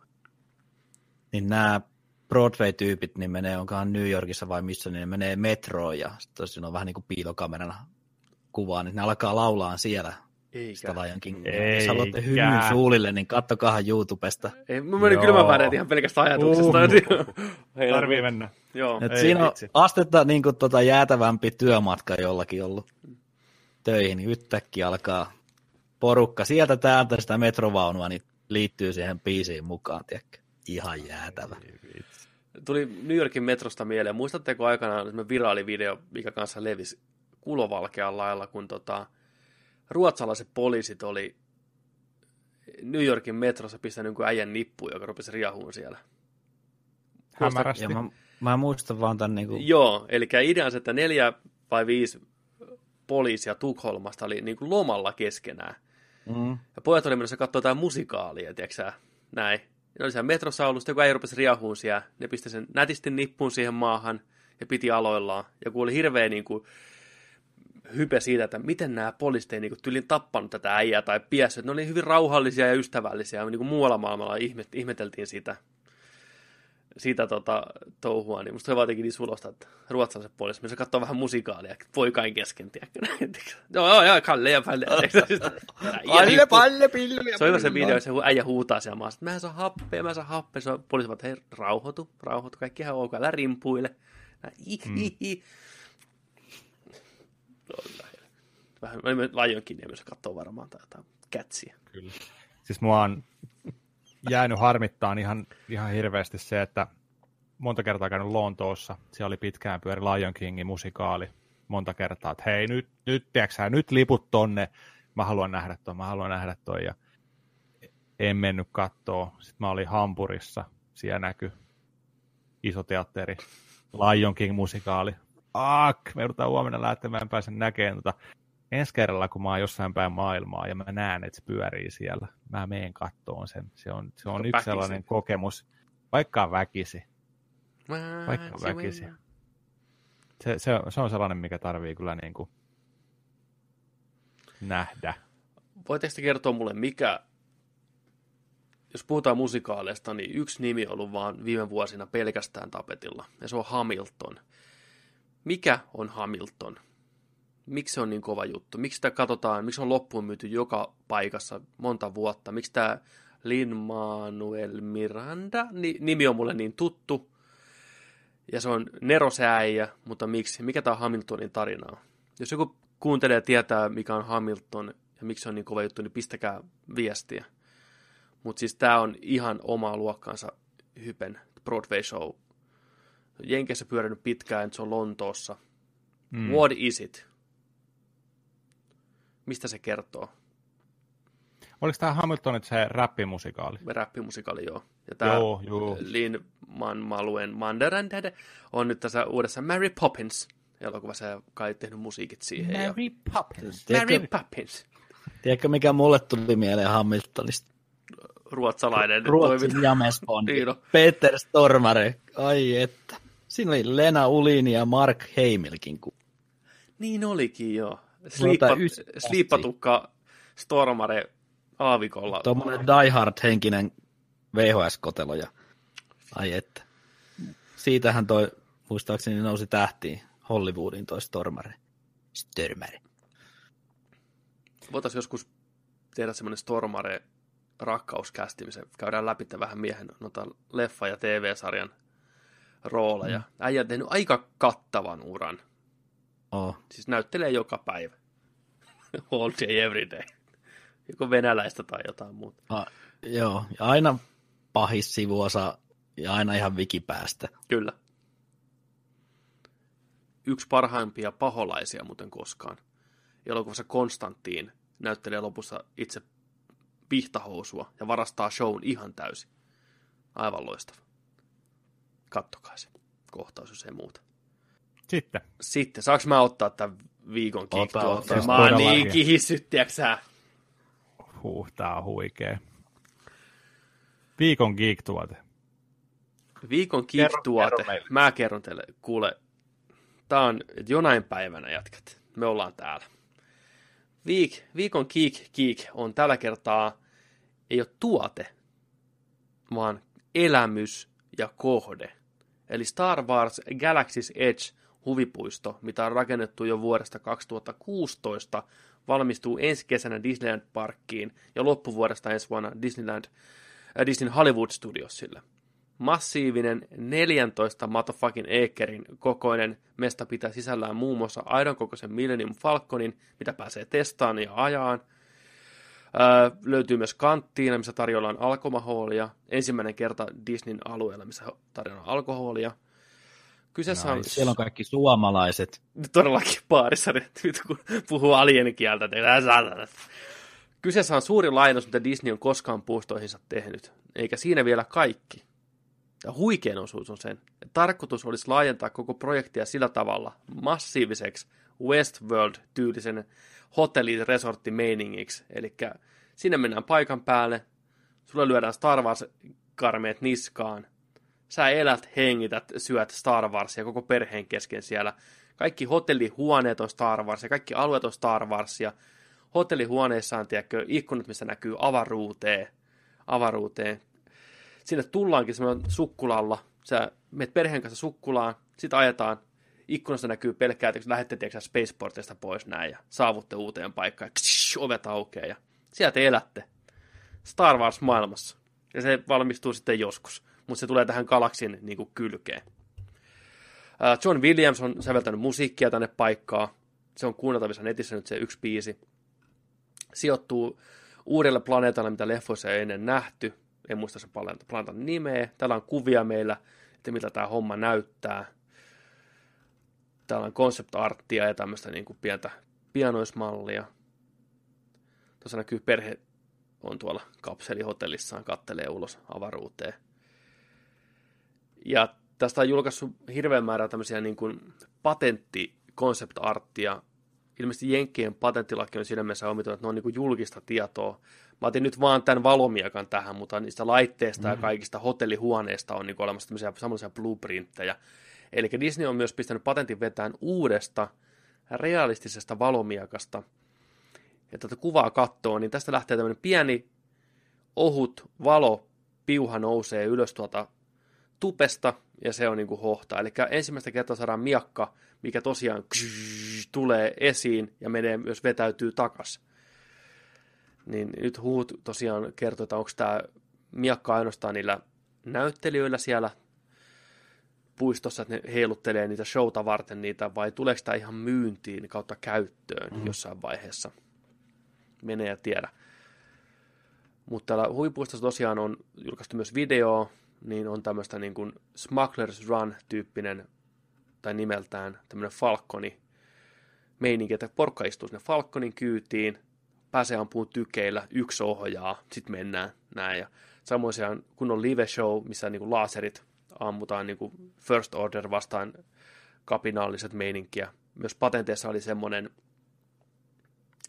niin nämä Broadway-tyypit niin menee, onkohan New Yorkissa vai missä, niin ne menee metroon ja sitten siinä on vähän niin kuin piilokamerana kuvaa, niin ne alkaa laulaa siellä Eikä. Lion King. Eikä. Jos haluatte hymyn suulille, niin kattokahan YouTubesta. Ei, mä menin kylmän väreet ihan pelkästä ajatuksesta. Hei, Tarvii mennä. Joo. Et Ei siinä on vitsi. astetta niin kuin, tota, jäätävämpi työmatka jollakin ollut töihin, niin yhtäkkiä alkaa porukka sieltä täältä sitä metrovaunua, niin liittyy siihen biisiin mukaan, tiedätkö? Ihan jäätävä. Tuli New Yorkin metrosta mieleen. Muistatteko aikanaan semmoinen viraalivideo, mikä kanssa levisi kulovalkean lailla, kun tota, ruotsalaiset poliisit oli New Yorkin metrossa pistänyt jonkun äijän nippuun, joka rupesi riahuun siellä. Hämärästi. Ja mä, mä muistan vaan tämän niin kuin, Joo, eli idea on se, että neljä vai viisi poliisia Tukholmasta oli niin kuin lomalla keskenään. mm, Ja pojat oli menossa katsoa jotain musikaalia, tiedätkö näin. Ne oli siellä metrossa ollut, sitten joku äijä rupesi riahuun siellä. Ne pisti sen nätisti nippuun siihen maahan ja piti aloillaan. Ja kun oli hirveä niin kuin, hype siitä, että miten nämä poliisit ei niin kuin, tyylin tappanut tätä äijää tai piessyt. Ne oli hyvin rauhallisia ja ystävällisiä. Niin kuin muualla maailmalla ihmet, ihmeteltiin sitä, siitä tota, touhua, niin musta se vaan teki niin sulosta, että ruotsalaiset poliisit, missä katsoo vähän musikaalia, poikain kesken, tiedätkö? Joo, joo, joo, Kalle ja Palle. Palle, palle, pillu. Se on hyvä se video, se äijä huutaa siellä maassa, että mä en saa happea, mä en saa happea. Se on poliisi vaan, että hei, rauhoitu, rauhoitu, kaikki ihan ok, älä rimpuile. I, i, i. Vähän Lion Kingia myös katsoo varmaan tai jotain kätsiä. Kyllä. Siis mua on jäänyt harmittaan ihan, ihan hirveästi se, että monta kertaa käynyt Lontoossa. Siellä oli pitkään pyöri Lion Kingin musikaali monta kertaa, että hei nyt, nyt, tiiäksä, nyt liput tonne, mä haluan nähdä ton, mä haluan nähdä ton. Ja en mennyt kattoo. Sitten mä olin Hampurissa, siellä näkyi iso teatteri, Lion King musikaali. Ak, me joudutaan huomenna lähtemään, pääsen näkemään tota. Ensi kerralla, kun mä oon jossain päin maailmaa ja mä näen, että se pyörii siellä, mä meen kattoon sen. Se on, se on yksi sellainen kokemus, vaikka väkisi. Vaikka väkisi. Se, se, se on sellainen, mikä tarvii kyllä niin kuin nähdä. Voitteko te kertoa mulle, mikä, jos puhutaan musikaaleista, niin yksi nimi on ollut vaan viime vuosina pelkästään tapetilla, ja se on Hamilton. Mikä on Hamilton? Miksi se on niin kova juttu? Miksi sitä katsotaan, miksi on loppuun myyty joka paikassa monta vuotta? Miksi tämä Lin-Manuel Miranda, nimi on mulle niin tuttu, ja se on nerosääjä, mutta miksi? Mikä tämä Hamiltonin tarina on? Jos joku kuuntelee ja tietää, mikä on Hamilton ja miksi se on niin kova juttu, niin pistäkää viestiä. Mutta siis tämä on ihan omaa luokkaansa hypen Broadway show. Jenkeissä pyörinyt pitkään, se on Lontoossa. Mm. What is it? Mistä se kertoo? Oliko tämä Hamiltonit se räppimusikaali? Räppimusikaali, joo. Ja tämä joo, joo. Lin Man Maluen Manderandede on nyt tässä uudessa Mary Poppins elokuvassa ja kai tehnyt musiikit siihen. Mary ja... Poppins. Tiedätkö, Mary Poppins. Tiedätkö, mikä mulle tuli mieleen Hamiltonista? Ruotsalainen. Ruotsin jamespondi. niin Peter Stormare. Ai että. Siinä oli Lena Ulini ja Mark Heimilkin. Niin olikin, joo. Sliippa, sliippatukka Stormare aavikolla. Tuommoinen diehard-henkinen VHS-kotelo. Ja... Ai että. Siitähän toi, muistaakseni nousi tähtiin Hollywoodin toi Stormare. Stormare. Voitaisiin joskus tehdä semmoinen Stormare rakkauskästi, missä käydään läpi vähän miehen noita leffa- ja TV-sarjan rooleja. Mm. Äijä on tehnyt aika kattavan uran. Oh. Siis näyttelee joka päivä. All day, every day. Joko venäläistä tai jotain muuta. Ah, joo, ja aina pahis sivuosa ja aina ihan vikipäästä. Kyllä. Yksi parhaimpia paholaisia muuten koskaan. Elokuvassa Konstantiin näyttelee lopussa itse pihtahousua ja varastaa shown ihan täysin. Aivan loistava. Kattokaa se kohtaus, jos ei muuta. Sitten. Sitten. Saanko mä ottaa tämän viikon kick Mä oon niin kihissyt, Huh, tää on huikee. Viikon geek-tuote. Viikon geek-tuote. Kerro, Mä kerron teille. Kuule, tää on jonain päivänä jatkat. Me ollaan täällä. Viik, viikon geek, geek on tällä kertaa ei ole tuote, vaan elämys ja kohde. Eli Star Wars Galaxy's Edge huvipuisto, mitä on rakennettu jo vuodesta 2016, valmistuu ensi kesänä Disneyland Parkkiin ja loppuvuodesta ensi vuonna Disneyland, äh, Disney Hollywood Studiosille. Massiivinen 14 motherfucking acrein kokoinen mesta pitää sisällään muun muassa aidon kokoisen Millennium Falconin, mitä pääsee testaamaan ja ajaan. Öö, löytyy myös kanttiina, missä tarjoillaan alkoholia. Ensimmäinen kerta Disneyn alueella, missä tarjoillaan alkoholia. Kyseessä on... Siellä on kaikki suomalaiset. Todellakin baarissa, nyt kun puhuu alienikieltä. Kyseessä on suuri lainaus, mitä Disney on koskaan puistoihinsa tehnyt. Eikä siinä vielä kaikki. Ja huikein osuus on sen, että tarkoitus olisi laajentaa koko projektia sillä tavalla massiiviseksi Westworld-tyylisen hotelli-resortti-meiningiksi. Eli sinne mennään paikan päälle, sulle lyödään Star Wars-karmeet niskaan, sä elät, hengität, syöt Star Warsia koko perheen kesken siellä. Kaikki hotellihuoneet on Star Wars ja kaikki alueet on Star Warsia. Hotellihuoneissa on tiedätkö, ikkunat, missä näkyy avaruuteen. avaruuteen. Sinne tullaankin semmoinen sukkulalla. Sä menet perheen kanssa sukkulaan, sit ajetaan. Ikkunasta näkyy pelkkää, että lähdette tiedätkö, spaceportista pois näin ja saavutte uuteen paikkaan. Ksh, ovet aukeaa ja sieltä elätte. Star Wars-maailmassa. Ja se valmistuu sitten joskus mutta se tulee tähän galaksin niin kuin, kylkeen. John Williams on säveltänyt musiikkia tänne paikkaan. Se on kuunneltavissa netissä nyt se yksi biisi. Sijoittuu uudelle planeetalle, mitä leffoissa ei ennen nähty. en muista sen planeetan nimeä. Täällä on kuvia meillä, että miltä tämä homma näyttää. Täällä on concept arttia ja tämmöistä niin kuin pientä pianoismallia. Tuossa näkyy perhe on tuolla kapselihotellissaan, kattelee ulos avaruuteen. Ja tästä on julkaissut hirveän määrä tämmöisiä niin kuin patentti concept arttia. Ilmeisesti Jenkkien patenttilaki on siinä mielessä omitunut, että ne on niin kuin julkista tietoa. Mä otin nyt vaan tämän valomiakan tähän, mutta niistä laitteista mm. ja kaikista hotellihuoneista on niin kuin olemassa tämmöisiä samanlaisia blueprintteja. Eli Disney on myös pistänyt patentin vetään uudesta realistisesta valomiakasta. Ja tätä kuvaa katsoo, niin tästä lähtee tämmöinen pieni ohut valo piuha nousee ylös tuolta tupesta, ja se on niin kuin hohta. Eli ensimmäistä kertaa saadaan miakka, mikä tosiaan ksh, tulee esiin ja menee myös vetäytyy takas. Niin nyt huut tosiaan kertoo, että onko tämä miakka ainoastaan niillä näyttelijöillä siellä puistossa, että ne heiluttelee niitä showta varten niitä, vai tuleeko tämä ihan myyntiin kautta käyttöön mm. jossain vaiheessa? Menee ja tiedä. Mutta täällä huvipuistossa tosiaan on julkaistu myös video, niin on tämmöistä niin kuin Smuggler's Run-tyyppinen, tai nimeltään tämmöinen Falconi meininki, että porkka istuu sinne Falconin kyytiin, pääsee ampuun tykeillä, yksi ohjaa, sitten mennään näin. Ja samoin se on kunnon live show, missä niin kuin laserit ammutaan niin kuin first order vastaan kapinaalliset meininkiä. Myös patenteissa oli semmoinen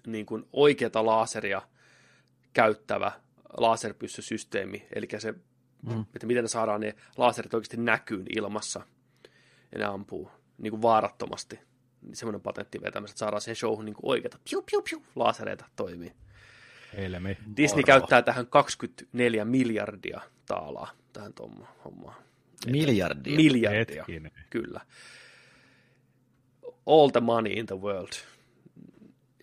niin kuin oikeata laseria käyttävä laserpyssysysteemi, eli se mm. että miten ne saadaan ne laserit oikeasti näkyyn ilmassa ja ne ampuu niin kuin vaarattomasti. Niin semmoinen patentti vetämässä, että saadaan siihen showhun niin oikeita piu, piu, piu, lasereita toimii. Helmi. Disney Orvo. käyttää tähän 24 miljardia taalaa tähän hommaan. Miljardia? Miljardia, Hetkinen. kyllä. All the money in the world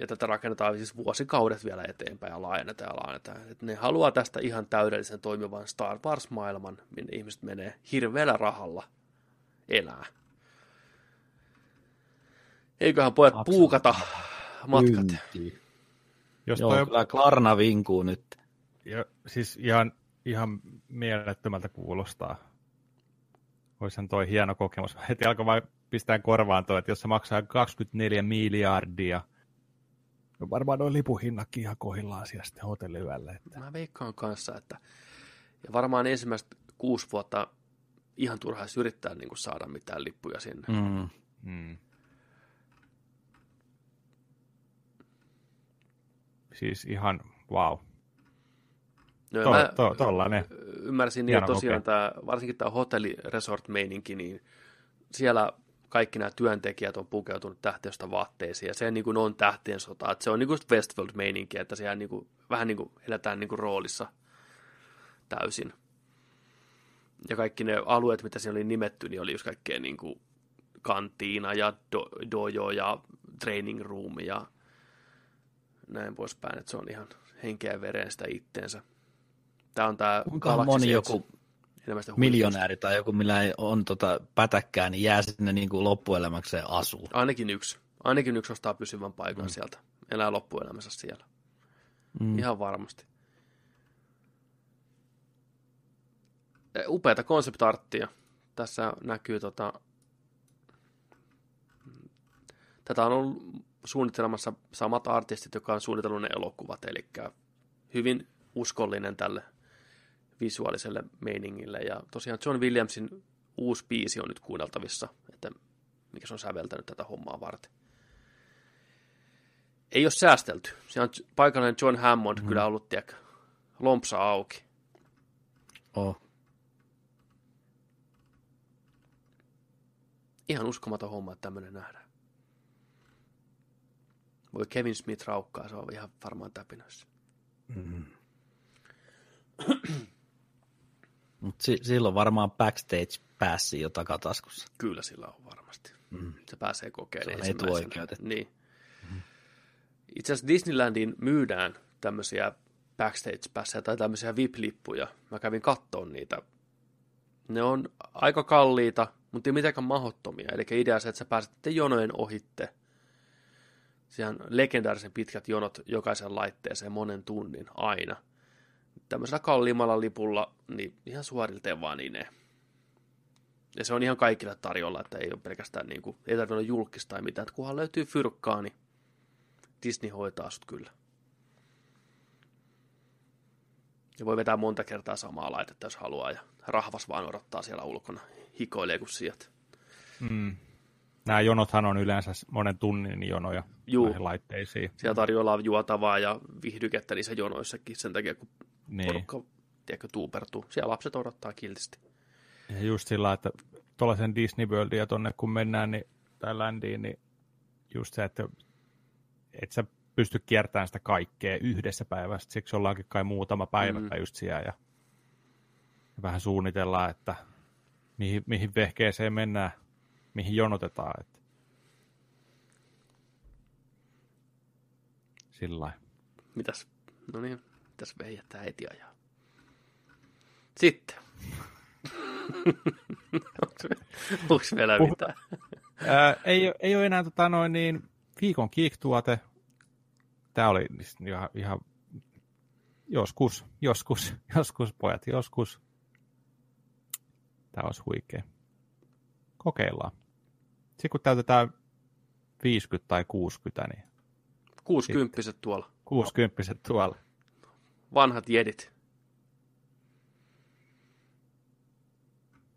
ja tätä rakennetaan siis vuosikaudet vielä eteenpäin ja laajennetaan ja laajennetaan. Et ne haluaa tästä ihan täydellisen toimivan Star Wars-maailman, minne ihmiset menee hirveällä rahalla elää. Eiköhän pojat Absolut. puukata matkat. Jos Joo, toi... kyllä Klarna vinkuu nyt. Ja, siis ihan, ihan mielettömältä kuulostaa. Olisihan toi hieno kokemus. Heti alkoi vain pistää korvaan toi, että jos se maksaa 24 miljardia – No varmaan noin lipuhinnatkin ihan kohillaan siellä sitten hotelliyöllä. Että. Mä veikkaan kanssa, että ja varmaan ensimmäistä kuusi vuotta ihan turhaa yrittää niin kuin saada mitään lippuja sinne. Mm. Mm. Siis ihan wow. No, to, mä to, tollainen. Ymmärsin niin, tosiaan tämä, varsinkin tämä hotelli resort meininki, niin siellä kaikki nämä työntekijät on pukeutunut tähtiöstä vaatteisiin, ja se niin kuin on tähtien sota, että se on niin kuin Westworld-meininki, että siellä niin kuin, vähän niin kuin eletään niin kuin roolissa täysin. Ja kaikki ne alueet, mitä siinä oli nimetty, niin oli just kaikkea niin kuin kantiina ja do, dojo ja training room ja näin poispäin, että se on ihan henkeä ja veren sitä itteensä. Tämä on tämä Kuinka moni joku miljonääri tai joku, millä ei on tota pätäkkää, niin jää sinne niin kuin loppuelämäkseen asuun. Ainakin yksi. Ainakin yksi ostaa pysyvän paikan mm. sieltä. Elää loppuelämässä siellä. Mm. Ihan varmasti. Upeata konseptarttia. Tässä näkyy tota... Tätä on ollut suunnittelemassa samat artistit, jotka on suunnitellut ne elokuvat, eli hyvin uskollinen tälle visuaaliselle meiningille. Ja tosiaan John Williamsin uusi biisi on nyt kuunneltavissa, että mikä se on säveltänyt tätä hommaa varten. Ei ole säästelty. Se on paikallinen John Hammond mm. kyllä ollut, tiedäkö, lompsa auki. Oh. Ihan uskomaton homma, että tämmöinen nähdään. Voi Kevin Smith raukkaa, se on ihan varmaan täpinöissä. Mm. Mutta si- silloin varmaan backstage pääsi jo takataskussa. Kyllä sillä on varmasti. Mm. Se pääsee kokeilemaan Se on etuoikeutettu. Niin. Mm. Itse asiassa Disneylandiin myydään tämmöisiä backstage-pässejä tai tämmöisiä VIP-lippuja. Mä kävin kattoon niitä. Ne on aika kalliita, mutta ei mitenkään mahottomia. Eli idea se, että sä pääset jonojen ohitte. Siellä on legendaarisen pitkät jonot jokaisen laitteeseen monen tunnin aina – tämmöisellä kalliimmalla lipulla, niin ihan suorilteen vaan niin ne. Ja se on ihan kaikille tarjolla, että ei ole pelkästään niin kuin, ei tarvitse olla julkista tai mitään, että kunhan löytyy fyrkkaa, niin Disney hoitaa sut kyllä. Ja voi vetää monta kertaa samaa laitetta, jos haluaa, ja rahvas vaan odottaa siellä ulkona, hikoilee kuin sijat. Mm. Nämä jonothan on yleensä monen tunnin jonoja Juu. näihin laitteisiin. Siellä tarjolla juotavaa ja vihdykettä niissä jonoissakin sen takia, kun Niin. porukka tiedätkö, tuupertuu. Siellä lapset odottaa kiltisti. Ja just sillä, että tuollaisen Disney Worldia tonne kun mennään niin, tai ländiin, niin just se, että et sä pysty kiertämään sitä kaikkea yhdessä päivässä. Siksi ollaankin kai muutama päivä Mm. just siellä ja, ja vähän suunnitellaan, että mihin, mihin vehkeeseen mennään, mihin jonotetaan. Että. Sillä. Mitäs, no niin, mitäs veijättää heti ajaa. Sitten. Onko vielä Puh- mitään? Ää, ei, ei ole enää tota, noin niin, viikon kiiktuote. Tämä oli ihan, ihan joskus, joskus, joskus pojat, joskus. Tämä olisi huikea. Kokeillaan. Sitten kun täytetään 50 tai 60, niin 60 tuolla. 60 tuolla. Vanhat jedit.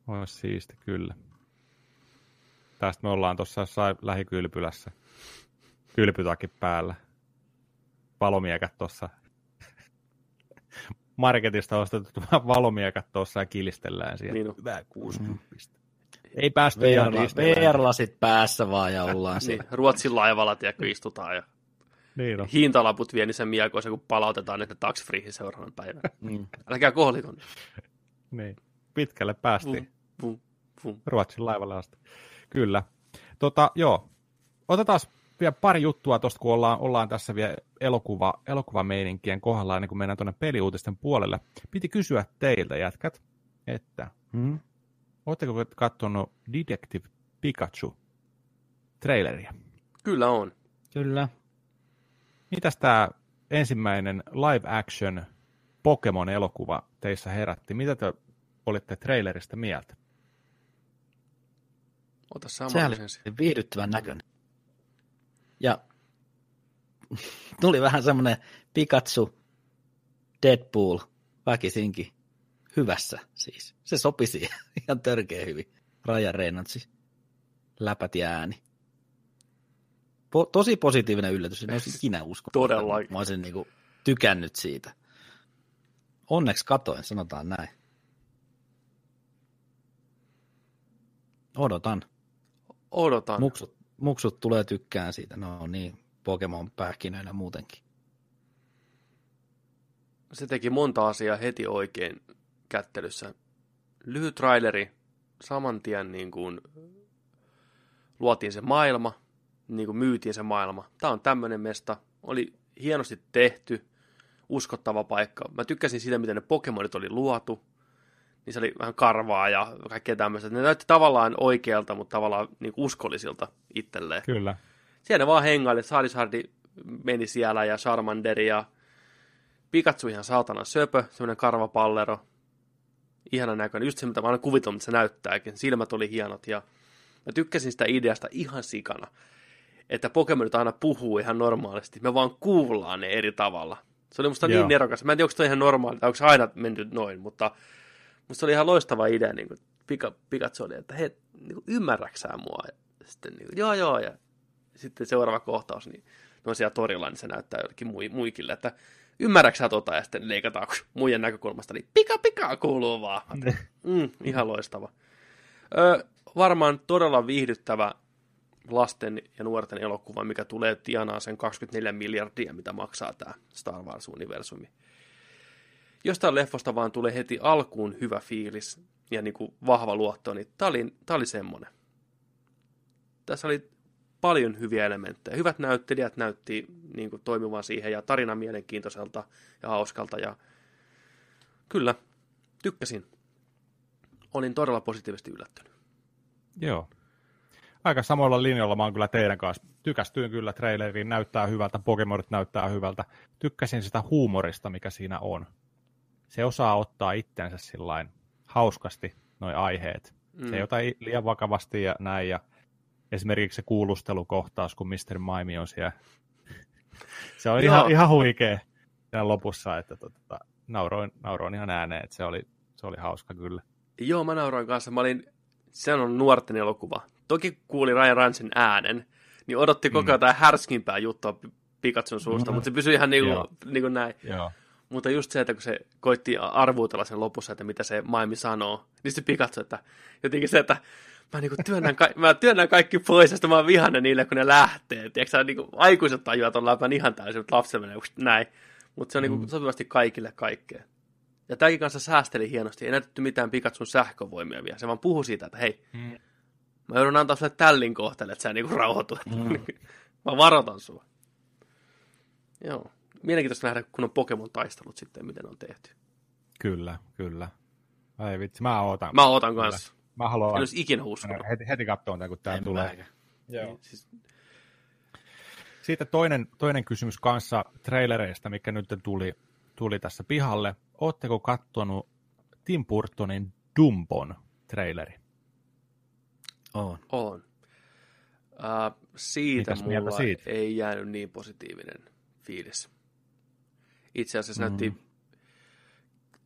Olisi siisti, kyllä. Tästä me ollaan tuossa jossain lähikylpylässä. Kylpytakin päällä. Valomiekat tuossa. Marketista ostetut valomiekat tuossa ja kilistellään siellä. Niin on. Hyvä 60. Ei päästy VR. VR-lasit päässä vaan ja ollaan Niin, siellä. Ruotsin laivalla, tiedätkö, istutaan ja Niin on. hintalaput vie niin sen miekoissa, kun palautetaan ne tax freehin seuraavan päivän. Mm. Älkää kohlikon. Niin. Pitkälle päästiin. Vum, vum, vum. Ruotsin laivalle asti. Kyllä. Tota, joo. Otetaan vielä pari juttua tuosta, kun ollaan, ollaan tässä vielä elokuva, elokuvameininkkien kohdalla, ennen kuin mennään tuonne peliuutisten puolelle. Piti kysyä teiltä, jätkät, että Mm. oletteko katsonut Detective Pikachu traileria? Kyllä on. Kyllä. Mitäs tämä ensimmäinen live action Pokemon-elokuva teissä herätti? Mitä te olitte trailerista mieltä? Ota Sehän sama oli viihdyttävän näköinen. Ja tuli vähän semmoinen Pikachu, Deadpool, väkisinkin. Hyvässä siis. Se sopi siihen ihan törkeä hyvin. Raja Reynolds, läpät ja ääni. Po- tosi positiivinen yllätys. En olisi ikinä uskonut. Todellakin. Mä olisin niinku tykännyt siitä. Onneksi katoin, sanotaan näin. Odotan. Odotan. Muksut, muksut tulee tykkään siitä. No on niin Pokemon pähkinöinä muutenkin. Se teki monta asiaa heti oikein kättelyssä. Lyhyt traileri, saman tien niin kuin luotiin se maailma, niin kuin myytiin se maailma. Tämä on tämmöinen mesta, oli hienosti tehty, uskottava paikka. Mä tykkäsin siitä, miten ne Pokemonit oli luotu. Niin se oli vähän karvaa ja kaikkea tämmöistä. Ne näytti tavallaan oikealta, mutta tavallaan niin kuin uskollisilta itselleen. Kyllä. Siellä ne vaan hengaili, Charizardi meni siellä ja Charmander ja Pikachu ihan saatana söpö, semmoinen karvapallero. Ihana näköinen, just se mitä mä aina kuvitellut, että se näyttääkin. Silmät oli hienot ja mä tykkäsin sitä ideasta ihan sikana. Että Pokemonit aina puhuu ihan normaalisti. Me vaan kuullaan ne eri tavalla. Se oli musta Joo. niin nerokas. Mä en tiedä, onko se ihan normaali, tai onko se aina mennyt noin, mutta musta se oli ihan loistava idea, niin kuin Pika, Pikachu oli, että hei, niin kuin, ymmärräksää mua? Ja sitten niin kuin, joo joo, ja sitten seuraava kohtaus, niin ne on siellä torilla, niin se näyttää jollekin mui, muikille, että ymmärräksä tota, ja sitten leikataan muiden näkökulmasta, niin pika pika kuuluu vaan. Mm, ihan loistava. Ö, varmaan todella viihdyttävä lasten ja nuorten elokuva, mikä tulee tienaa sen 24 miljardia, mitä maksaa tämä Star Wars-universumi. Jostain leffosta vaan tulee heti alkuun hyvä fiilis ja niin kuin vahva luotto, niin tämä oli, tää oli semmoinen. Tässä oli paljon hyviä elementtejä. Hyvät näyttelijät näytti niin kuin, toimivan siihen ja tarina mielenkiintoiselta ja hauskalta. Ja... Kyllä, tykkäsin. Olin todella positiivisesti yllättynyt. Joo. Aika samoilla linjoilla mä oon kyllä teidän kanssa. Tykästyin kyllä traileriin, näyttää hyvältä, Pokemonit näyttää hyvältä. Tykkäsin sitä huumorista, mikä siinä on. se osaa ottaa itsensä sillain hauskasti noi aiheet. Mm. Se ei ota liian vakavasti ja näin. Ja esimerkiksi se kuulustelukohtaus, kun Mr. Maimi on siellä. se on ihan, ihan huikea siinä lopussa, että tota, nauroin, nauroin ihan ääneen, että se oli, se oli hauska kyllä. Joo, mä nauroin kanssa. Mä olin, se on nuorten elokuva. Toki kuuli Ryan Ransin äänen, niin odotti koko ajan mm. jotain härskimpää juttua Pikatsun suusta, mm. mutta se pysyi ihan niin kuin, niin kuin näin. Joo. Mutta just se, että kun se koitti arvuutella sen lopussa, että mitä se Maimi sanoo, niin se Pikatsu, että jotenkin se, että mä, niin työnnän, ka- mä työnnän kaikki pois, ja mä oon vihainen niille, kun ne lähtee. Tiedätkö, niin kuin, aikuiset tajuaa, että ollaan ihan täysin, mutta lapsi menee näin. Mutta se on niinku mm. niin kuin, sopivasti kaikille kaikkea. Ja tämäkin kanssa säästeli hienosti. Ei näytetty mitään Pikatsun sähkövoimia vielä. Se vaan puhui siitä, että hei, mm. Mä joudun antaa sulle tällin kohteelle, että sä niinku rauhoitut. Mm. mä varoitan sua. Joo. Mielenkiintoista nähdä, kun on Pokemon-taistelut sitten, miten on tehty. Kyllä, kyllä. Ei vitsi, mä ootan. Mä ootan kanssa. Mä haluan. En olisi ikinä uskonut. Heti, heti katsoa kun tämä tulee. Joo. Niin, siis... Sitten toinen, toinen kysymys kanssa trailereista, mikä nyt tuli, tuli tässä pihalle. Oletteko kattonut Tim Burtonin Dumbon traileri? On. On. Uh, siitä Mitäs mulla siitä? ei jäänyt niin positiivinen fiilis. Itse asiassa mm. näytti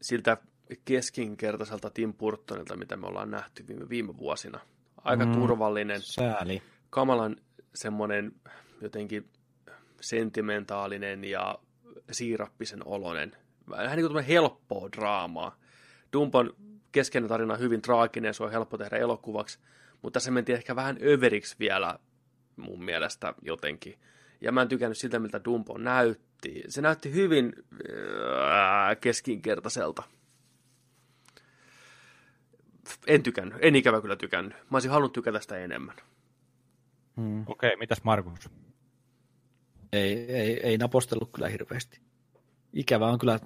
siltä keskinkertaiselta Tim Burtonilta, mitä me ollaan nähty viime, viime vuosina. Aika mm. turvallinen. Sääli. Kamalan semmoinen jotenkin sentimentaalinen ja siirappisen oloinen. Vähän niin kuin helppoa draamaa. Dumpon keskeinen tarina on hyvin traaginen, se on helppo tehdä elokuvaksi, mutta se menti ehkä vähän överiksi vielä mun mielestä jotenkin. Ja mä en tykännyt sitä, miltä Dumbo näytti. Se näytti hyvin äh, keskinkertaiselta. En tykännyt, en ikävä kyllä tykännyt. Mä olisin halunnut tykätä sitä enemmän. Hmm. Okei, okay, mitäs Markus? Ei, ei, ei napostellut kyllä hirveästi. Ikävä on kyllä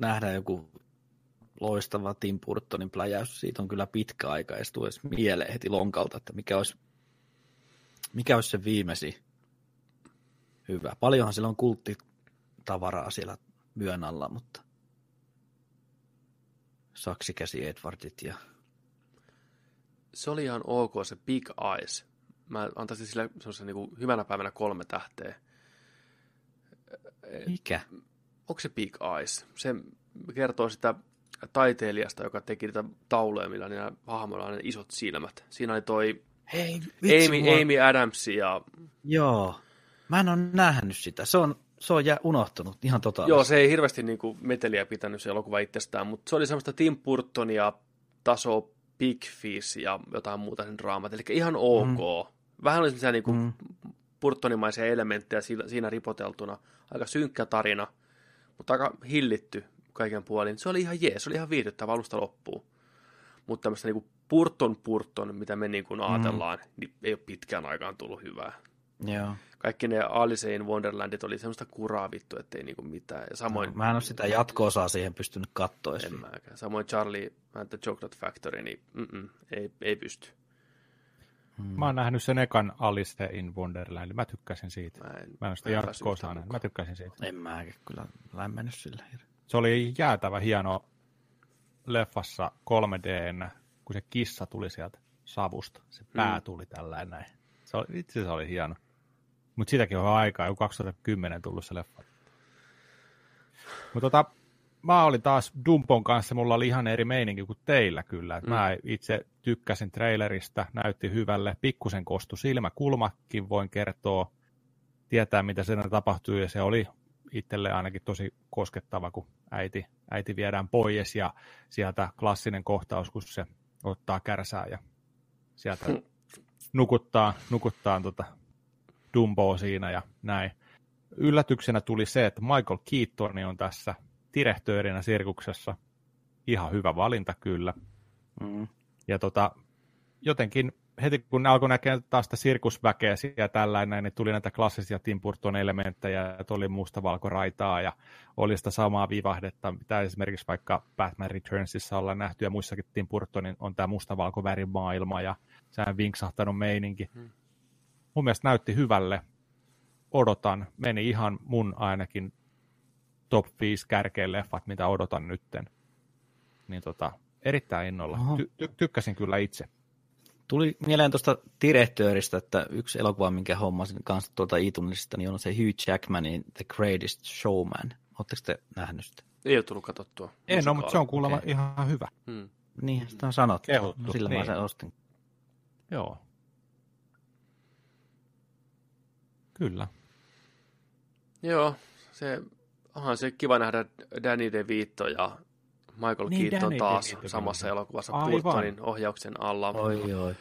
nähdä joku loistava Tim Burtonin pläjäys. Siitä on kyllä pitkä aika, ja se edes mieleen heti lonkalta, että mikä olisi, mikä olisi se viimesi hyvä. Paljonhan sillä on kulttitavaraa siellä myön alla, mutta saksikäsi Edwardit ja... Se oli ihan ok se Big Eyes. Mä antaisin sille semmoisen niin hyvänä päivänä kolme tähteä. Mikä? Onko se Big Eyes? Se kertoo sitä taiteilijasta, joka teki niitä tauluja, millä niillä hahmoilla on ne isot silmät. Siinä oli toi Hei, vitsi, Amy, mua... Amy Adams ja... Joo, mä en ole nähnyt sitä. Se on, se on jää unohtunut ihan totaalisesti. Joo, se ei hirveästi niin kuin, meteliä pitänyt se elokuva itsestään, mutta se oli semmoista Tim Burtonia, taso Big Fish ja jotain muuta sen draamat. Eli ihan ok. Mm. Vähän oli semmoisia niin kuin, mm. Burtonimaisia elementtejä siinä ripoteltuna. Aika synkkä tarina, mutta aika hillitty kaiken puolin. Se oli ihan jees, se oli ihan viihdyttävä alusta loppuun. Mutta tämmöistä niin purton purton, mitä me niin kuin ajatellaan, mm. niin ei ole pitkään aikaan tullut hyvää. Joo. Kaikki ne Alice in Wonderlandit oli semmoista kuraa vittu, ettei niinku mitään. Ja samoin, no, mä en ole sitä jatko-osaa siihen pystynyt katsoa. En mäkään. Samoin Charlie and the Chocolate Factory, niin ei, ei pysty. Hmm. Mä oon nähnyt sen ekan Alice in Wonderland, mä tykkäsin siitä. Mä en, mä en sitä jatko-osaa mä tykkäsin siitä. En mäkään kyllä lämmennyt sillä. Se oli jäätävä hieno leffassa 3 d kun se kissa tuli sieltä savusta. Se pää mm. tuli tällä näin. Se oli, itse se oli hieno. Mutta sitäkin on aikaa, jo 2010 tullut se leffa. Mutta tota, mä olin taas Dumpon kanssa, mulla oli ihan eri meininki kuin teillä kyllä. Mm. Mä itse tykkäsin trailerista, näytti hyvälle, pikkusen kostu silmäkulmakin voin kertoa, tietää mitä siinä tapahtui ja se oli itselle ainakin tosi koskettava, kun äiti, äiti viedään pois ja sieltä klassinen kohtaus, kun se ottaa kärsää ja sieltä nukuttaa, nukuttaa tota Dumboa siinä ja näin. Yllätyksenä tuli se, että Michael Keaton on tässä direktöörinä sirkuksessa. Ihan hyvä valinta kyllä. Mm. Ja tota, jotenkin heti kun ne alkoi näkeä taas sitä sirkusväkeä ja tällainen, niin tuli näitä klassisia Tim Burton elementtejä, että oli mustavalkoraitaa ja oli sitä samaa vivahdetta, mitä esimerkiksi vaikka Batman Returnsissa ollaan nähty ja muissakin Tim Burtonin on tämä mustavalkovärimaailma ja sehän vinksahtanut meininki. Hmm. Mun mielestä näytti hyvälle. Odotan. Meni ihan mun ainakin top 5 kärkeen leffat, mitä odotan nytten. Niin tota, erittäin innolla. Ty- ty- tykkäsin kyllä itse. Tuli mieleen tuosta direktööristä, että yksi elokuva, minkä hommasin kanssa tuolta iTunesista, niin on se Hugh Jackmanin The Greatest Showman. Oletteko te nähnyt sitä? Ei ole tullut katsottua. Ei, no, mutta se on kuulemma okay. ihan hyvä. Hmm. Niin, sitä on sanottu. Kehuttu, No, sillä niin. mä sen ostin. Joo. Kyllä. Joo, se, onhan se kiva nähdä Danny DeVito ja Michael Niin, Keaton Danny taas DeVito samassa elokuvassa. Burtonin ohjauksen alla. Oi, oi.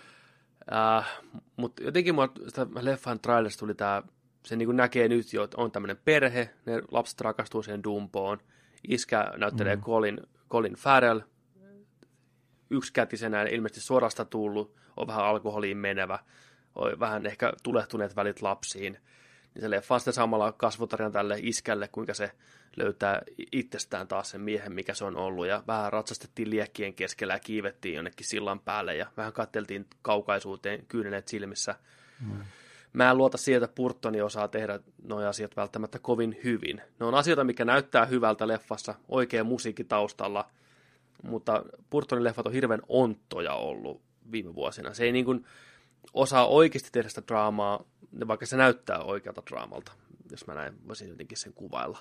Äh, mutta jotenkin mua sitä leffan trailerista tuli tää, se niinku näkee nyt jo, että on tämmöinen perhe, ne lapset rakastuu siihen Dumpoon, iskä näyttelee mm. Colin, Colin Farrell, yksikätisenä ilmeisesti suorasta tullut, on vähän alkoholiin menevä, on vähän ehkä tulehtuneet välit lapsiin, niin se leffa on sitten samalla kasvutarina tälle iskälle, kuinka se löytää itsestään taas sen miehen, mikä se on ollut, ja vähän ratsastettiin liekkien keskellä ja kiivettiin jonnekin sillan päälle, ja vähän katteltiin kaukaisuuteen kyynelet silmissä. Mm. Mä en luota siihen, että Burtoni osaa tehdä nuo asiat välttämättä kovin hyvin. Ne on asioita, mikä näyttää hyvältä leffassa, oikea musiikki taustalla, mutta Burtonin leffat on hirveän onttoja ollut viime vuosina. Se ei niin kuin osaa oikeasti tehdä sitä draamaa, vaikka se näyttää oikealta draamalta, jos mä näin voisin jotenkin sen kuvailla.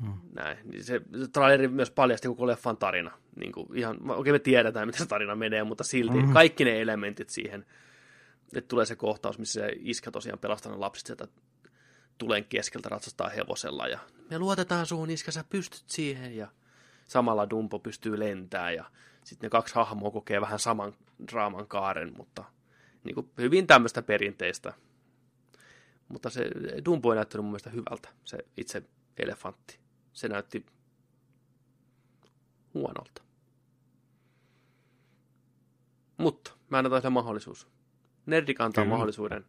Hmm. Näin. Niin se, se traileri myös paljasti koko leffan tarina. Niin kuin ihan, okei me tiedetään, miten se tarina menee, mutta silti Mhm. kaikki ne elementit siihen, että tulee se kohtaus, missä se iskä tosiaan pelastaa ne lapset sieltä tulen keskeltä ratsastaa hevosella ja me luotetaan suun iskä, sä pystyt siihen ja samalla Dumpo pystyy lentämään ja sitten ne kaksi hahmoa kokee vähän saman draaman kaaren, mutta niin kuin hyvin tämmöistä perinteistä. Mutta se Dumpo ei näyttänyt mun mielestä hyvältä, se itse elefantti. Se näytti huonolta. Mutta mä annan sille mahdollisuus. Nerdik antaa Kyllä. mahdollisuuden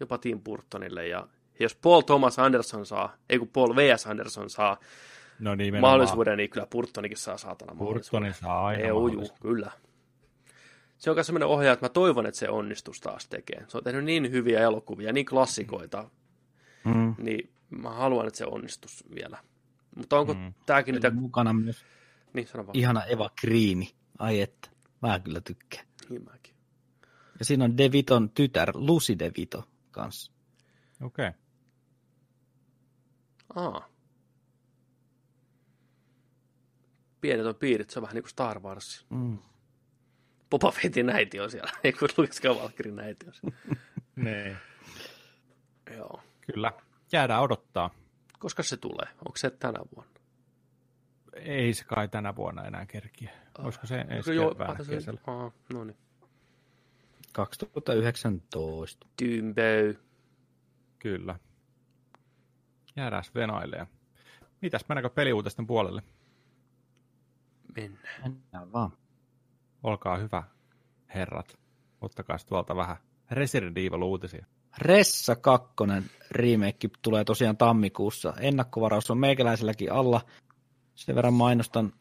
jopa Tim Burtonille ja jos Paul Thomas Anderson saa, ei kun Paul V.S. Anderson saa No mahdollisuuden, niin kyllä Burtonikin saa saatana mahdollisuuden. Burtoni saa aina Ei, mahdollisuuden. kyllä. Se on myös sellainen ohjaaja, että mä toivon, että se onnistus taas tekee. Se on tehnyt niin hyviä elokuvia, niin klassikoita, Mm. niin mä haluan, että se onnistus vielä. Mutta onko Mm. tämäkin niitä... Mukana myös Niin, sano vaan. ihana Eva Kriini. Ai että, mä kyllä tykkään. Niin mäkin. Ja siinä on De Viton tytär, Lucy De Vito kanssa. Okei. Okay. Aa. Pienet on piirit, se on vähän niin kuin Star Wars. Mm. Boba Fettin äiti on siellä, ei kun Luke Skywalkerin äiti on siellä. Nee. Joo. Kyllä. Jäädään odottaa. Koska se tulee? Onko se tänä vuonna? Ei se kai tänä vuonna enää kerkiä. Olisiko se ensi Onko jo- keväänä ah, se- kesällä? Aa, no niin. 2019. Tymbö. Kyllä. Jäädään venailemaan. Mitäs, mennäänkö peliuutisten puolelle? Mennään. Mennään vaan. Olkaa hyvä, herrat. Ottakaa tuolta vähän Resident Evil-uutisia. Ressa 2 remake tulee tosiaan tammikuussa. Ennakkovaraus on meikäläiselläkin alla. Sen verran mainostan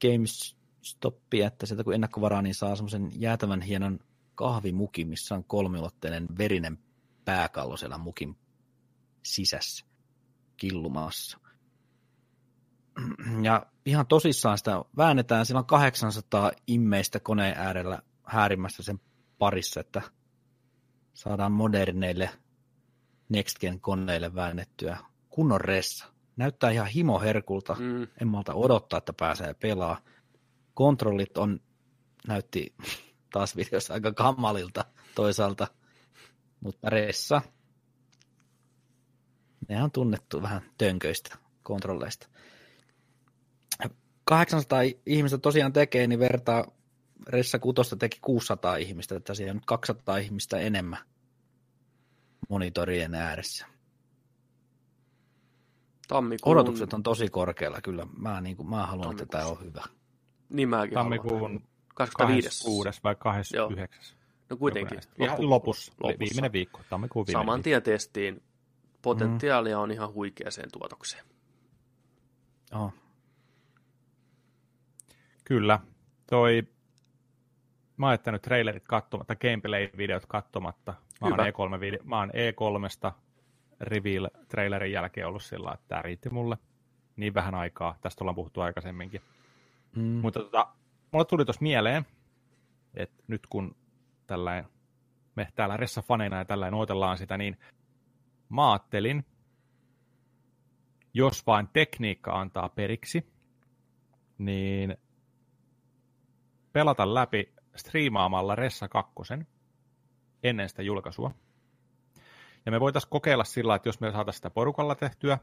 GameStopia, että sieltä kun ennakkovaraa, niin saa semmoisen jäätävän hienon kahvimukin, missä on kolmiulotteinen verinen pääkallo siellä mukin sisässä killumassa. Ja ihan tosissaan sitä väännetään. Siinä on 800 immeistä koneen äärellä häärimässä sen parissa, että saadaan moderneille Next Gen koneille väännettyä kunnon ressa. Näyttää ihan himoherkulta. Mm. En malta odottaa, että pääsee pelaa. Kontrollit on, näytti taas videossa aika kammalilta toisaalta, mutta ressa. Ne on tunnettu vähän tönköistä kontrolleista. 800 ihmistä tosiaan tekee, niin vertaa Ressa Kutosta teki 600 ihmistä, että siellä on nyt 200 ihmistä enemmän monitorien ääressä. Tammikuun... Odotukset on tosi korkealla kyllä. Mä, niin kuin, mä haluan, että tämä on hyvä. Niin mäkin haluan. Tammikuun 25. 26. vai 29. No kuitenkin. Ihan lopussa, lopussa. viimeinen viikko, tammikuun viimeinen Saman tien testiin. Potentiaalia on ihan huikeaseen tuotokseen. Oh. Kyllä. Toi, mä oon jättänyt trailerit katsomatta, gameplay-videot katsomatta. Mä oon, Hyvä. E3 video, mä oon E3sta reveal-trailerin jälkeen ollut sillä, että tämä riitti mulle niin vähän aikaa. Tästä ollaan puhuttu aikaisemminkin. Mm. Mutta tota, mulle tuli tuossa mieleen, että nyt kun tällainen, me täällä Ressa-faneina ja tällainen odotellaan sitä, niin mä ajattelin, jos vain tekniikka antaa periksi, niin pelata läpi striimaamalla Ressa 2 ennen sitä julkaisua. Ja me voitaisiin kokeilla sillä, että jos me saataisiin sitä porukalla tehtyä,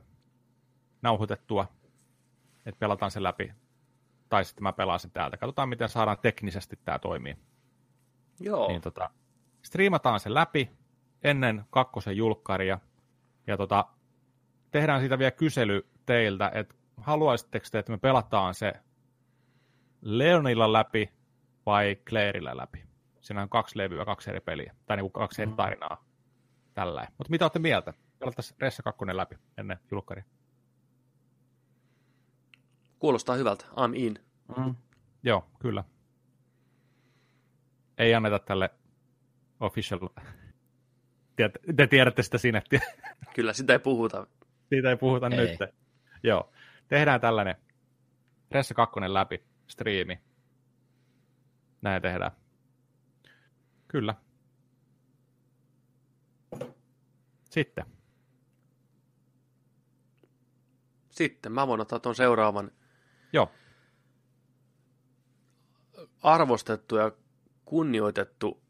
nauhoitettua, että pelataan se läpi, tai sitten mä pelaan sen täältä. Katsotaan, miten saadaan teknisesti tämä toimii. Joo. Niin tota, striimataan se läpi ennen kakkosen julkkaria, ja tota, tehdään siitä vielä kysely teiltä, että haluaisitteko te, että me pelataan se Leonilla läpi vai Clairillä läpi? Siinä on kaksi levyä, kaksi eri peliä, tai niin kuin kaksi eri mm. tarinaa. Tällä. Mutta mitä olette mieltä? Pelattaisiin Ressa 2 läpi ennen julkkaria. Kuulostaa hyvältä. I'm in. Mm. Joo, kyllä. Ei anneta tälle official... Te tiedätte sitä sinettiä. Kyllä, sitä ei puhuta. Siitä ei puhuta ei. nyt. Joo. Tehdään tällainen Ressa 2 läpi, striimi. Näin tehdään. Kyllä. Sitten. Sitten mä voin ottaa tuon seuraavan. Joo. Arvostettu ja kunnioitettu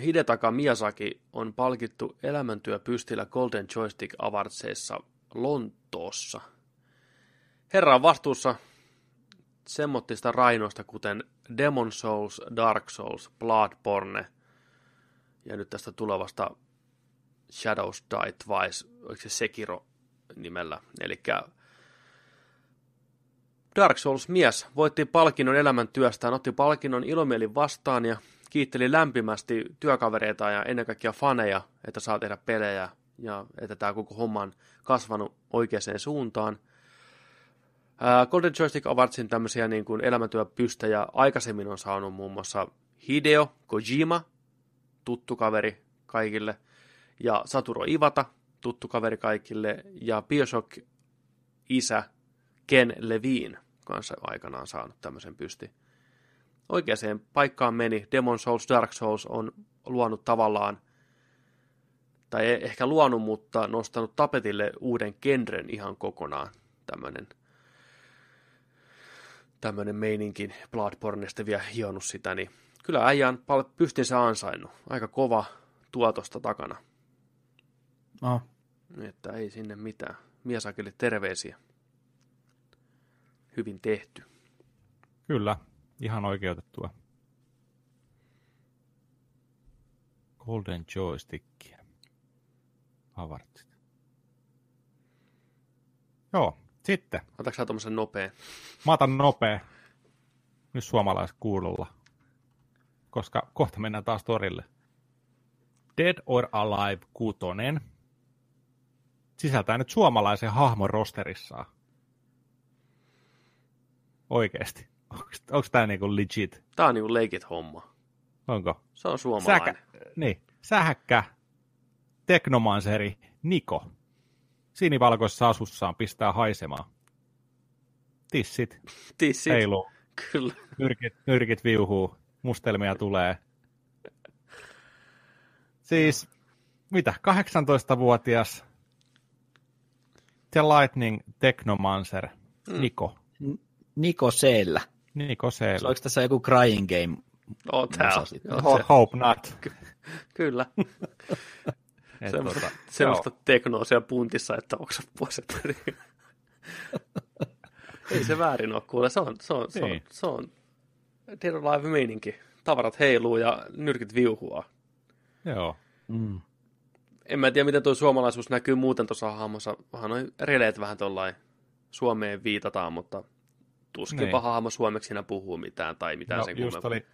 Hidetaka Miyazaki on palkittu elämäntyöpystillä Golden Joystick Awardsissa Lontoossa. Herra on vastuussa semmottista rainoista, kuten Demon Souls, Dark Souls, Bloodborne ja nyt tästä tulevasta Shadows Die Twice, oliko se Sekiro nimellä, eli Dark Souls-mies voitti palkinnon elämäntyöstään, otti palkinnon ilomielin vastaan ja kiitteli lämpimästi työkavereita ja ennen kaikkea faneja, että saa tehdä pelejä ja että tämä koko homma on kasvanut oikeaan suuntaan. Golden Joystick Awardsin tämmöisiä niin kuin elämäntyöpystejä aikaisemmin on saanut muun muassa Hideo Kojima, tuttu kaveri kaikille, ja Saturo Ivata, tuttu kaveri kaikille, ja Bioshock isä Ken Levine kanssa aikanaan saanut tämmöisen pysti. Oikeaan paikkaan meni. Demon Souls, Dark Souls on luonut tavallaan, tai ehkä luonut, mutta nostanut tapetille uuden genren ihan kokonaan. Tämmöinen tämmöinen meininkin Bloodborneista vielä hionnut sitä, niin kyllä äijä on pystinsä ansainnut. Aika kova tuotosta takana. Oh. Että ei sinne mitään. Miesakille terveisiä hyvin tehty. Kyllä, ihan oikeutettua. Golden Joystick. Avartsit. Joo, sitten. Otatko sä tuommoisen nopea? Mä otan nopea. Nyt kuulolla. Koska kohta mennään taas torille. Dead or Alive 6 sisältää nyt suomalaisen hahmon rosterissaan. Oikeesti. Onko tämä niinku legit? Tää on niinku legit homma. Onko? Se on suomalainen. Säkä, niin. Sähäkkä, teknomanseri, Niko. Sinivalkoisessa asussaan pistää haisemaan. Tissit. Tissit. Heiluu. Kyllä. Nyrkit, nyrkit viuhuu. Mustelmia tulee. Siis, mitä, 18-vuotias The Lightning Technomancer, mm. Niko. Niko Seellä. Niko Seellä. Onko tässä joku crying game? Oh, tää on. Hope not. Ky- kyllä. Semmoista, tota, semmoista teknoa siellä puntissa, että oksa puoset. Ei se väärin ole, kuule. Se on, se on, se on, niin. se on Dead Live meininki. Tavarat heiluu ja nyrkit viuhua. Joo. Mm. En mä tiedä, miten tuo suomalaisuus näkyy muuten tuossa hahmossa. Vähän noin releet vähän tuollain Suomeen viitataan, mutta tuskinpa niin. hahmo suomeksi siinä puhuu mitään tai mitään no, sen just oli,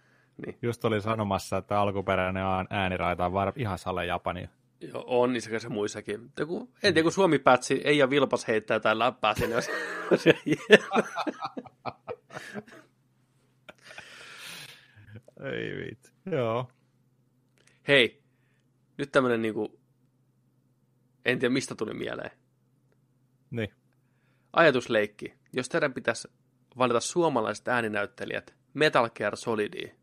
niin. just oli sanomassa, että alkuperäinen ääniraita on var, ihan sale Japani. Joo, on sekä se muissakin. Joku, en tiedä, kun Suomi päätsi, ei ja Vilpas heittää jotain läppää sinne. Jos, ei viit. Joo. Hei, nyt tämmönen niinku En tiedä, mistä tuli mieleen. Niin. Ajatusleikki. Jos teidän pitäisi valita suomalaiset ääninäyttelijät Metal Gear Solidiin,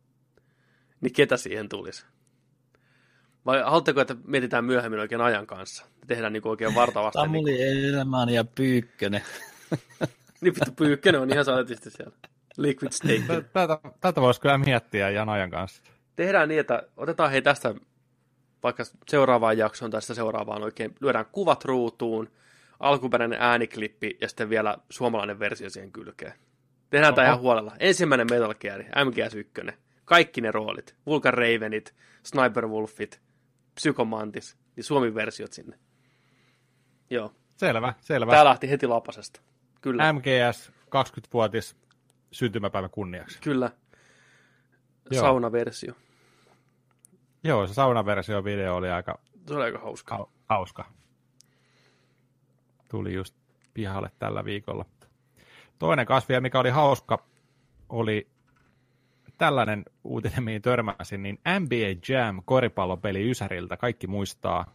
niin ketä siihen tulisi? Vai haluatteko, että mietitään myöhemmin oikein ajan kanssa? Tehdään niin oikein vartavasti. Samuli niin Elämän ja Pyykkönen. niin vittu Pyykkönen on ihan saatisti siellä. Liquid Snake. Tätä, tätä voisi kyllä miettiä Jan ajan kanssa. Tehdään niin, että otetaan hei tästä vaikka seuraavaan jaksoon tai sitä seuraavaan oikein, lyödään kuvat ruutuun, alkuperäinen ääniklippi ja sitten vielä suomalainen versio siihen kylkeen. Tehdään Oho. tämä ihan huolella. Ensimmäinen Metal Gear, MGS1. Kaikki ne roolit. Vulkan Ravenit, Sniper Wolfit, Psychomantis, niin Suomi-versiot sinne. Joo. Selvä, selvä. Tämä lähti heti lapasesta. Kyllä. MGS 20-vuotis syntymäpäivän kunniaksi. Kyllä. Joo. Saunaversio. Joo, se saunaversio video oli aika... Se oli aika hauska. Ha- hauska. Tuli just pihalle tällä viikolla. Toinen kasvi, mikä oli hauska, oli tällainen uutinen, mihin törmäsin, niin NBA Jam koripallopeli Ysäriltä, kaikki muistaa.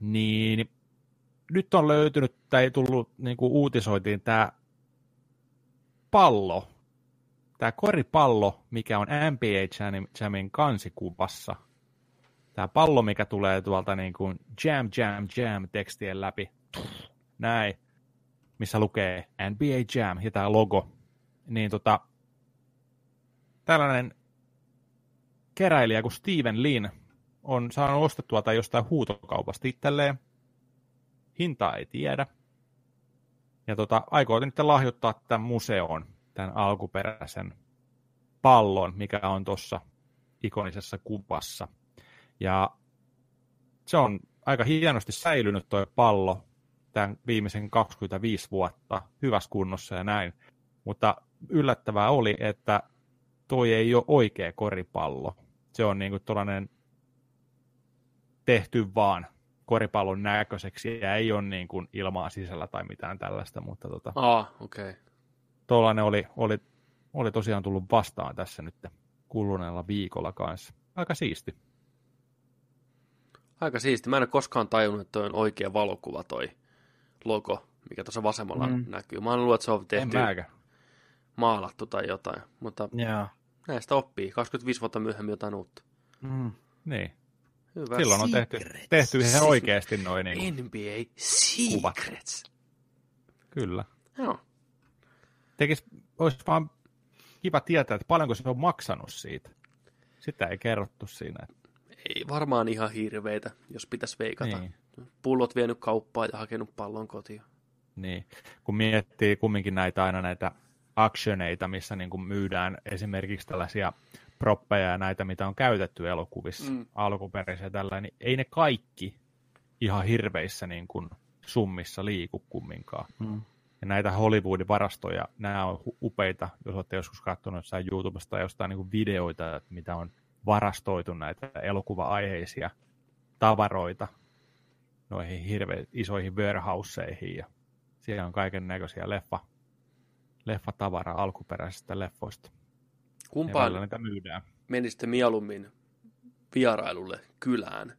Niin nyt on löytynyt tai tullut, niin kuin uutisoitiin, tämä pallo, tämä koripallo, mikä on NBA Jamin kansikuvassa. Tämä pallo, mikä tulee tuolta niin kuin jam, jam, jam tekstien läpi. Näin. Missä lukee NBA Jam ja tämä logo. Niin tota, tällainen keräilijä kuin Steven Lin on saanut ostettua tai jostain huutokaupasta itselleen. Hintaa ei tiedä. Ja tota, aikoo nyt lahjoittaa tämän museoon, tämän alkuperäisen pallon, mikä on tuossa ikonisessa kuvassa. Ja se on aika hienosti säilynyt tuo pallo tämän viimeisen 25 vuotta hyvässä kunnossa ja näin. Mutta yllättävää oli, että toi ei ole oikea koripallo. Se on niinku tuollainen tehty vaan koripallon näköiseksi ja ei ole niin kuin ilmaa sisällä tai mitään tällaista, mutta tota, ah, okei. Okay. tuollainen oli, oli, oli tosiaan tullut vastaan tässä nyt kuluneella viikolla kanssa. Aika siisti. Aika siisti. Mä en ole koskaan tajunnut, että toi on oikea valokuva toi logo, mikä tuossa vasemmalla mm. näkyy. Mä luullut, että se on tehty maalattu tai jotain, mutta yeah. näistä oppii. 25 vuotta myöhemmin jotain uutta. Mm. Niin. Hyvä. Silloin on tehty, tehty ihan oikeasti noin niin NBA Secrets. Kuvat. Kyllä. Joo. Tekis, olisi vaan kiva tietää, että paljonko se on maksanut siitä. Sitä ei kerrottu siinä. Ei varmaan ihan hirveitä, jos pitäisi veikata. Niin. Pullot vienyt kauppaa ja hakenut pallon kotiin. Niin, kun miettii kumminkin näitä aina näitä actioneita, missä niin kuin myydään esimerkiksi tällaisia proppeja ja näitä, mitä on käytetty elokuvissa mm. alkuperäisiä tällä, niin ei ne kaikki ihan hirveissä niin kuin summissa liiku kumminkaan. Mm. Ja näitä Hollywoodin varastoja, nämä on upeita, jos olette joskus katsonut jossain YouTubesta tai jostain niin kuin videoita, että mitä on varastoitu näitä elokuva-aiheisia tavaroita noihin hirveän isoihin warehouseihin ja siellä on kaiken näköisiä leffa, leffatavaraa alkuperäisistä leffoista. Kumpaan niitä myydään. menisitte mieluummin vierailulle kylään?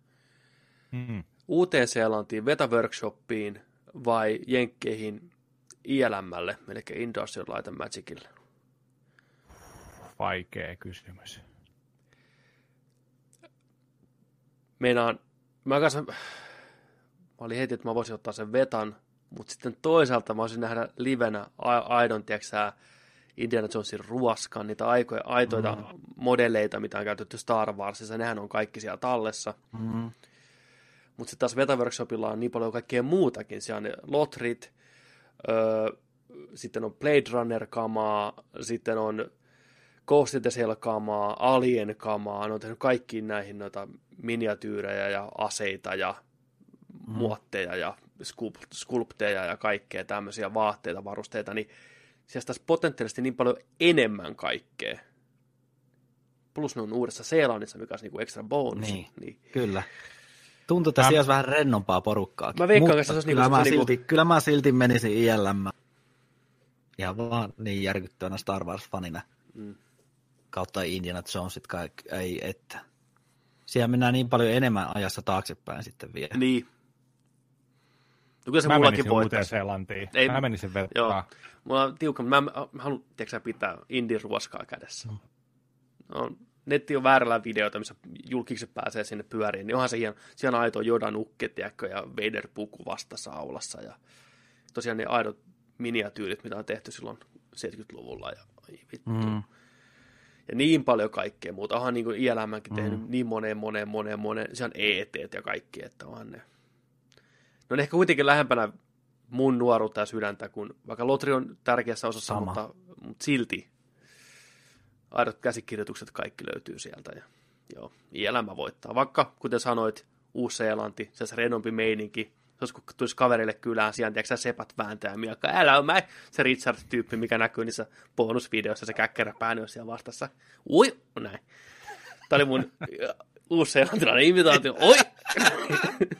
Mm. Uuteen-Seelantiin Veta Workshopiin vai Jenkkeihin ILMlle, eli Industrial Light and Magicille? Vaikea kysymys. Meinaan, mä, kanssa, mä olin heti, että mä voisin ottaa sen vetan, mutta sitten toisaalta mä voisin nähdä livenä aidon, tiedätkö Indiana Jonesin ruoskan, niitä aikoja, aitoita mm. modelleita, mitä on käytetty Star Warsissa, nehän on kaikki siellä tallessa. Mm. Mutta sitten taas Veta-workshopilla on niin paljon kaikkea muutakin. Siellä on ne lotrit, öö, sitten on Blade Runner-kamaa, sitten on Ghost in the Shell-kamaa, Alien-kamaa, ne on tehnyt kaikkiin näihin noita miniatyyrejä ja aseita ja mm. muotteja ja skulpteja ja kaikkea tämmöisiä vaatteita, varusteita, niin sieltä potentiaalisesti niin paljon enemmän kaikkea. Plus ne on uudessa Seelannissa, mikä on niinku extra bonus. Niin, niin. kyllä. Tuntuu, että siellä olisi vähän rennompaa porukkaa. Mä veikkaan, että se olisi kyllä, niinku, mä niinku... silti, kyllä mä silti menisin ILM. Ja vaan niin järkyttävänä Star Wars-fanina. Mm. Kautta Indiana Jonesit kaikki, ei että. Siellä mennään niin paljon enemmän ajassa taaksepäin sitten vielä. Niin. No kyllä se Mä mullakin voittaisi. Seelantiin. Ei- Mä menisin Joo. vertaa. Mulla on tiukka, mä, mä haluan, tiedätkö, pitää indin ruoskaa kädessä. No, netti on väärällä videota, missä julkikset pääsee sinne pyöriin, niin onhan se hieno, siellä on aito Jodan ukke, tiedätkö, ja Vader puku vastassa aulassa, ja tosiaan ne aidot miniatyyrit, mitä on tehty silloin 70-luvulla, ja ai vittu. Mm. Ja niin paljon kaikkea muuta. Onhan niin kuin ILMnkin tehnyt niin moneen, moneen, moneen, moneen. Se on ET ja kaikki, että onhan ne. No ne ehkä kuitenkin lähempänä mun nuoruutta ja sydäntä, kun vaikka Lotri on tärkeässä osassa, Sama. mutta, mutta silti aidot käsikirjoitukset kaikki löytyy sieltä. Ja, joo, elämä voittaa. Vaikka, kuten sanoit, Uusi-Seelanti, se, se renompi meininki, se olisi, kun tulisi kaverille kylään, siellä tiedätkö, sä sepät vääntää ja miakka, älä on mä, se Richard-tyyppi, mikä näkyy niissä bonusvideoissa, se käkkerä pääni on siellä vastassa. Ui, näin. Tämä oli mun uusi-seelantilainen imitaatio. Oi!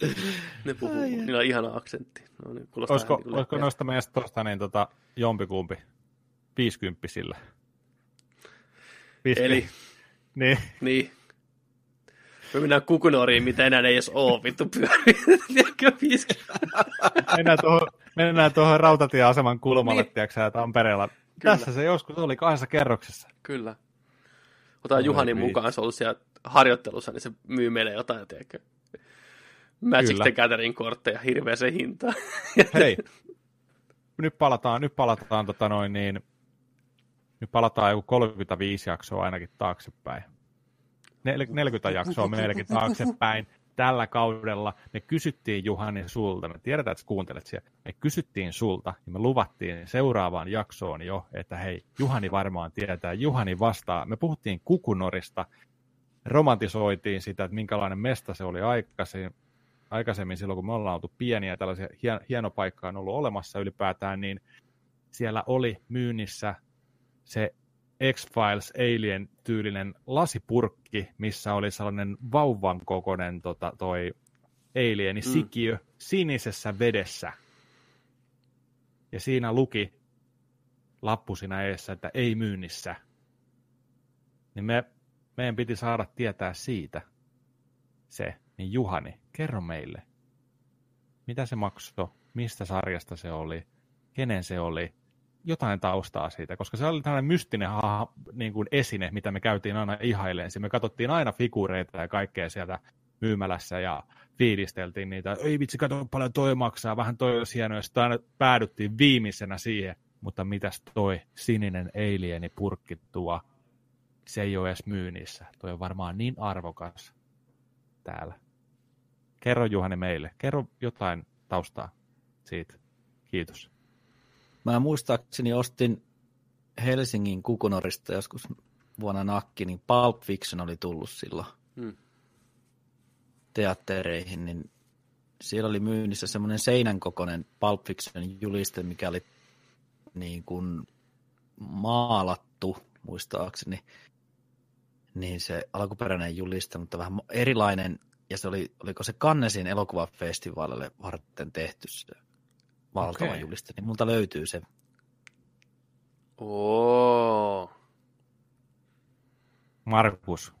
ne puhuu, niillä on ihana aksentti. No, niin, Olisiko, niin olisiko noista meistä tuosta niin tota, jompikumpi 50 sillä? Eli, Niin, niin. Me mennään kukunoriin, mitä enää ei edes oo, vittu pyörii. Tiedätkö, 50? mennään tuohon, mennään tuohon rautatieaseman kulmalle, Niin. tiedätkö sä, Tampereella. Kyllä. Tässä se joskus oli kahdessa kerroksessa. Kyllä. Otetaan Juhanin mukaan, se on ollut siellä harjoittelussa, niin se myy meille jotain, tiedätkö. Magic Kyllä. the Gathering kortteja hirveäseen hintaan. Hei, nyt palataan, nyt palataan tota noin niin, nyt palataan joku 35 jaksoa ainakin taaksepäin. Nel- 40 jaksoa meilläkin taaksepäin tällä kaudella. Me kysyttiin Juhani sulta, me tiedetään, että kuuntelet siellä, me kysyttiin sulta ja me luvattiin seuraavaan jaksoon jo, että hei, Juhani varmaan tietää, Juhani vastaa. Me puhuttiin kukunorista, romantisoitiin sitä, että minkälainen mesta se oli aikaisin, aikaisemmin silloin, kun me ollaan oltu pieniä, tällaisia hien, hieno paikka on ollut olemassa ylipäätään, niin siellä oli myynnissä se X-Files Alien-tyylinen lasipurkki, missä oli sellainen vauvan kokoinen tota, toi alieni Mm. sikiö sinisessä vedessä. Ja siinä luki lappu siinä eessä, että ei myynnissä. Niin me, meidän piti saada tietää siitä se. Niin Juhani, kerro meille. Mitä se maksoi? Mistä sarjasta se oli? Kenen se oli? Jotain taustaa siitä, koska se oli tällainen mystinen ha- niin kuin esine, mitä me käytiin aina ihaileen. Me katsottiin aina figureita ja kaikkea sieltä myymälässä ja fiilisteltiin niitä. Ei vitsi, kato paljon toi maksaa, vähän toi olisi hienoa. Ja sitten aina päädyttiin viimeisenä siihen. Mutta mitäs toi sininen alieni purkki tuo? Se ei ole edes myynnissä. Toi on varmaan niin arvokas täällä. Kerro Juhani meille. Kerro jotain taustaa siitä. Kiitos. Mä muistaakseni ostin Helsingin Kukunorista joskus vuonna nakki, niin Pulp Fiction oli tullut silloin Hmm. teattereihin, niin siellä oli myynnissä semmoinen seinän kokoinen Pulp Fiction juliste, mikä oli niin kuin maalattu, muistaakseni, niin se alkuperäinen juliste, mutta vähän erilainen, ja se oli, oliko se Cannesin elokuvafestivaalille varten tehty se valtava Okei. juliste, niin multa löytyy se. Oo. Markus,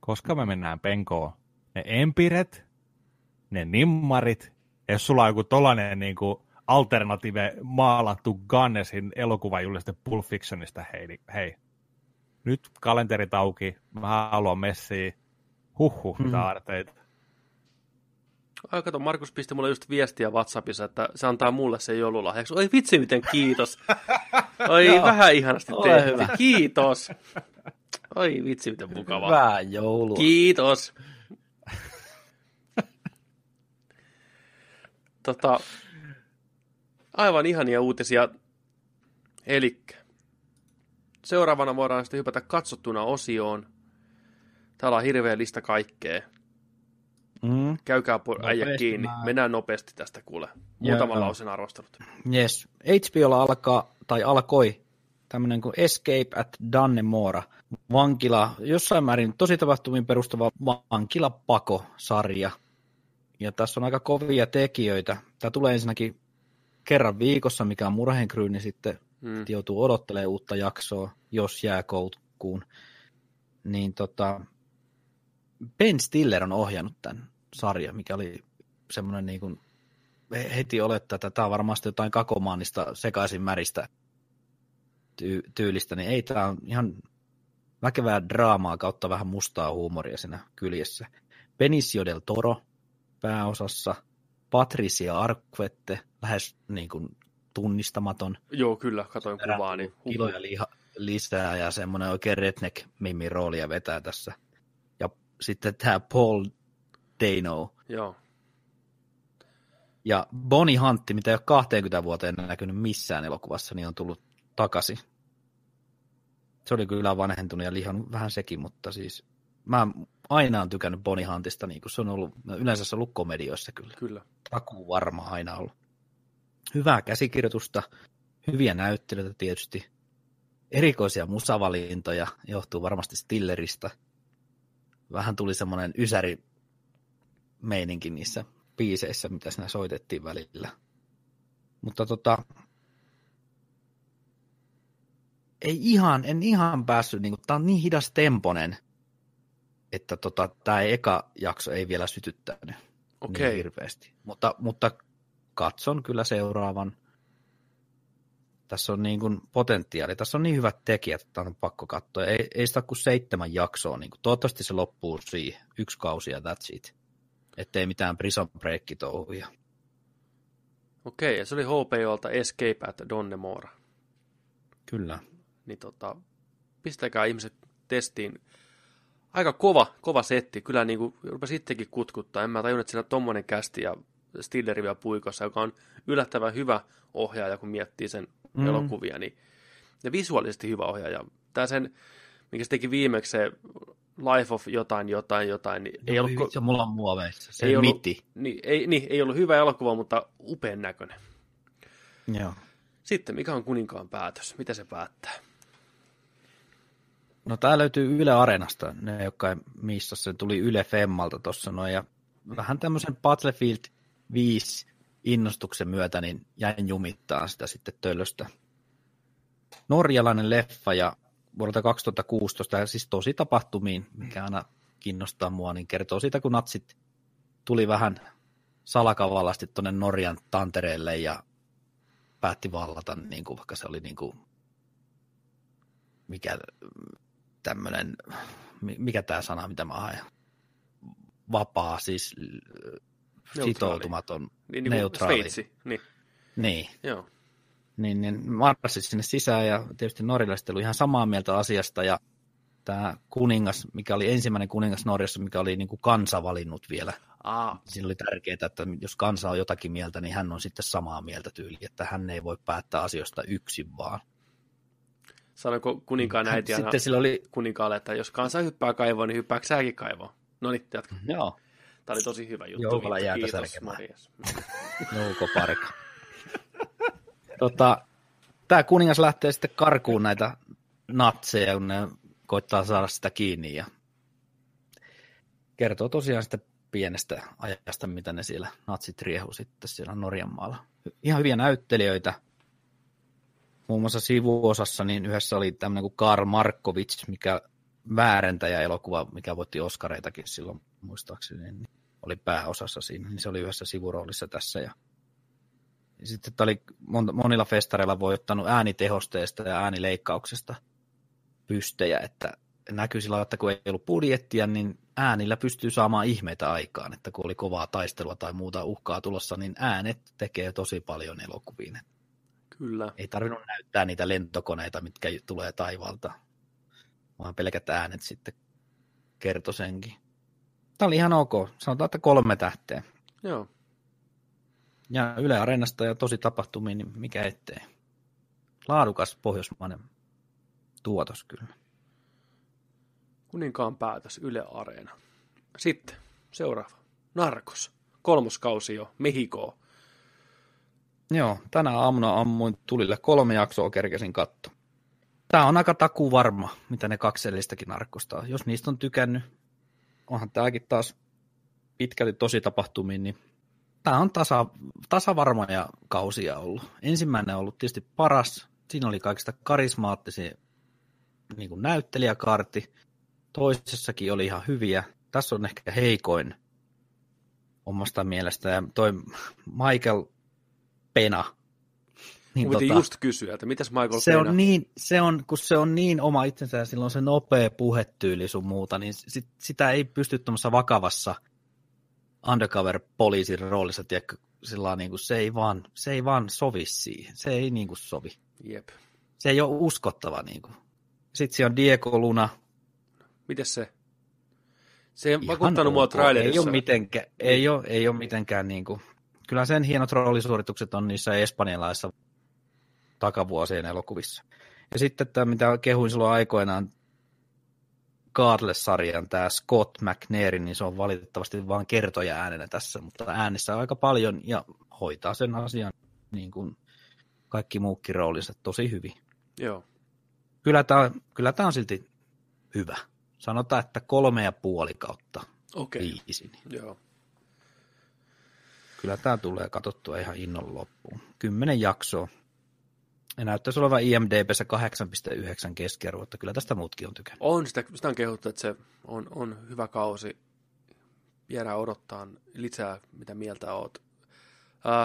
koska me mennään penkoon? Ne empiret, ne nimmarit, ja jos sulla on joku tollanen niin kuin alternative maalattu Gannesin elokuvajuliste Pulp Fictionista, hei, niin hei, nyt kalenterit auki, mä haluan messiä, huhhuh, mitä Mm. aarteita. Ai kato, Markus pisti mulle just viestiä WhatsAppissa, että se antaa mulle sen joululahjaksi. Oi vitsi, miten kiitos. Oi, vähän ihanasti tehty. Kiitos. Oi vitsi, miten mukavaa. Hyvää joulua. Kiitos. tota, aivan ihania uutisia. Eli seuraavana voidaan sitten hypätä katsottuna osioon. Täällä on hirveä lista kaikkea. Mm. Käykää po- äijä kiinni. mä- Mennään nopeasti tästä kuule. Muutaman Joo. lausen arvostelut. Yes. HBOlla alkaa, tai alkoi tämmöinen kuin Escape at Dannemora. Vankila, jossain määrin tosi tapahtumiin perustava vankilapako-sarja. Ja tässä on aika kovia tekijöitä. Tämä tulee ensinnäkin kerran viikossa, mikä on murheenkryyni sitten Mm. joutuu odottelemaan uutta jaksoa, jos jää koukkuun. Niin tota, Ben Stiller on ohjannut tämän sarjan, mikä oli semmoinen niin kuin, heti olettaa, että tämä on varmasti jotain kakomaanista sekaisin märistä ty- tyylistä, niin ei, tämä on ihan väkevää draamaa kautta vähän mustaa huumoria siinä kyljessä. Benicio del Toro pääosassa, Patricia Arquette, lähes niin kuin tunnistamaton. Joo, kyllä, katoin kuvaa. Niin kiloja liha, lisää ja semmoinen oikein redneck mimmi roolia vetää tässä. Sitten tämä Paul Dano. Joo. Ja Bonnie Huntti, mitä ei ole 20 vuoteen näkynyt missään elokuvassa, niin on tullut takaisin. Se oli kyllä vanhentunut ja lihannut vähän sekin, mutta siis mä aina on tykännyt Bonnie Huntista, niin kuin se on ollut yleensä se ollut komedioissa kyllä. Kyllä. Takuu varma aina ollut. Hyvää käsikirjoitusta, hyviä näyttelyitä tietysti, erikoisia musavalintoja, johtuu varmasti Stillerista. Vähän tuli semmoinen ysäri meininki niissä biiseissä, mitä siinä soitettiin välillä. Mutta tota, ei ihan, en ihan päässyt, niin kuin, tämä on niin hidas temponen, että tota, tämä eka jakso ei vielä sytyttänyt okay. niin hirveästi. Mutta, mutta katson kyllä seuraavan. Tässä on niin kuin potentiaali, tässä on niin hyvät tekijät, että on pakko katsoa. Ei, ei sitä kuin seitsemän jaksoa, niin kuin, toivottavasti se loppuu siihen, yksi kausi ja that's it. Ettei mitään prison break touhuja. Okei, ja se oli HBOlta Escape at Donnemora. Kyllä. Niin tota, pistäkää ihmiset testiin. Aika kova, kova setti. Kyllä niin kuin rupesi itsekin kutkuttaa. En mä tajunnut, että siinä on tommonen kästi ja Stilleri vielä puikossa, joka on yllättävän hyvä ohjaaja, kun miettii sen mm. elokuvia. Niin, ja visuaalisesti hyvä ohjaaja. Tämä sen, mikä se teki viimeksi se Life of jotain, jotain, jotain. Niin ei ollut, se mulla on muoveissa, se ei ollut, miti. Niin ei, niin, ei ollut hyvä elokuva, mutta upean näköinen. Joo. Sitten, mikä on kuninkaan päätös? Mitä se päättää? No tää löytyy Yle Areenasta, ne jotka ei missä se tuli Yle Femmalta tuossa noin, ja vähän tämmöisen Battlefield 5 innostuksen myötä, niin jäin jumittaa sitä sitten töllöstä. Norjalainen leffa ja vuodelta 2016, ja siis tosi tapahtumiin, mikä aina kiinnostaa mua, niin kertoo siitä, kun natsit tuli vähän salakavallasti tuonne Norjan tantereelle ja päätti vallata, niin kuin, vaikka se oli niin kuin, mikä tämmöinen, mikä tämä sana, mitä mä haen, vapaa, siis neutraali. sitoutumaton, niin, niin neutraali. Sveitsi, niin. Niin. Joo niin, niin marssit sinne sisään ja tietysti norjalaiset oli ihan samaa mieltä asiasta ja tämä kuningas, mikä oli ensimmäinen kuningas Norjassa, mikä oli niin kuin kansa valinnut vielä. Aa. Siinä oli tärkeää, että jos kansa on jotakin mieltä, niin hän on sitten samaa mieltä tyyli, että hän ei voi päättää asioista yksin vaan. Sanoiko kuninkaan äiti sitten sillä oli... kuninkaalle, että jos kansa hyppää kaivoon, niin hyppääkö säkin kaivoon? No niin, jatka. Joo. Tämä oli tosi hyvä juttu. Joukalla jäätä särkemään. Jouko parka. Tota, tämä kuningas lähtee sitten karkuun näitä natseja, kun ne koittaa saada sitä kiinni ja kertoo tosiaan sitten pienestä ajasta, mitä ne siellä natsit riehu sitten siellä Norjan maalla. Ihan hyviä näyttelijöitä. Muun muassa sivuosassa niin yhdessä oli tämmöinen kuin Karl Markovic, mikä väärentäjä elokuva, mikä voitti Oscareitakin silloin muistaakseni, niin oli pääosassa siinä, niin se oli yhdessä sivuroolissa tässä ja sitten tämä oli monilla festareilla voittanut äänitehosteesta ja äänileikkauksesta pystejä, että näkyy sillä että kun ei ollut budjettia, niin äänillä pystyy saamaan ihmeitä aikaan, että kun oli kovaa taistelua tai muuta uhkaa tulossa, niin äänet tekee tosi paljon elokuviin. Kyllä. Ei tarvinnut näyttää niitä lentokoneita, mitkä tulee taivaalta, vaan pelkät äänet sitten kertoi senkin. Tämä oli ihan ok. Sanotaan, että kolme tähteä. Joo. Ja Yle Areenasta ja tosi tapahtumiin, niin mikä ettei. Laadukas pohjoismainen tuotos kyllä. Kuninkaan päätös Yle Areena. Sitten seuraava. Narkos. Kolmoskausi jo. Mehikoa. Joo, tänä aamuna ammuin tulille kolme jaksoa kerkesin katto. Tämä on aika taku varma, mitä ne kaksellistakin narkosta Jos niistä on tykännyt, onhan tämäkin taas pitkälti tosi tapahtumiin, niin tämä on tasa, tasavarmoja kausia ollut. Ensimmäinen on ollut tietysti paras. Siinä oli kaikista karismaattisin niin kuin näyttelijäkaarti. Toisessakin oli ihan hyviä. tässä on ehkä heikoin omasta mielestä. Ja toi Michael Pena. Niin tota, just kysyä, että mitäs Michael se? On niin, se on, kun se on niin oma itsensä ja silloin se nopea puhetyyli sun muuta, niin sit, sitä ei pysty tuommoissa vakavassa undercover-poliisin roolissa, tiedätkö, sillä niin kuin se, ei vaan, se ei vaan sovi siihen. Se ei niin kuin sovi. Jep. Se ei ole uskottava. Niin kuin. Sitten siellä on Diego Luna. Mites se? Se ei vakuuttanut mua trailerissa. Ei ole mitenkään, ei ole, ei ole mitenkään niin kuin, kyllä sen hienot roolisuoritukset on niissä espanjalaisissa takavuosien elokuvissa. Ja sitten tämä, mitä kehuin silloin aikoinaan Godless-sarjan, tämä Scott McNair, niin se on valitettavasti vain kertoja äänenä tässä, mutta äänessä aika paljon ja hoitaa sen asian niin kuin kaikki muukin roolinsa tosi hyvin. Joo. Kyllä tämä, kyllä tämä on silti hyvä. Sanotaan, että kolme ja puoli kautta okay. viisi. Joo. Kyllä tämä tulee katsottua ihan innon loppuun. Kymmenen jaksoa. Ja näyttäisi olevan IMDBssä 8,9 keskiarvo, että kyllä tästä muutkin on tykännyt. On, sitä, sitä on kehuttu, että se on, on hyvä kausi. Jäädään odottaa lisää, mitä mieltä oot.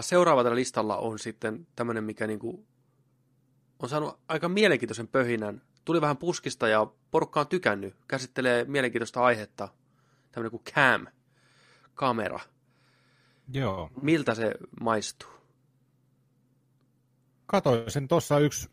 Seuraava tällä listalla on sitten tämmöinen, mikä niinku on saanut aika mielenkiintoisen pöhinän. Tuli vähän puskista ja porukka on tykännyt. Käsittelee mielenkiintoista aihetta. Tämmöinen kuin cam, kamera. Joo. Miltä se maistuu? Katoin sen tuossa yksi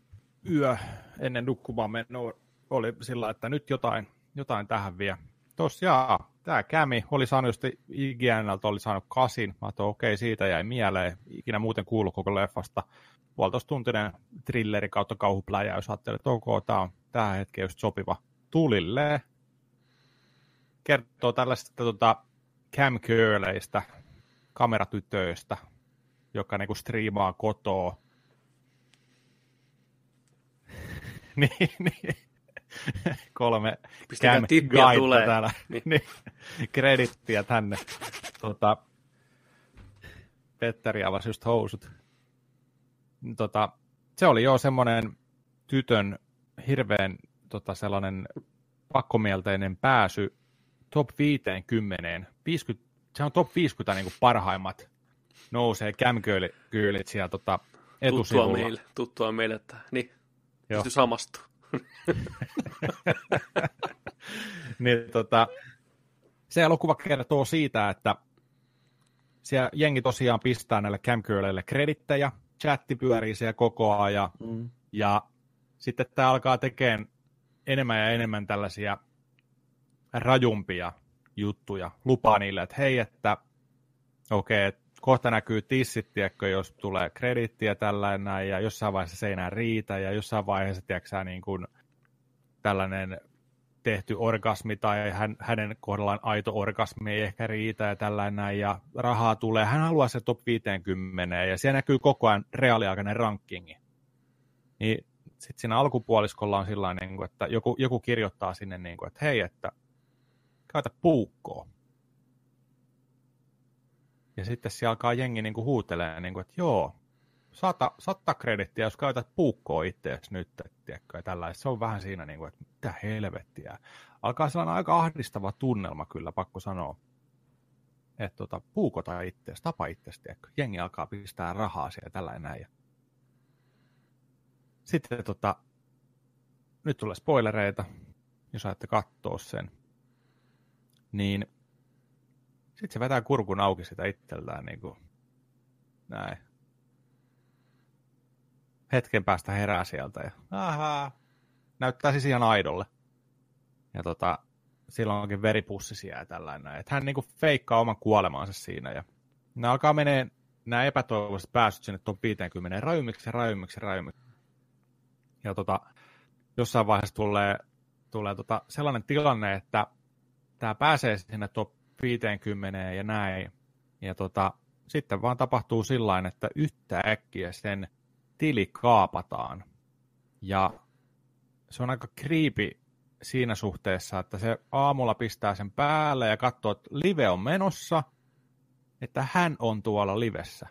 yö ennen nukkumaan menoa. Oli sillä, että nyt jotain, jotain tähän vie. Tosiaan, tämä kämi oli saanut just IGNltä oli saanut kasin. Mä okei, okay, siitä jäi mieleen. Ikinä muuten kuulu koko leffasta. Puolitoista tuntinen trilleri kautta kauhupläjäys. Ajattelin, että ok, tämä on tähän hetkeen just sopiva. Tulille kertoo tällaisista tota, camgirleistä, kameratytöistä, joka niinku striimaa kotoa. niin, niin. Kolme cam tulee. täällä. Niin. niin. Kredittiä tänne. Tota, Petteri avasi just housut. Tota, se oli jo semmoinen tytön hirveän tota, sellainen pakkomielteinen pääsy top 50. 50 se on top 50 niin kuin parhaimmat nousee camgirlit siellä tota, etusivulla. Tuttua meille, tuttua meille, että niin, Joo. samastuu. niin, tota, se elokuva kertoo siitä, että siellä jengi tosiaan pistää näille camgirleille kredittejä, chatti pyörii siellä koko ajan, mm. ja sitten tämä alkaa tekemään enemmän ja enemmän tällaisia rajumpia juttuja, lupaa niille, että hei, että okei, okay, kohta näkyy tissit, tiedätkö, jos tulee kredittiä tällainen, ja jossain vaiheessa se ei enää riitä, ja jossain vaiheessa, tiedätkö, niin kuin tällainen tehty orgasmi tai hän, hänen kohdallaan aito orgasmi ei ehkä riitä ja tällainen, ja rahaa tulee. Hän haluaa se top 50, ja siellä näkyy koko ajan reaaliaikainen rankingi. Niin sitten siinä alkupuoliskolla on sillä niin että joku, joku kirjoittaa sinne, niin kuin, että hei, että käytä puukkoa. Ja sitten siellä alkaa jengi niin kuin huutelee, niin kuin, että joo, saata, saattaa kredittiä, jos käytät puukkoa itseäsi nyt, tiedätkö, ja. Se on vähän siinä, niin kuin, että mitä helvettiä. Alkaa sellainen aika ahdistava tunnelma kyllä, pakko sanoa. Että tota, puukota itseäsi, tapa itseäsi, tiedätkö. Jengi alkaa pistää rahaa siellä tällä näin. Ja... Sitten tota, nyt tulee spoilereita, jos ajatte katsoa sen. Niin sitten se vetää kurkun auki sitä itsellään niin kuin, näin. Hetken päästä herää sieltä ja ahaa, näyttää siis ihan aidolle. Ja tota, silloin onkin veripussi siellä tällainen. Että hän niinku feikkaa oman kuolemaansa siinä. Ja ne alkaa menee nämä epätoivoiset pääsyt sinne top 50 rajummiksi rajummiksi ja rajummiksi. Ja tota, jossain vaiheessa tulee, tulee tota sellainen tilanne, että tämä pääsee sinne top 50 ja näin. Ja tota, sitten vaan tapahtuu sillä että yhtäkkiä sen tili kaapataan. Ja se on aika kriipi siinä suhteessa, että se aamulla pistää sen päälle ja katsoo, että live on menossa, että hän on tuolla livessä.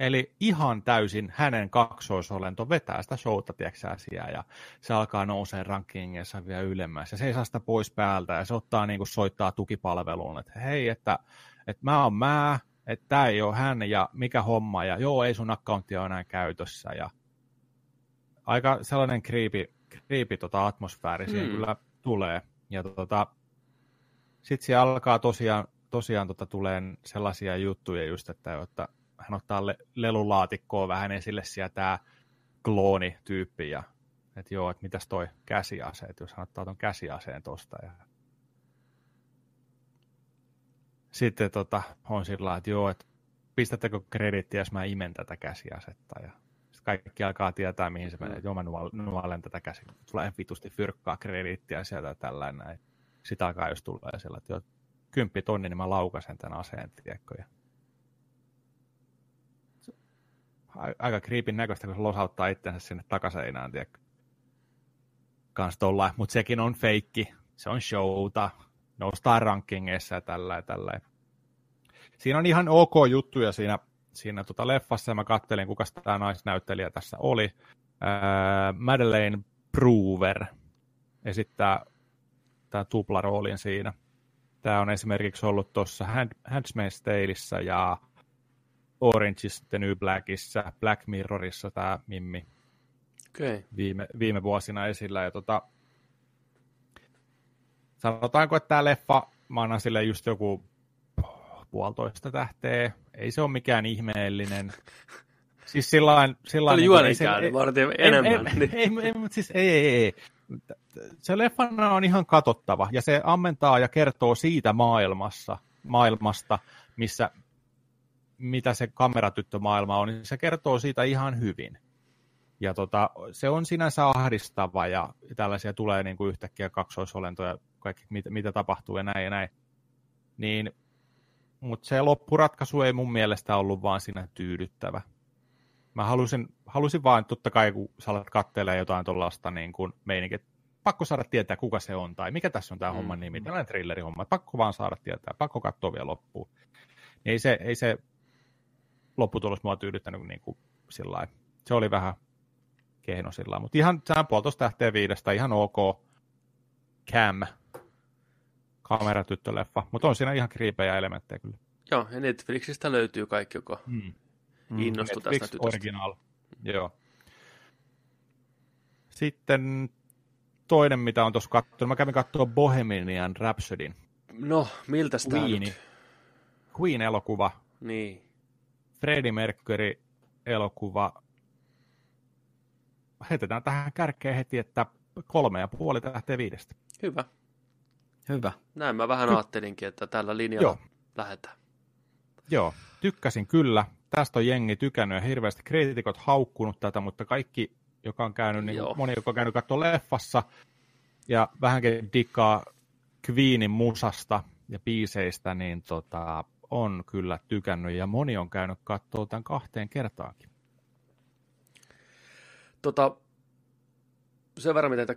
Eli ihan täysin hänen kaksoisolento vetää sitä showta, tiedätkö ja se alkaa nousee rankingissa vielä ylemmäs, ja se ei saa sitä pois päältä, ja se ottaa niin kuin soittaa tukipalveluun, että hei, että, että mä oon mä, että tämä ei ole hän, ja mikä homma, ja joo, ei sun accountti ole enää käytössä, ja aika sellainen kriipi, kriipi tota atmosfääri siihen hmm. kyllä tulee, ja tota, sitten siellä alkaa tosiaan, tosiaan tota, tulee sellaisia juttuja just, että, että hän ottaa le- lelulaatikkoa vähän esille siellä tämä kloonityyppi ja että joo, että mitäs toi käsiase, että jos hän ottaa ton käsiaseen tosta ja sitten tota, on sillä että joo, että pistättekö kredittiä, jos mä imen tätä käsiasetta ja kaikki alkaa tietää, mihin se menee. Mm. Joo, mä nuolen tätä käsi. Tulee vitusti fyrkkaa kredittiä sieltä tällainen näin. Sitä alkaa jos tulee siellä, että joo, kymppi tonni, niin mä laukasen tämän aseen, tiedätkö? Ja aika kriipin näköistä, kun se losauttaa itsensä sinne takaseinään, tiedätkö? Kans mutta sekin on feikki, se on showta, noustaa rankingeissa ja tällä ja tällä. Siinä on ihan ok juttuja siinä, siinä tota leffassa, ja mä kattelin, kuka tämä naisnäyttelijä tässä oli. Äh, Madeleine Prover esittää tämä tuplaroolin siinä. Tämä on esimerkiksi ollut tuossa Hand, Handmaid's Taleissa ja Orange is the New Blackissa, Black Mirrorissa tämä Mimmi okay. viime, viime vuosina esillä. Ja tota, sanotaanko, että tämä leffa, mä annan sille just joku puolitoista tähteä. Ei se ole mikään ihmeellinen. Siis sillain, sillain Oli niin, se, ei, enemmän. Ei, niin. ei, ei, ei, mutta siis ei, ei, ei. Se leffana on ihan katottava ja se ammentaa ja kertoo siitä maailmassa, maailmasta, missä mitä se kameratyttömaailma on, niin se kertoo siitä ihan hyvin. Ja tota, se on sinänsä ahdistava ja tällaisia tulee niin kuin yhtäkkiä kaksoisolentoja, kaikki mitä, mitä tapahtuu ja näin ja näin. Niin, mutta se loppuratkaisu ei mun mielestä ollut vaan siinä tyydyttävä. Mä halusin, halusin vaan, totta kai kun sä alat kattelee jotain tuollaista niin kuin meininkin, pakko saada tietää, kuka se on, tai mikä tässä on tämä mm. homman nimi, tällainen thrillerihomma, pakko vaan saada tietää, pakko katsoa vielä loppuun. Niin ei se, ei se lopputulos mua tyydyttänyt niin kuin sillä Se oli vähän kehno sillä mutta ihan tämä puolitoista tähteä viidestä, ihan ok cam kameratyttöleffa, mutta on siinä ihan kriipejä elementtejä kyllä. Joo, ja Netflixistä löytyy kaikki, joka mm. innostui Netflix tästä tytöstä. original, joo. Sitten toinen, mitä on tuossa katsonut, mä kävin katsoa Bohemian Rhapsodyn. No, miltä sitä Queen, Queen-elokuva. Niin. Freddie Mercury-elokuva. Heitetään tähän kärkeen heti, että kolme ja puoli tähtee viidestä. Hyvä. Hyvä. Näin mä vähän ajattelinkin, että tällä linjalla Joo. lähdetään. Joo, tykkäsin kyllä. Tästä on jengi tykännyt ja hirveästi kriitikot haukkunut tätä, mutta kaikki, joka on käynyt, niin moni, joka on käynyt katsoa leffassa ja vähänkin dikkaa Queenin musasta ja biiseistä, niin tota, on kyllä tykännyt ja moni on käynyt katsoa tämän kahteen kertaakin. Tota, sen verran, mitä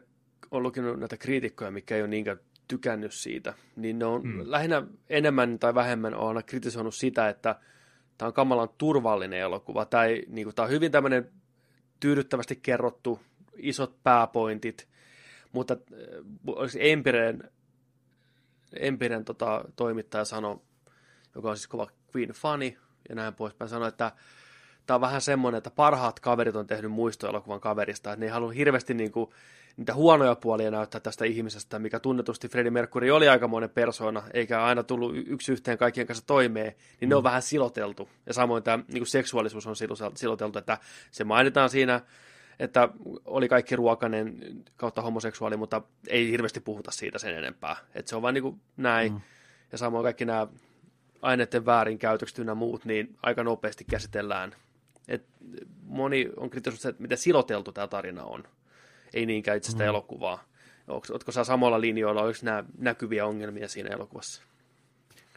on lukenut näitä kriitikkoja, mikä ei ole niinkään tykännyt siitä, niin ne on mm. lähinnä enemmän tai vähemmän on aina kritisoinut sitä, että tämä on kamalan turvallinen elokuva. Tämä, ei, niin kuin, tämä on hyvin tämmöinen tyydyttävästi kerrottu, isot pääpointit, mutta äh, Empiren, Empiren tota, toimittaja sanoi joka on siis kova Queen-fani ja näin poispäin, sanoi, että tämä on vähän semmoinen, että parhaat kaverit on tehnyt muistoelokuvan kaverista, että ne ei halua hirveästi niin kuin, niitä huonoja puolia näyttää tästä ihmisestä, mikä tunnetusti Freddie Mercury oli aikamoinen persona, eikä aina tullut yksi yhteen kaikkien kanssa toimeen, niin mm. ne on mm. vähän siloteltu. Ja samoin tämä niin kuin seksuaalisuus on siloteltu, että se mainitaan siinä, että oli kaikki ruokainen kautta homoseksuaali, mutta ei hirveästi puhuta siitä sen enempää. Että se on vain niin kuin näin. Mm. Ja samoin kaikki nämä aineiden väärinkäytökset ynnä muut, niin aika nopeasti käsitellään. Et moni on kritisoinut että miten siloteltu tämä tarina on. Ei niinkään itse sitä mm. elokuvaa. Oletko sä samalla linjoilla, oliko nämä näkyviä ongelmia siinä elokuvassa?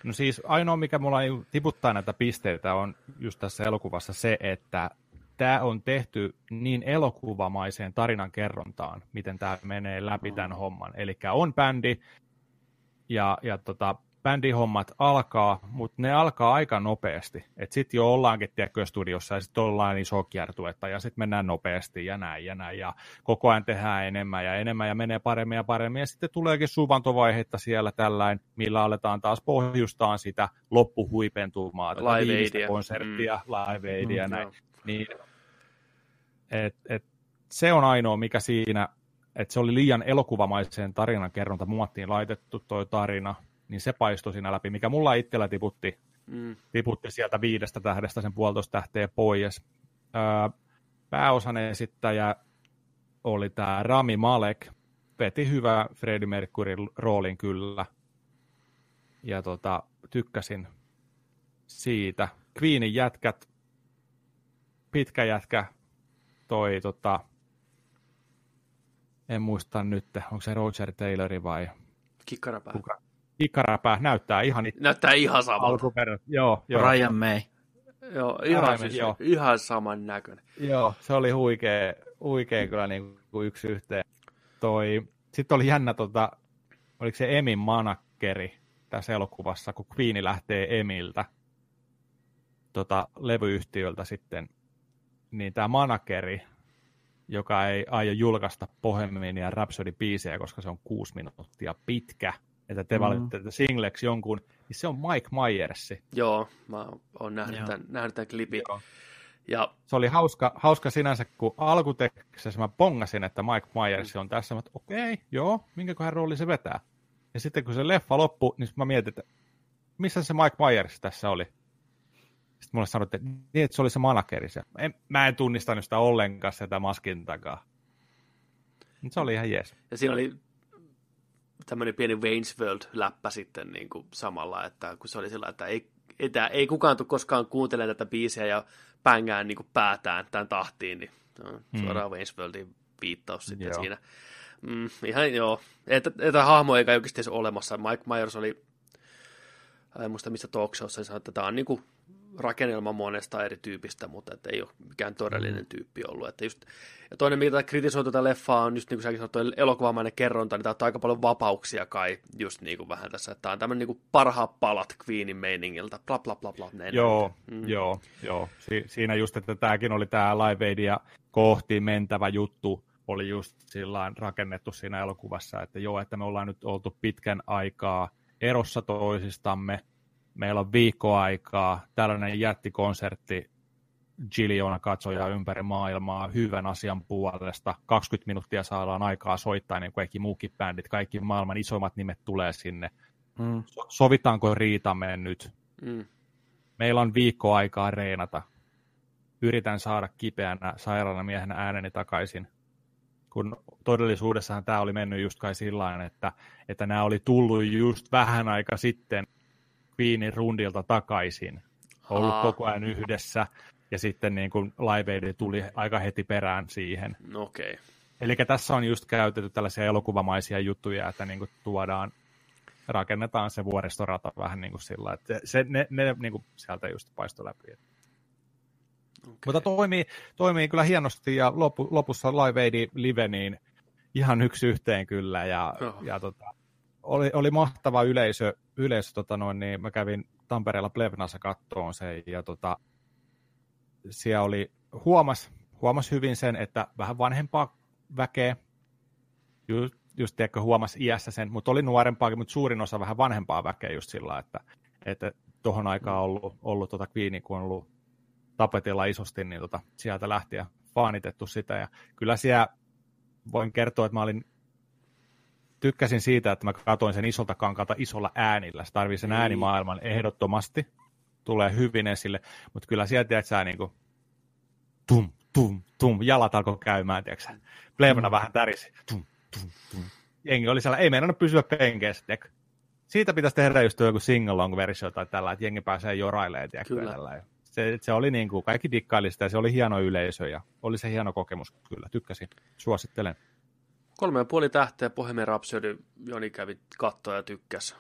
No siis ainoa, mikä mulla tiputtaa näitä pisteitä, on just tässä elokuvassa se, että tämä on tehty niin elokuvamaiseen tarinan kerrontaan, miten tämä menee läpi tämän mm. homman. Eli on bändi, ja, ja tota, bändihommat alkaa, mutta ne alkaa aika nopeasti. Että sitten jo ollaankin tiedätkö, studiossa ja sitten ollaan iso kiertuetta ja sitten mennään nopeasti ja näin ja näin. Ja koko ajan tehdään enemmän ja enemmän ja menee paremmin ja paremmin. Ja sitten tuleekin suvantovaihetta siellä tällainen, millä aletaan taas pohjustaan sitä loppuhuipentumaa, tätä Live konserttia, mm. live ja Mm, näin. Joo. Niin, et, et, se on ainoa, mikä siinä, että se oli liian elokuvamaiseen tarinan kerronta muottiin laitettu toi tarina, niin se paistoi siinä läpi, mikä mulla itsellä tiputti, Mm. tiputti sieltä viidestä tähdestä sen puolitoista tähteä pois. Öö, pääosan esittäjä oli tämä Rami Malek, veti hyvä Freddie Mercuryn roolin kyllä, ja tota, tykkäsin siitä. Queenin jätkät, pitkä toi tota, en muista nyt, onko se Roger Taylori vai Kikkarapää. kuka. Ikkaräpää näyttää ihan it- Näyttää ihan samalta. alkuperä. Joo, joo, Ryan May. Joo, ihan, Raimen, siis, joo. ihan saman näköinen. joo, se oli huikea, huikea kyllä niin kuin yksi yhteen. Toi, sitten oli jännä, tota, oliko se Emin manakkeri tässä elokuvassa, kun Queeni lähtee Emiltä tota, levyyhtiöltä sitten, niin tämä manakeri, joka ei aio julkaista Bohemian Rhapsody-biisejä, koska se on kuusi minuuttia pitkä, että te Mm. valitette mm. singleksi jonkun, niin se on Mike Myersi. Joo, mä oon nähnyt, Joo. tämän, nähnyt tämän klipin. Joo. Ja Se oli hauska, hauska sinänsä, kun alkutekstissä mä pongasin, että Mike Myers on tässä, mä että okei, okay, joo, minkäköhän rooli se vetää. Ja sitten kun se leffa loppui, niin mä mietin, että missä se Mike Myers tässä oli. Sitten mulle sanottiin, että, niin, että se oli se manakeri. Se. En, mä en tunnistanut sitä ollenkaan sitä maskin takaa. Mutta se oli ihan jees. Ja siinä oli tämmöinen pieni Wayne's World-läppä sitten niin kuin samalla, että kun se oli sillä, että ei, ei, tää, ei kukaan tule koskaan kuuntelemaan tätä biisiä ja pängää niin kuin päätään tämän tahtiin, niin no, suoraan Wayne's Worldin viittaus sitten Joo. siinä. Mm, ihan joo. Että, että hahmo eikä oikeasti edes olemassa. Mike Myers oli, en muista mistä talk showssa, sanoi, että tämä on niin kuin rakennelma monesta eri tyypistä, mutta että ei ole mikään todellinen Mm. tyyppi ollut. Että just, ja toinen, mitä kritisoi tätä leffaa, on just niin kuin säkin sanoit, elokuvamainen kerronta, niin tämä on aika paljon vapauksia kai just niin kuin vähän tässä. Että tämä on tämmöinen niin parhaat palat Queenin meiningiltä, bla bla bla bla. Näin, Joo, mm. joo, joo. Si- siinä just, että tämäkin oli tämä Live Aidia kohti mentävä juttu, oli just sillä rakennettu siinä elokuvassa, että joo, että me ollaan nyt oltu pitkän aikaa erossa toisistamme, meillä on viikkoaikaa, tällainen jättikonsertti, Gilliona katsoja ympäri maailmaa hyvän asian puolesta, 20 minuuttia saadaan aikaa soittaa, niin kuin kaikki muukin bändit, kaikki maailman isoimmat nimet tulee sinne. Mm. So- Sovitaanko riitamme nyt? Mm. Meillä on viikko aikaa reenata. Yritän saada kipeänä sairaana miehenä ääneni takaisin. Kun todellisuudessahan tämä oli mennyt just kai sillä että, että nämä oli tullut just vähän aika sitten Queenin rundilta takaisin. Ollut Aa. koko ajan yhdessä. Ja sitten niin kuin Live Aid tuli aika heti perään siihen. No Okei. Okay. Eli tässä on just käytetty tällaisia elokuvamaisia juttuja, että niin kuin tuodaan, rakennetaan se vuoristorata vähän niin kuin sillä, että se, ne, ne niin kuin sieltä just paistoi läpi. Okay. Mutta toimii, toimii kyllä hienosti ja lopu, lopussa Live Aid Live niin ihan yksi yhteen kyllä ja, Joo. ja tota, oli, oli mahtava yleisö, yleisö tota noin, niin mä kävin Tampereella Plevnassa kattoon sen ja tota, siellä oli, huomas, huomas hyvin sen, että vähän vanhempaa väkeä, just, just tiedätkö, huomas iässä sen, mutta oli nuorempaakin, mutta suurin osa vähän vanhempaa väkeä just sillä, että, että tuohon aikaan ollut, ollut tota Queenie, kun on ollut tapetilla isosti, niin tota, sieltä lähtien faanitettu sitä. Ja kyllä siellä voin kertoa, että mä olin tykkäsin siitä, että mä katoin sen isolta kankalta isolla äänillä. Se tarvii sen Niin. äänimaailman ehdottomasti. Tulee hyvin esille. Mutta kyllä sieltä, tiedätkö sä, niin kuin, tum, tum, tum, jalat alkoi käymään, tiedätkö sä. Plevna vähän tärisi. Tum, tum, tum. Jengi oli siellä, ei meinannut pysyä penkeissä, tiedätkö. Siitä pitäisi tehdä just joku single-long-versio tai tällä, että jengi pääsee jorailemaan, tiedätkö, Kyllä. tällä. Se, se oli niin kuin, kaikki dikkaili sitä ja se oli hieno yleisö ja oli se hieno kokemus kyllä, tykkäsin, suosittelen. Kolme ja puoli tähteä Bohemian Rhapsody, Joni kävi kattoa ja tykkäs.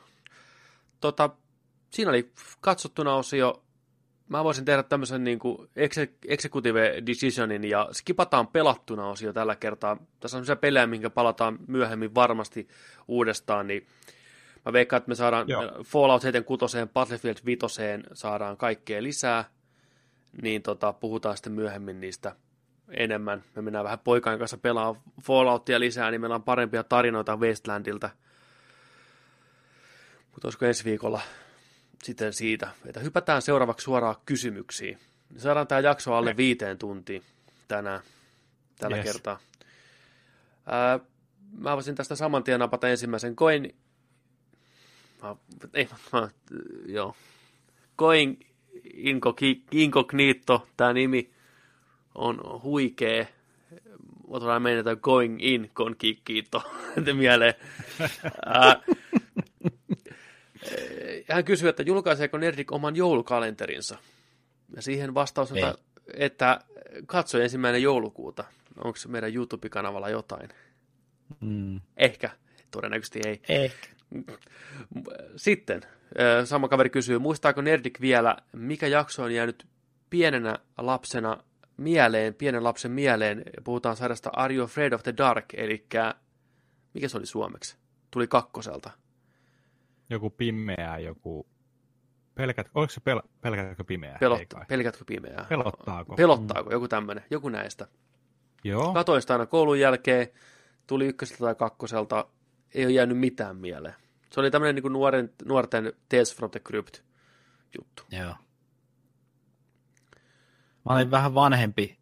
Tota, siinä oli katsottuna osio. Mä voisin tehdä tämmöisen niin kuin exe- executive decisionin ja skipataan pelattuna osio tällä kertaa. Tässä on sellaisia pelejä, minkä palataan myöhemmin varmasti uudestaan, niin Mä veikkaan, että me saadaan Joo. Fallout 76, Battlefield 5 saadaan kaikkea lisää, niin tota, puhutaan sitten myöhemmin niistä enemmän. Me mennään vähän poikain kanssa pelaa Falloutia lisää, niin meillä on parempia tarinoita Wastelandilta. Mutta olisiko ensi viikolla sitten siitä, että hypätään seuraavaksi suoraan kysymyksiin. Saadaan tämä jakso alle viiteen tuntiin tänään, tällä Yes. kertaa. Ää, mä voisin tästä saman tien napata ensimmäisen koin... Mä, ei, mä, joo. Koin Incognito, tämä nimi on huikee. Otetaan menetä Going in Conquito mieleen. Ää, hän kysyy, että julkaiseeko Nerdik oman joulukalenterinsa? Ja siihen vastaus on, Ei. että- että katso ensimmäinen joulukuuta. Onko se meidän YouTube-kanavalla jotain? Mm. Ehkä. Todennäköisesti ei. Ehkä. Sitten ö, sama kaveri kysyy, muistaako Nerdik vielä, mikä jakso on jäänyt pienenä lapsena mieleen, pienen lapsen mieleen, puhutaan sarjasta Are You Afraid of the Dark, eli mikä se oli suomeksi? Tuli kakkoselta. Joku pimeä, joku... Pelkät, oliko se pel, pelkätkö pimeää? Pelot, pelkätkö pimeää? Pelottaako? Pelottaako? Joku tämmöinen, joku näistä. Joo. Katoin sitä aina koulun jälkeen, tuli ykköseltä tai kakkoselta, ei ole jäänyt mitään mieleen. Se oli tämmöinen niin kuin nuoren, nuorten Tales from the Crypt juttu. Joo. Mä olin vähän vanhempi.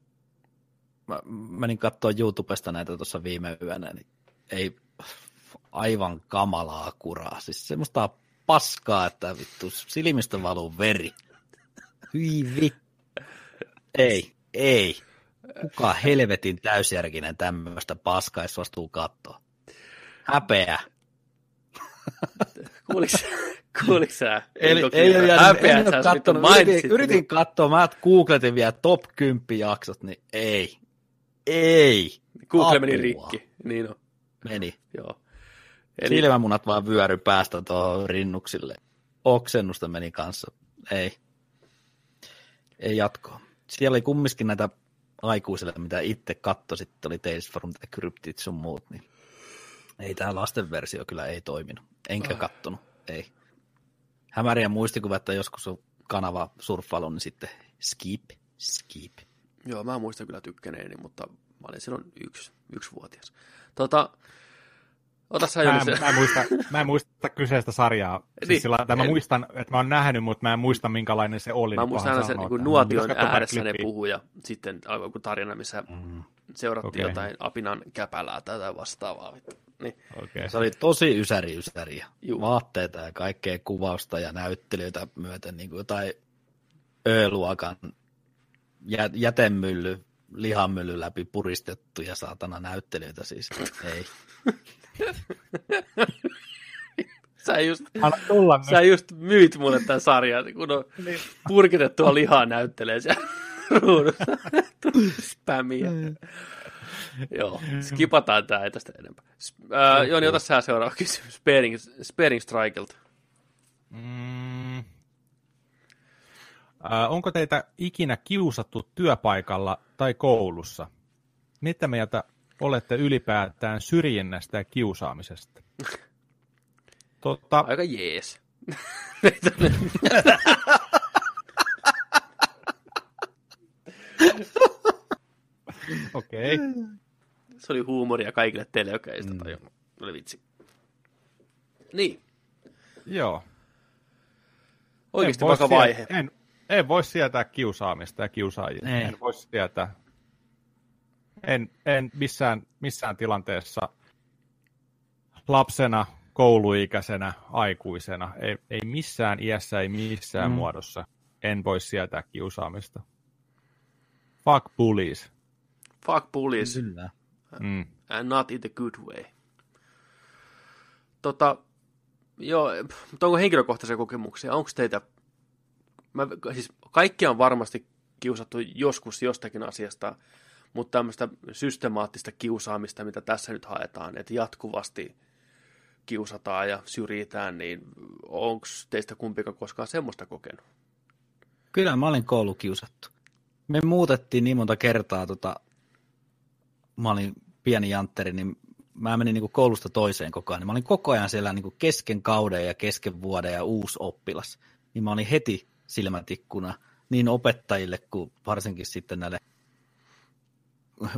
Mä menin katsoa YouTubesta näitä tuossa viime yönä, niin ei aivan kamalaa kuraa. Siis semmoista paskaa, että vittu silmistä valuu veri. Hyi vi. Ei, ei. Kuka helvetin täysjärkinen tämmöistä paskaa, jos vastuu katsoa. Häpeä. Kuuliko, kuuliko sä? Eli ei ole jäänyt, Häpeä, en vittu kattonut, yritin, yritin katsoa, mä googletin vielä top 10 jaksot, niin ei. Ei. Google meni Apua. rikki. Niin on, Meni. joo. Eli... Silmämunat vaan vyöry päästä tuohon rinnuksille. Oksennusta meni kanssa. Ei. Ei jatkoa. Siellä oli kumminkin näitä aikuisille, mitä itse katto, sitten oli Tales from the Cryptid sun muut, niin ei tämä lasten versio kyllä ei toiminut. Enkä kattonut, ei. Hämäriä muistikuva, että joskus on kanava surffailu, niin sitten skip, skip. joo, mä muistan kyllä tykkäneeni, mutta mä olin silloin yksi, yksivuotias. Tota, ota sä Mä en, mä, en muista, mä en muista kyseistä sarjaa. Siis Niin, sillä, että mä en- muistan, että mä oon nähnyt, mutta mä en muista, minkälainen se oli. Mä niin muistan paha aina sen niin nuotion ääressä ne puhuu ja sitten alkoi joku tarina, missä Mm. Seurattiin Okei. jotain apinan käpälää jotain vastaavaa. Niin. Okei. Se oli tosi ysäri ysäriä. Juu. Vaatteita ja kaikkea kuvausta ja näyttelijöitä myöten, niin kuin jotain Ö-luokan jä, jätemylly, lihamylly läpi puristettuja saatana näyttelijöitä siis. Ei. Sä just, sä just myit mulle tämän sarjan, kun on purkitettua lihaa näyttelee siellä ruudussa. Spämiä. Joo, skipataan tää ei tästä enempää. Joni, ota sä seuraava kysymys. Sparing, Sparing Strikelta. Mm. Äh, onko teitä ikinä kiusattu työpaikalla tai koulussa? Mitä mieltä olette ylipäätään syrjinnästä ja kiusaamisesta? Tota, Aika jees. okei. Okay. Se oli huumoria kaikille teille, jotka ei sitä tajunnut. Oli vitsi. Niin, Joo. oikeasti En voi vaikka vaihe. En, en voi sietää kiusaamista ja kiusaajia. Ei. En voi sietää. En, en missään, missään tilanteessa lapsena, kouluikäisenä, aikuisena, ei, ei missään iässä, ei missään Mm. mm. muodossa. En voi sietää kiusaamista. Fuck bullies. Fuck bullies. Kyllä. Mm. and not in the good way. Tota, joo, mutta onko henkilökohtaisia kokemuksia? Onko teitä, mä, siis kaikkia on varmasti kiusattu joskus jostakin asiasta, mutta tämmöistä systemaattista kiusaamista, mitä tässä nyt haetaan, että jatkuvasti kiusataan ja syrjitään, niin onko teistä kumpikaan koskaan semmoista kokenut? Kyllä mä olin koulukiusattu. Me muutettiin niin monta kertaa, tota, mä olin pieni jantteri, niin mä menin niin koulusta toiseen koko ajan, niin mä olin koko ajan siellä niin kesken kauden ja kesken vuoden ja uusi oppilas. Niin mä olin heti silmätikkuna niin opettajille kuin varsinkin sitten näille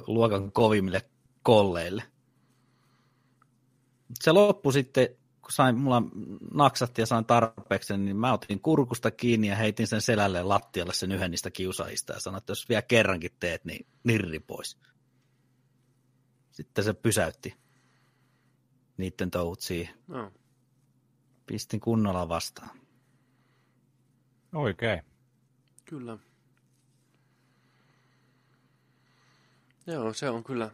luokan kovimmille kolleille. Se loppui sitten, kun sain, mulla naksatti ja sain tarpeeksi, niin mä otin kurkusta kiinni ja heitin sen selälle lattialle sen yhden niistä kiusaajista ja sanoin, että jos vielä kerrankin teet, niin nirri pois. Sitten se pysäytti niiden touhut siihen. No. Pistin kunnolla vastaan. Oikein. Kyllä. Joo, se on kyllä,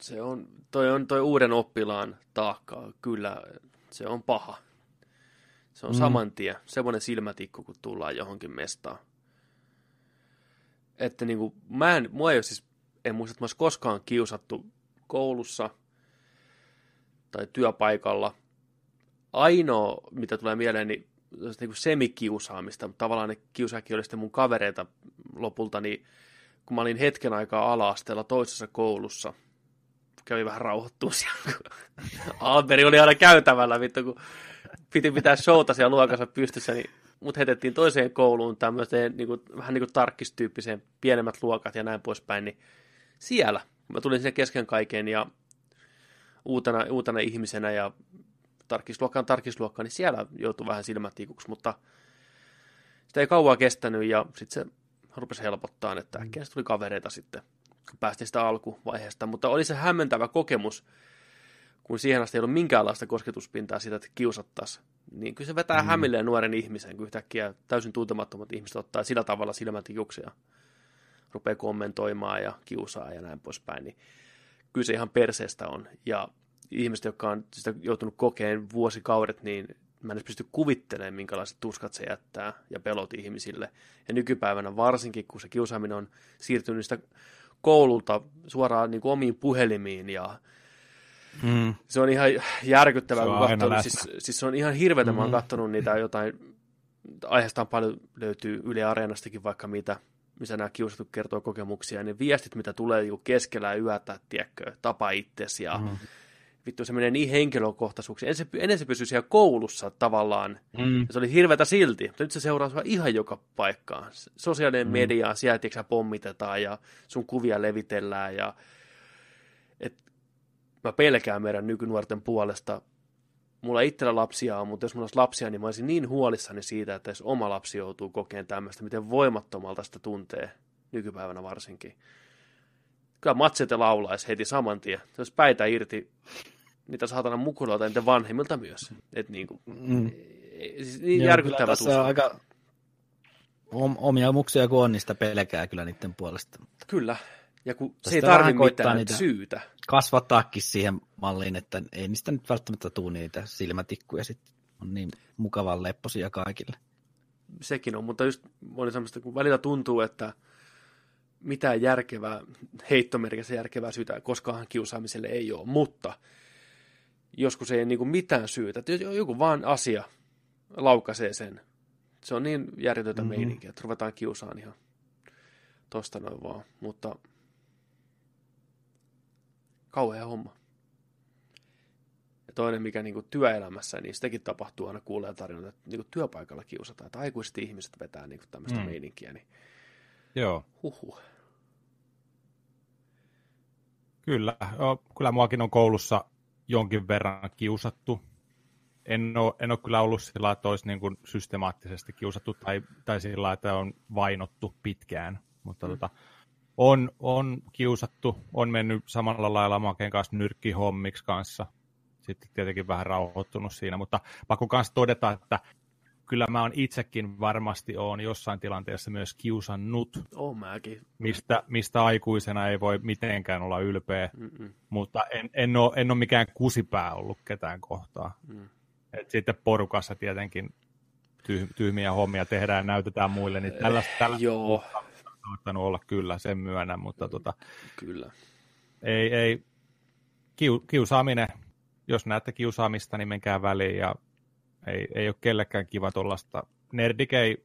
se on, toi on toi uuden oppilaan taakka, kyllä, se on paha. Se on mm. saman tien, semmoinen silmätikku, kun tullaan johonkin mestaan. Että niinku, mä en, mua ei ole siis, en muista, että mä koskaan kiusattu koulussa tai työpaikalla. Ainoa, mitä tulee mieleen, niin niin semikiusaamista, mutta tavallaan ne kiusaakin oli sitten mun kavereita lopulta, niin kun mä olin hetken aikaa ala-asteella toisessa koulussa, kävi vähän rauhoittua siellä, Alberi oli aina käytävällä, vittu, kun piti pitää showta siellä luokassa pystyssä, niin mut hetettiin toiseen kouluun tämmöiseen niin kuin, vähän niin kuin tarkkistyyppiseen, pienemmät luokat ja näin poispäin, niin siellä, kun mä tulin sinne kesken kaiken ja uutena, uutena ihmisenä ja tarkisluokkaan tarkisluokkaan, niin siellä joutui vähän silmätikuksi, mutta sitä ei kauan kestänyt ja sitten se rupesi helpottaa, että mm. äkkiä tuli kavereita sitten, kun päästiin sitä alkuvaiheesta, mutta oli se hämmentävä kokemus, kun siihen asti ei ollut minkäänlaista kosketuspintaa siitä, että kiusattaisiin. Niin kyllä se vetää mm. hämilleen nuoren ihmisen, kun yhtäkkiä täysin tuntemattomat ihmiset ottaa sillä tavalla silmätikuksia, rupeaa kommentoimaan ja kiusaa ja näin poispäin. Niin kyllä se ihan perseestä on. Ja ihmiset, jotka on sitä joutunut kokeen vuosikaudet, niin mä en edes pysty kuvittelemaan, minkälaiset tuskat se jättää ja pelot ihmisille. Ja nykypäivänä varsinkin, kun se kiusaaminen on siirtynyt sitä koululta suoraan niin kuin omiin puhelimiin ja mm. se on ihan järkyttävää, kun katsonut, siis, siis, se on ihan hirveätä, mm. mä oon mm. katsonut niitä jotain, aiheesta paljon löytyy Yle Areenastakin vaikka mitä, missä nämä kiusatut kertoo kokemuksia, niin viestit, mitä tulee niin keskellä yötä, tiedätkö, tapa itsesi ja mm vittu se menee niin henkilökohtaisuuksi. Ennen se, ennen se pysyi siellä koulussa tavallaan, mm. ja se oli hirveätä silti, mutta nyt se seuraa sua ihan joka paikkaan. Sosiaalinen mm. media, sieltä pommitetaan ja sun kuvia levitellään ja et, mä pelkään meidän nykynuorten puolesta. Mulla itsellä lapsia on, mutta jos mulla olisi lapsia, niin mä olisin niin huolissani siitä, että jos oma lapsi joutuu kokeen tämmöistä, miten voimattomalta sitä tuntee, nykypäivänä varsinkin kyllä matsete laulaisi heti saman tien. Jos päitä irti niitä saatana mukuloita niiden vanhemmilta myös. Et niin kuin, mm. siis niin järkyttävä tässä on aika omia muksia kun on, sitä pelkää kyllä niiden puolesta. Kyllä. Ja kun se ei tarvitse mitään niitä syytä. Kasvattaakin siihen malliin, että ei niistä nyt välttämättä tule niitä silmätikkuja sitten. On niin mukavan lepposia kaikille. Sekin on, mutta just oli semmoista, kun välillä tuntuu, että mitään järkevää, heittomerkissä järkevää syytä koskaan kiusaamiselle ei ole, mutta joskus ei niin kuin mitään syytä, että joku vaan asia laukaisee sen. Se on niin järjetöntä mm-hmm. meininkiä, että ruvetaan kiusaan ihan tosta noin vaan, mutta kauhea homma. Ja toinen, mikä niin kuin työelämässä, niin sitäkin tapahtuu aina kuulee tarinoita, että niin kuin työpaikalla kiusataan, että aikuiset ihmiset vetää niin kuin tämmöistä mm. meininkiä, niin Joo. Huhhuh. Kyllä, kyllä muakin on koulussa jonkin verran kiusattu. En ole, en ole kyllä ollut sillä että olisi niin kuin systemaattisesti kiusattu tai, tai sillä että on vainottu pitkään, mutta mm. tota, on, on kiusattu, on mennyt samalla lailla Maken kanssa nyrkkihommiksi kanssa, sitten tietenkin vähän rauhoittunut siinä, mutta pakko kanssa todeta, että kyllä mä oon itsekin varmasti on jossain tilanteessa myös kiusannut. Oh, mäkin. Mistä, mistä aikuisena ei voi mitenkään olla ylpeä, Mm-mm. mutta en, en, ole, en ole mikään kusipää ollut ketään kohtaa. Mm. Et sitten porukassa tietenkin tyhmiä hommia tehdään ja näytetään muille, niin tällaista, tällaista Joo. on olla kyllä, sen myönnä, mutta tota, kyllä. ei, ei kiu, kiusaaminen, jos näette kiusaamista, niin menkää väliin ja ei, ei ole kellekään kiva tuollaista. Nerdik ei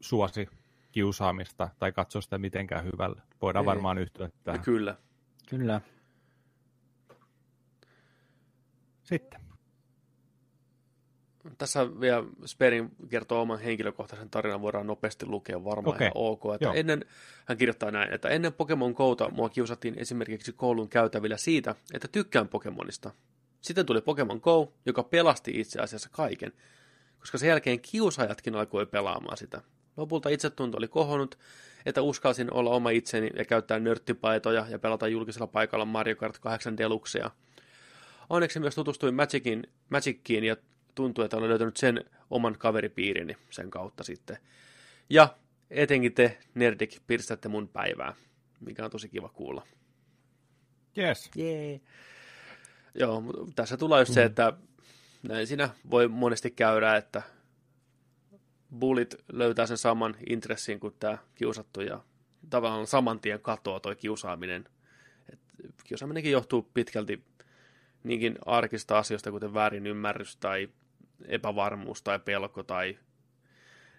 suosi kiusaamista tai katso sitä mitenkään hyvällä. Voidaan ei. varmaan yhtyä tähän. Kyllä. Kyllä. sitten. Tässä vielä Sperin kertoo oman henkilökohtaisen tarinan, voidaan nopeasti lukea varmaan Okei. ihan ok. Että ennen, hän kirjoittaa näin, että ennen Pokemon Gouta mua kiusattiin esimerkiksi koulun käytävillä siitä, että tykkään Pokemonista. Sitten tuli Pokemon Go, joka pelasti itse asiassa kaiken, koska sen jälkeen kiusaajatkin alkoi pelaamaan sitä. Lopulta itsetunto oli kohonnut, että uskalsin olla oma itseni ja käyttää nörttipaitoja ja pelata julkisella paikalla Mario Kart 8 Deluxea. Onneksi myös tutustuin Magicin, Magickiin ja tuntui, että olen löytänyt sen oman kaveripiirini sen kautta sitten. Ja etenkin te, Nerdik, pirstätte mun päivää, mikä on tosi kiva kuulla. Yes. Jee. Joo, mutta tässä tulee just se, että näin siinä voi monesti käydä, että bullit löytää sen saman intressin kuin tämä kiusattu ja tavallaan saman tien katoaa toi kiusaaminen. Et kiusaaminenkin johtuu pitkälti niinkin arkista asioista, kuten väärin ymmärrys tai epävarmuus tai pelko tai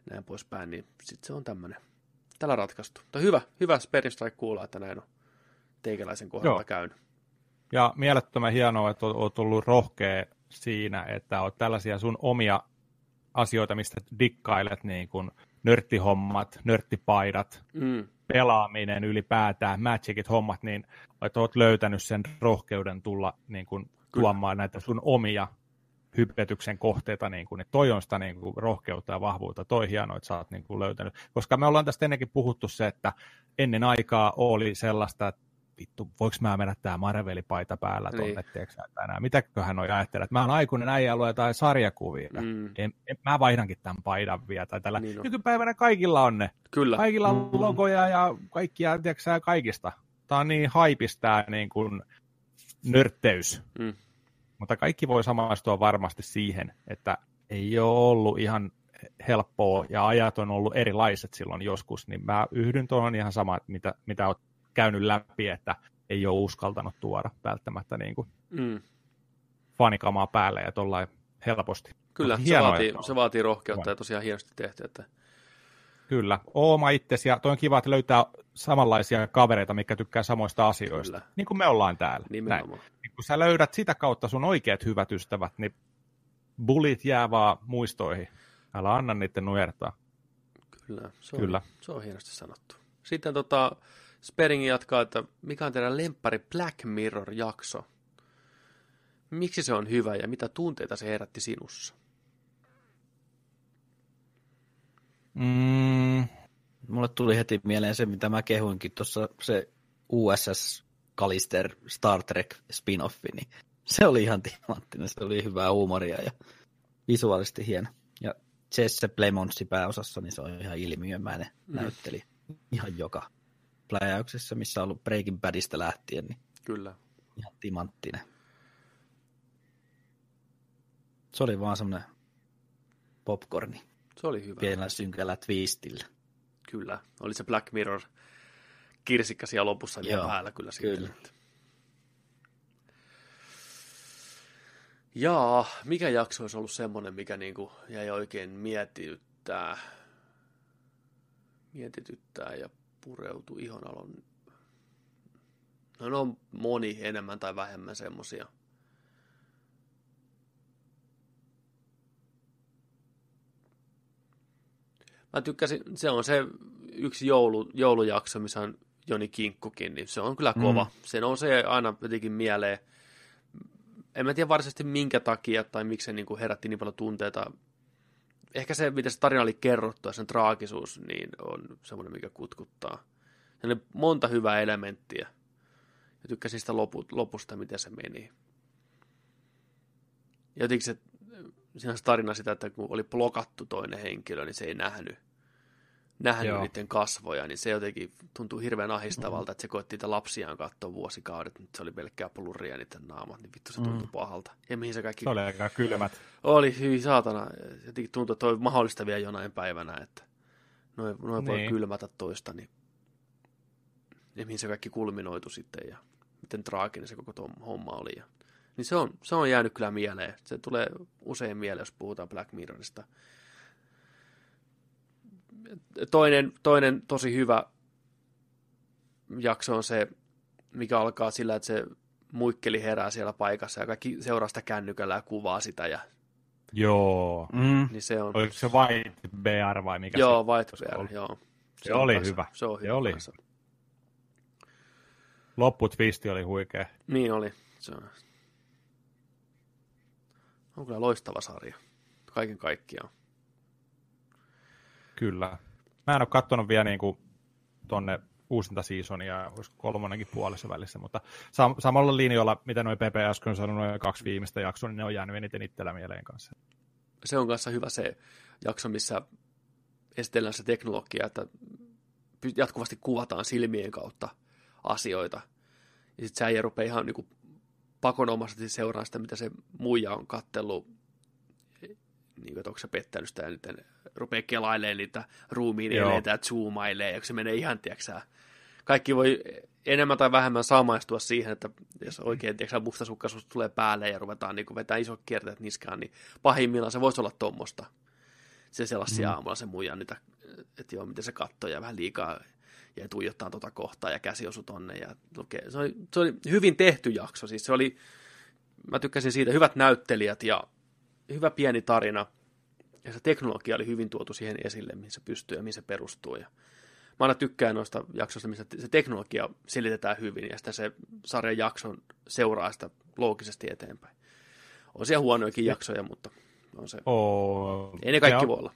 näin poispäin, niin sitten se on tämmöinen. Tällä ratkaistu. Mutta hyvä, hyvä Sperin Strike kuulla, että näin on teikäläisen kohdalla Joo. käynyt. Ja mielettömän hienoa, että olet- olet ollut rohkea siinä, että olet tällaisia sun omia asioita, mistä dikkailet, niin kuin nörttihommat, nörttipaidat, Mm. pelaaminen ylipäätään, magicit hommat, niin että olet löytänyt sen rohkeuden tulla niin kuin, tuomaan näitä sun omia hypetyksen kohteita, niin kuin, niin toi on sitä niin kuin, rohkeutta ja vahvuutta, toi hienoa, että sä oot niin kuin, löytänyt. Koska me ollaan tästä ennenkin puhuttu se, että ennen aikaa oli sellaista, että vittu, voiko mä mennä tää Marvelipaita päällä Niin. tonne, tiedätkö sä, tänään. Mitäköhän on ajattelee, että mä oon aikuinen äijä ja luen jotain sarjakuvia. Mm. Mm. En, en, mä vaihdankin tämän paidan vielä. Tai tällä. Niin Niin on. Nykypäivänä kaikilla on ne. Kyllä. Kaikilla on logoja ja kaikkia, tiedätkö sä, kaikista. Tää on niin haipis tää niin kuin nörtteys. Mm. Mutta kaikki voi samaistua varmasti siihen, että ei ole ollut ihan helppoa ja ajat on ollut erilaiset silloin joskus, niin mä yhdyn tuohon ihan sama, että mitä, mitä oot käynyt läpi, että ei ole uskaltanut tuoda välttämättä niin kuin Mm. fanikamaa päälle ja tollain helposti. Kyllä, se vaatii, että se vaatii rohkeutta ja tosiaan hienosti tehty. Että... Kyllä, oma itsesi ja toi on kiva, että löytää samanlaisia kavereita, mikä tykkää samoista asioista. Kyllä. Niin kuin me ollaan täällä. Näin. Niin kun sä löydät sitä kautta sun oikeat hyvät ystävät, niin bullit jää vaan muistoihin. Älä anna niiden nujertaa. Kyllä, se on, Kyllä. se on hienosti sanottu. Sitten tota, Spering jatkaa, että mikä on teidän lemppari Black Mirror-jakso? Miksi se on hyvä ja mitä tunteita se herätti sinussa? Mm, Mulle tuli heti mieleen se, mitä mä kehuinkin tuossa, se USS Callister Star Trek spin-offi, niin se oli ihan timanttinen, se oli hyvää huumoria ja visuaalisesti hieno. Ja Jesse Plemonssi pääosassa, niin se on ihan ilmiömäinen mm. näytteli ihan joka pläjäyksessä, missä on ollut Breaking Badista lähtien, niin Kyllä. ihan timanttinen. Se oli vaan semmoinen popcorni Se oli hyvä. pienellä synkällä twistillä. Kyllä. Oli se Black Mirror kirsikka siellä lopussa vielä Joo, päällä kyllä. kyllä. Sitten. Jaa, mikä jakso olisi ollut semmoinen, mikä niinku jäi oikein mietityttää, mietityttää ja pureutui ihon alon. No, ne on moni enemmän tai vähemmän semmosia. Mä tykkäsin, se on se yksi joulu, joulujakso, missä on Joni Kinkkukin, niin se on kyllä kova. Mm. Se nousee aina jotenkin mieleen. En mä tiedä varsinaisesti minkä takia tai miksi se niin kuin herätti niin paljon tunteita. Ehkä se, miten se tarina oli kerrottu ja sen traagisuus, niin on semmoinen, mikä kutkuttaa. Siinä oli monta hyvää elementtiä. Ja tykkäsin sitä lopu, lopusta, miten se meni. Ja jotenkin se, siinä se tarina sitä, että kun oli blokattu toinen henkilö, niin se ei nähnyt, nähnyt Joo. niiden kasvoja, niin se jotenkin tuntuu hirveän ahistavalta, että se koetti niitä lapsiaan katsoa vuosikaudet, mutta se oli pelkkää plurria niiden naamat, niin vittu se tuntui Mm. pahalta. Ja mihin se kaikki se oli aika kylmät. oli hyvin saatana. Jotenkin tuntui, että toi mahdollista vielä jonain päivänä, että noin, noin voi Niin. kylmätä toista, niin ja mihin se kaikki kulminoitu sitten ja miten traaginen se koko tuo homma oli. Ja, niin se on, se on jäänyt kyllä mieleen. Se tulee usein mieleen, jos puhutaan Black Mirrorista. Toinen, toinen tosi hyvä jakso on se, mikä alkaa sillä, että se muikkeli herää siellä paikassa ja kaikki seuraa sitä kännykällä ja kuvaa sitä. Ja, Joo. Mm. niin se on. Oliko se White Bear vai mikä joo, se White se Bear, oli? joo. Se on oli kanssa- hyvä. Se on Se hyvä. oli kanssa. Lopputwisti oli huikea. Niin oli. Se on. on kyllä loistava sarja. Kaiken kaikkiaan. Kyllä. Mä en ole katsonut vielä niin kuin tonne uusinta seasonia, olisiko kolmonenkin puolessa välissä, mutta sam- samalla linjoilla, mitä noin Pepe äsken on sanonut, noin kaksi viimeistä jaksoa, niin ne on jäänyt eniten itsellä mieleen kanssa. Se on kanssa hyvä se jakso, missä esitellään se teknologia, että jatkuvasti kuvataan silmien kautta asioita. Ja sitten sä rupeaa ihan niin pakonomaisesti seuraamaan sitä, mitä se muija on kattellut, niin kuin, että onko se pettänyt sitä ja nyt rupeaa kelailemaan niitä ruumiin Joo. eleitä ja zoomailee, ja kun se menee ihan, tiiäksä, kaikki voi enemmän tai vähemmän samaistua siihen, että jos oikein tiiäksä, mustasukkaisuus tulee päälle ja ruvetaan niin vetää isot kierteet niskaan, niin pahimmillaan se voisi olla tuommoista. Se sellaisia mm. aamulla se muija niitä, että joo, miten se katsoo ja vähän liikaa ja tuijottaa tota kohtaa ja käsi osui tonne. Ja lukee. Se, oli, se oli hyvin tehty jakso. Siis se oli, mä tykkäsin siitä, hyvät näyttelijät ja hyvä pieni tarina. Ja se teknologia oli hyvin tuotu siihen esille, mihin se pystyy ja mihin se perustuu. Ja mä aina tykkään noista jaksoista, missä se teknologia selitetään hyvin ja sitä se sarjan jakson seuraa sitä loogisesti eteenpäin. On siellä huonoikin jaksoja, mutta on se. Oo, Ei ne kaikki on- voi olla.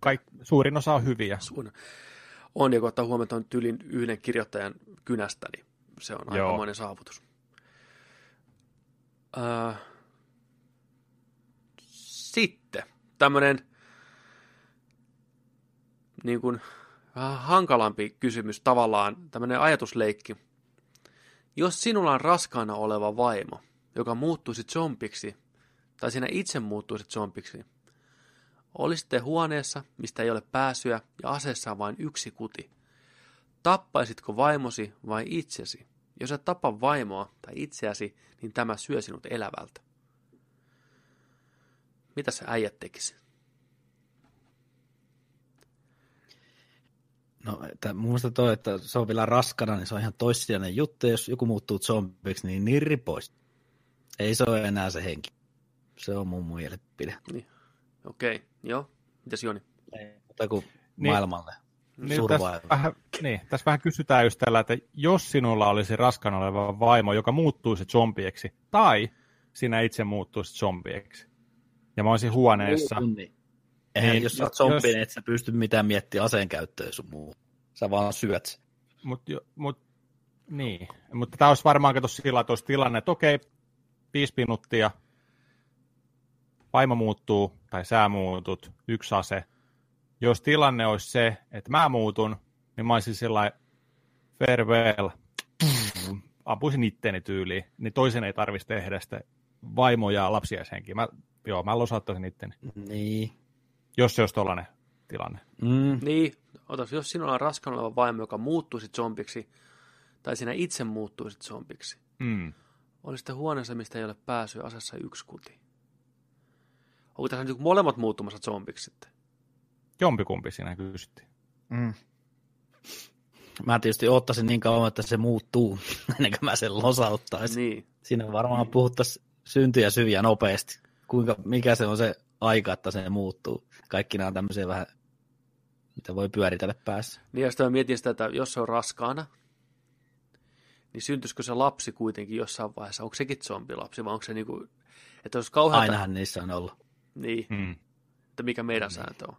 Kaik, suurin osa on hyviä. Suunnan. On, ja kun ottaa huomioon tuon tylin yhden kirjoittajan kynästä, niin se on Joo. aikamoinen saavutus. Äh, sitten tämmöinen niin kuin, vähän hankalampi kysymys tavallaan, tämmöinen ajatusleikki. Jos sinulla on raskaana oleva vaimo, joka muuttuisi zombiksi, tai sinä itse muuttuisit zombiksi, Olisitte huoneessa, mistä ei ole pääsyä, ja aseessa on vain yksi kuti. Tappaisitko vaimosi vai itsesi? Jos et tapa vaimoa tai itseäsi, niin tämä syö sinut elävältä. Mitä se äijät tekisi? No, että mun mielestä toi, että se on vielä raskana, niin se on ihan toissijainen juttu. Jos joku muuttuu zombiksi, niin nirri pois. Ei se ole enää se henki. Se on mun mielipide. Okei, joo. Mitäs Joni? Ei, mutta kuin Niin. maailmalle. Niin, tässä, vähän, niin, tässä vähän kysytään just tällä, että jos sinulla olisi raskana oleva vaimo, joka muuttuisi zombieksi, tai sinä itse muuttuisit zombieksi, ja mä olisin huoneessa, Niin. Eihän, Niin, jos sä oot jos- zombi, niin et sä pysty mitään miettimään aseen käyttöön sun muu. Sä vaan syöt sen. mutta mut, niin. mutta tämä olisi varmaan kato sillä, että olisi tilanne, että okei, viisi minuuttia, vaimo muuttuu, tai sä muutut, yksi ase. Jos tilanne olisi se, että mä muutun, niin mä olisin sellainen farewell, ampuisin itteeni tyyliin, niin toisen ei tarvitsisi tehdä sitä vaimo- ja lapsiaishenkiä. Mä, joo, mä losauttaisin itteni, Niin. jos se olisi tollainen tilanne. Mm. Niin, otas, jos sinulla on raskaana oleva vaimo, joka muuttuisi zombiksi, tai sinä itse muuttuisit zombiksi, Mm. olisitte huoneessa, mistä ei ole pääsyä asessa yksi kuti. Onko tässä nyt molemmat muuttumassa zombiksi sitten? Jompikumpi siinä kysyttiin. Mm. Mä tietysti ottaisin niin kauan, että se muuttuu, ennen kuin mä sen losauttaisin. Niin. Siinä varmaan puhuttaisiin syntyjä syviä nopeasti. Kuinka, mikä se on se aika, että se muuttuu. Kaikki nämä on tämmöisiä vähän, mitä voi pyöritellä päässä. Niin ja sitten mä mietin sitä, että jos se on raskaana, niin syntyisikö se lapsi kuitenkin jossain vaiheessa? Onko sekin zombilapsi vai onko se niinku, että jos kauhean... Ainahan niissä on ollut. Niin, Mm. että mikä meidän sääntö on.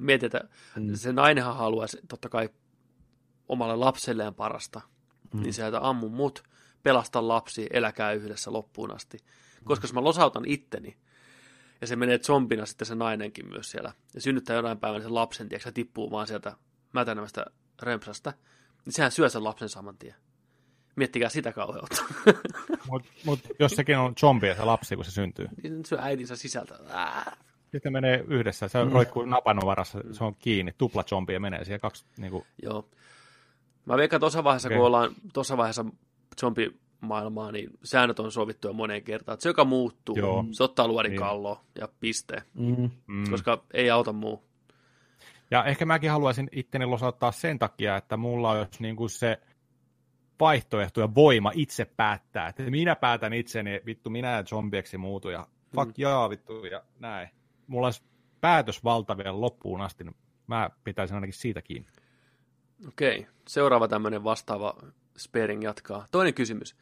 Mietin, että Mm. se nainenhan haluaisi totta kai omalle lapselleen parasta. Mm. Niin se, että ammu mut, pelasta lapsi, eläkää yhdessä loppuun asti. Koska jos mä losautan itteni, ja se menee zombina sitten se nainenkin myös siellä, ja synnyttää jonain päivänä sen lapsen, tiedätkö, se tippuu vaan sieltä mätänemästä rempsasta, niin sehän syö sen lapsen saman tien. Miettikää sitä kauheutta. Mutta mut, jos sekin on zombi se lapsi, kun se syntyy. niin syö äidinsä sisältä. Ää. Sitten menee yhdessä, se mm. roikkuu napan varassa, se on kiinni, tupla zombi ja menee siihen kaksi, niin kuin, Joo. Mä veikkaan tuossa vaiheessa, okay. Kun ollaan tuossa vaiheessa zombimaailmaa, niin säännöt on sovittu jo moneen kertaan. Että se, joka muuttuu, Joo. se ottaa luodin Niin. kalloon ja piste, Mm. mm. koska ei auta muu. Ja ehkä mäkin haluaisin itteni losauttaa sen takia, että mulla olisi niin kuin se vaihtoehtoja voima itse päättää. Että minä päätän itseni, vittu minä ja zombieksi muutu ja fuck mm. jaa vittu ja näin. Mulla olisi päätösvalta vielä loppuun asti, niin mä pitäisin ainakin siitä kiinni. Okei, seuraava tämmöinen vastaava Spering jatkaa. Toinen kysymys.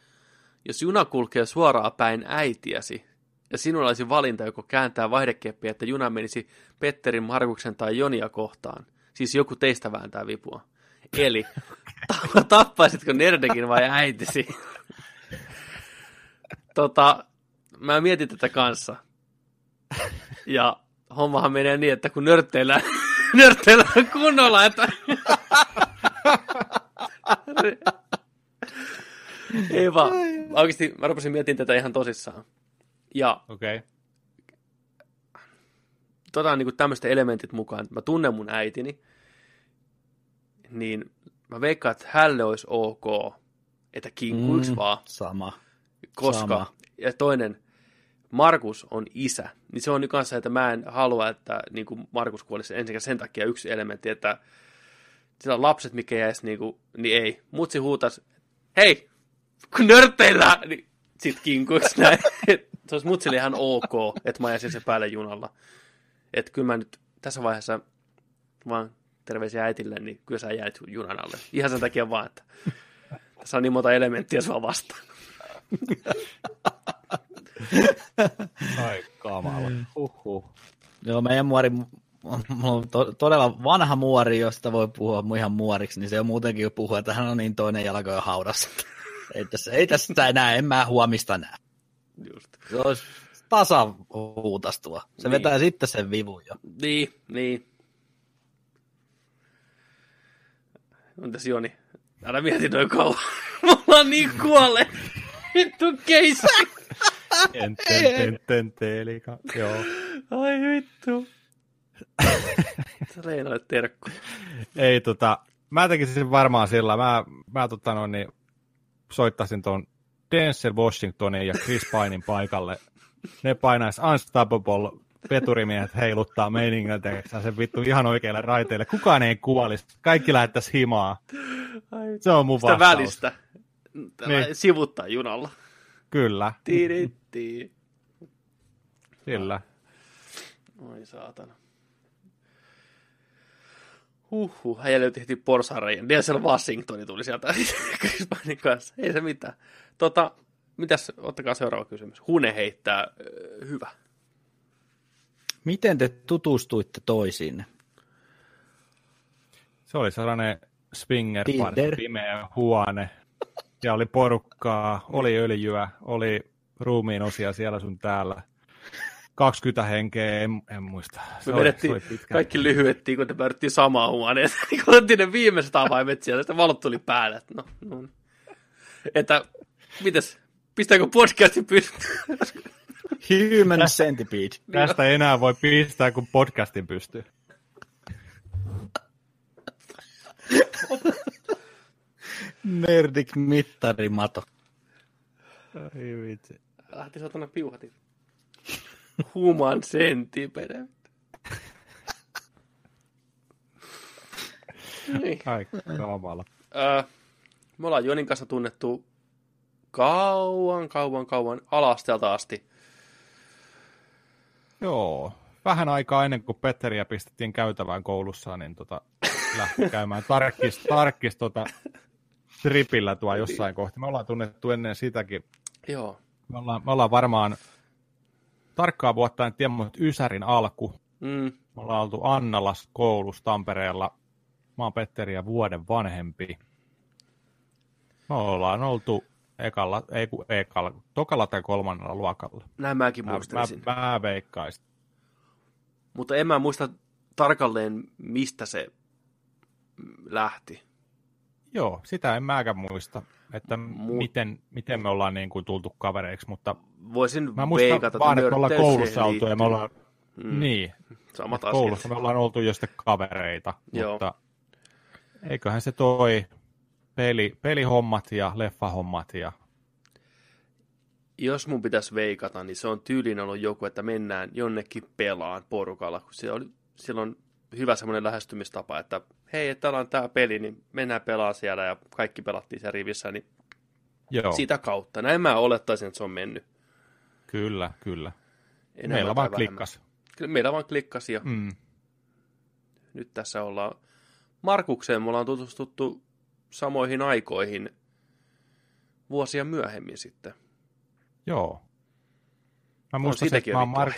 Jos juna kulkee suoraan päin äitiäsi, ja sinulla olisi valinta joko kääntää vaihdekeppiä, että juna menisi Petterin, Markuksen tai Jonia kohtaan. Siis joku teistä vääntää vipua. Eli tappaisitko Nerdekin vai äitisi? tota, mä mietin tätä kanssa. Ja hommahan menee niin, että kun nörtteillä, nörtteillä kunnolla, että... Ei vaan. Oikeasti mä rupesin miettimään tätä ihan tosissaan. Ja Okei. Okay. tota niin tämmöistä elementit mukaan, että mä tunnen mun äitini, niin mä veikkaan, että hälle olisi ok, että kinkuiksi mm, vaan. Sama. Koska, sama. ja toinen, Markus on isä, niin se on nyt kanssa, että mä en halua, että niin kuin Markus kuolisi ensinnäkin sen takia yksi elementti, että sillä on lapset, mikä jäisi, niin, kuin, niin ei. Mutsi huutas, hei, kun nörtteillä, niin sit kinkuiksi näin. se olisi mutsille ihan ok, että mä jäisin se päälle junalla. Että kyllä mä nyt tässä vaiheessa vaan terveisiä äitille, niin kyllä sä jäit junan alle. Ihan sen takia vaan, että tässä on niin monta elementtiä sua vastaan. Ai kamala. Uhuh. Joo, meidän muori, mulla on to, todella vanha muori, josta voi puhua ihan muoriksi, niin se on muutenkin jo puhua, että hän on niin toinen jalka jo haudassa. Ei tässä, ei tässä enää, en mä huomista näe. Just. Se olisi tasa huutastua. Se niin. vetää sitten sen vivun jo. Niin, niin. Entäs Joni? Älä mieti noin kauan. Mulla on niin kuolle. Vittu keissi. Enten, enten, teelika. Joo. Ai vittu. Leinalle terkku. Ei tota, mä tekisin varmaan sillä. Mä, mä tota no, niin, soittaisin ton Denzel Washingtonin ja Chris Painin paikalle. Ne painais Unstoppable veturimiehet heiluttaa meiningiltä sen vittu ihan oikealle raiteille. Kukaan ei kuolisi. Kaikki lähettäisi himaa. Se on mun Sitä vastaus. välistä. Niin. Sivuttaa junalla. Kyllä. Tiritti. Kyllä. Oi saatana. Huhhuh, äijä tehtiin porsareijän. Denzel Washingtoni tuli sieltä Chris Painin kanssa. Ei se mitään. Tota, mitäs, ottakaa seuraava kysymys. Hune heittää, hyvä. Miten te tutustuitte toisiinne? Se oli sellainen swinger Tinder. pimeä huone. Ja oli porukkaa, oli öljyä, oli ruumiin osia siellä sun täällä. 20 henkeä, en, en muista. Se Me oli- vedettiin, se oli pitkä. kaikki lyhyettiin, kun te päädyttiin samaan huoneeseen. Niin kun otettiin ne viimeiset avaimet siellä, sitten valot tuli päälle. Että, no, no. Että, mitäs, pistääkö podcasti pystyyn? Human Centipede. Tästä ei enää voi pistää, kun podcastin pystyy. Nerdik mittarimato. Ai vitsi. Lähti satana piuhati. Human centipede. niin. Ai kamala. Öö, me ollaan Jonin kanssa tunnettu kauan, kauan, kauan alastelta asti. Joo. Vähän aikaa ennen kuin Petteriä pistettiin käytävään koulussa, niin tota, lähti käymään tarkkis, tarkkis tota, tripillä tuo jossain kohti. Me ollaan tunnettu ennen sitäkin. Joo. Me ollaan, me ollaan varmaan tarkkaa vuotta, en tiedä, mutta Ysärin alku. Mm, Me ollaan oltu Annalas koulussa Tampereella. Mä oon Petteriä vuoden vanhempi. Me ollaan oltu ekalla, ei kun ekalla, tokalla tai kolmannella luokalla. näin mäkin Mä, muistelisin. mä, mä veikkaisin. Mutta en mä muista tarkalleen, mistä se lähti. Joo, sitä en mäkään muista, että Mu- miten, miten me ollaan niin kuin tultu kavereiksi, mutta Voisin mä muistan veikata, vaan, että me ollaan koulussa oltu ja me ollaan, mm. niin, Samat asiat. koulussa me ollaan oltu jo kavereita, Joo. mutta eiköhän se toi peli, pelihommat ja leffahommat ja Jos mun pitäisi veikata, niin se on tyylin ollut joku, että mennään jonnekin pelaan porukalla. Kun se oli silloin hyvä semmoinen lähestymistapa, että hei, että täällä on tämä peli, niin mennään pelaa siellä ja kaikki pelattiin siellä rivissä, niin Joo, sitä kautta. Näin mä olettaisin, että se on mennyt. kyllä, kyllä. Enemmän Meillä vaan klikkas. Kyllä Meillä vaan klikkasi ja Mm. nyt tässä ollaan. Markukseen me ollaan tutustuttu samoihin aikoihin vuosia myöhemmin sitten. Joo. Mä muistan, että siitäkin mä Mark...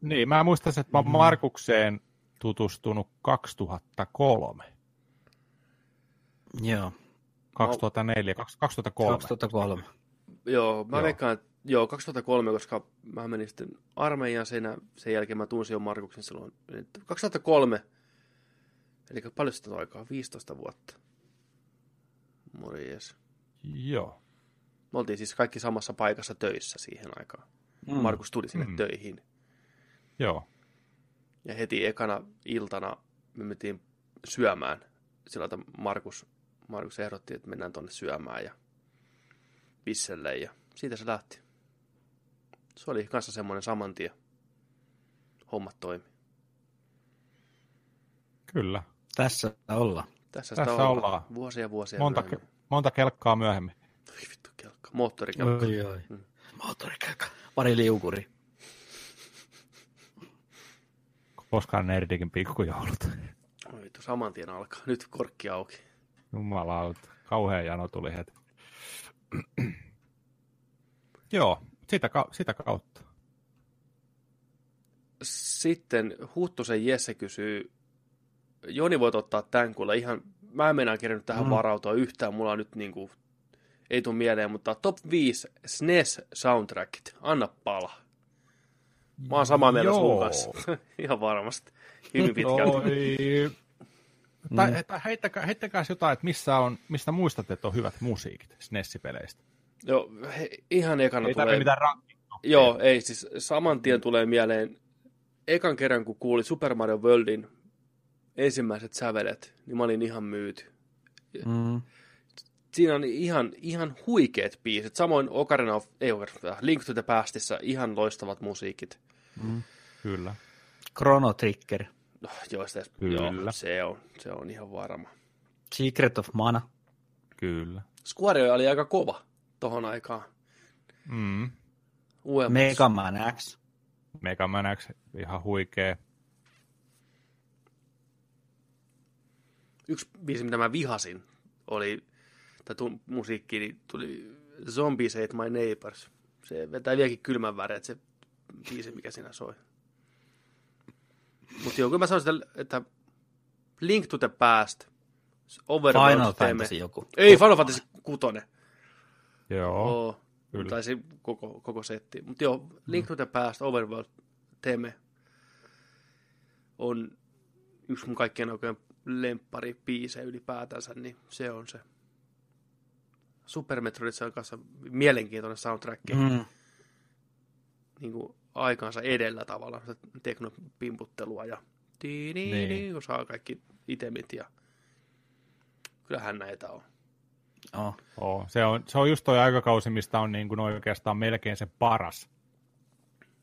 niin, mä muistan, että mä oon Markukseen tutustunut 2003. Joo, 2004, 2003. 2003. Joo, mä Joo. veikkaan, että joo, 2003, koska mä menin sitten armeijaan sen, sen jälkeen mä tunsin jo Markuksen silloin. Että 2003, eli paljon sitten on aikaa, 15 vuotta. Morjes. Joo. Me oltiin siis kaikki samassa paikassa töissä siihen aikaan. Mm. Markus tuli sinne mm. töihin. Joo. Ja heti ekana iltana me mentiin syömään. Sillä että Markus, Markus ehdotti, että mennään tonne syömään ja Visselle ja siitä se lähti. Se oli kanssa semmoinen saman tien. Hommat toimi. Kyllä. ollaan. Tässä ollaan. Tässä, Tässä sitä ollaan. Vuosia vuosia Monta, myöhemmin. ke- monta kelkkaa myöhemmin. Oi vittu kelkka. Moottorikelkka. Oi, oi. Mm. Moottorikelkka. Pari liukuri. Koskaan nerdikin pikkujoulut. Vittu, saman tien alkaa. Nyt korkki auki. Jumalauta. Kauhea jano tuli heti. Joo, sitä, ka- sitä kautta. Sitten Huttusen Jesse kysyy, Joni voit ottaa tämän kuule ihan, mä en meinaa kerännyt tähän Mm. mm. varautua yhtään, mulla on nyt niinku, ei tule mieleen, mutta top 5 SNES soundtrackit, anna pala. Mä oon samaa mieltä sun kanssa, ihan varmasti, hyvin pitkälti. Tai, tai heittäkää, heittäkää jotain, että missä on, mistä muistatte, että on hyvät musiikit SNES-peleistä. Joo, he, ihan ekana Ei tulee, mitään joo, ei siis saman tien tulee mieleen, ekan kerran kun kuuli Super Mario Worldin ensimmäiset sävelet, niin mä olin ihan myyty. Mm. Siinä on ihan, ihan huikeat biisit. Samoin Ocarina of, ei Ocarina, Link to the Pastissa ihan loistavat musiikit. Mm. Kyllä. Chrono Trigger. No, joista, Kyllä. joo, se on, se on ihan varma. Secret of Mana. Kyllä. Square oli aika kova tohon aikaan. Mm. UMS. Mega Man X. Mega Man X, ihan huikea. Yksi biisi, mitä mä vihasin, oli, tai tu, musiikki, niin tuli Zombies Ate My Neighbors. Se vetää vieläkin kylmän väreet, se biisi, mikä siinä soi. Mutta joo, kyllä mä sanoisin, että- että Link to the Past, Overworld Final teemme- Fantasy joku. Ei, Final Fantasy 6. Joo, Oo, kyllä. taisi koko, koko setti. Mutta joo, Link to the Past, Overworld teemme on yksi mun kaikkien oikein lemppari biise ylipäätänsä, niin se on se. Super Metroidissa on kanssa mielenkiintoinen soundtrack, mm. Niin kuin aikaansa edellä tavallaan, sitä teknopimputtelua ja tiini, Niin. kun saa kaikki itemit ja kyllähän näitä on. Oh. Oo. Se, on, se on just toi aikakausi, mistä on niin kuin oikeastaan melkein se paras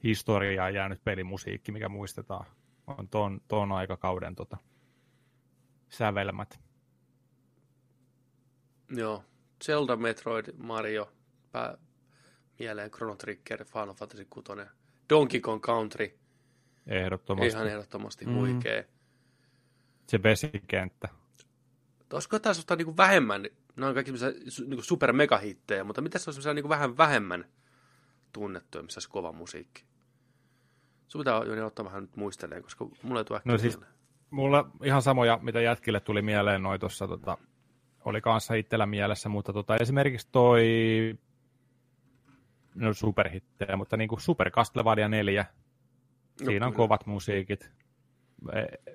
historiaan jäänyt pelimusiikki, mikä muistetaan. On ton, ton aikakauden tota, sävelmät. Joo. Zelda, Metroid, Mario, pää, mieleen Chrono Trigger, Final Fantasy 6, Donkey Kong Country, Ehdottomasti. ihan ehdottomasti Mm. huikea. Se vesikenttä. Olisiko tässä ottaa niinku vähemmän, ne on kaikki niinku super megahittejä, mutta mitä se on semmoisia niinku vähän vähemmän tunnettuja, missä olisi kova musiikki? Sun pitää Joni ottaa vähän nyt muisteleen, koska mulla ei tule No siis- mieleen. Mulla ihan samoja, mitä jätkille tuli mieleen noin tuossa, tota, oli kanssa itsellä mielessä, mutta tota, esimerkiksi toi, no superhittejä, mutta niin kuin Super Castlevania 4, No siinä on kovat musiikit, E-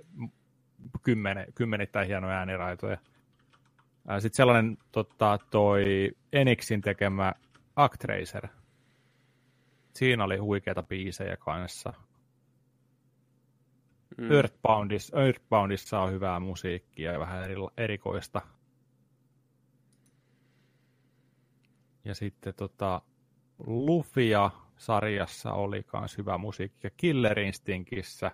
kymmenen, kymmenittäin hienoja ääniraitoja. Sitten sellainen tota, toi Enixin tekemä Actracer. Siinä oli huikeita biisejä kanssa. Mm. Earthboundissa, Earthboundissa on hyvää musiikkia ja vähän eri, erikoista. Ja sitten tota, Lufia-sarjassa oli myös hyvä musiikki. Ja Killer Instinctissä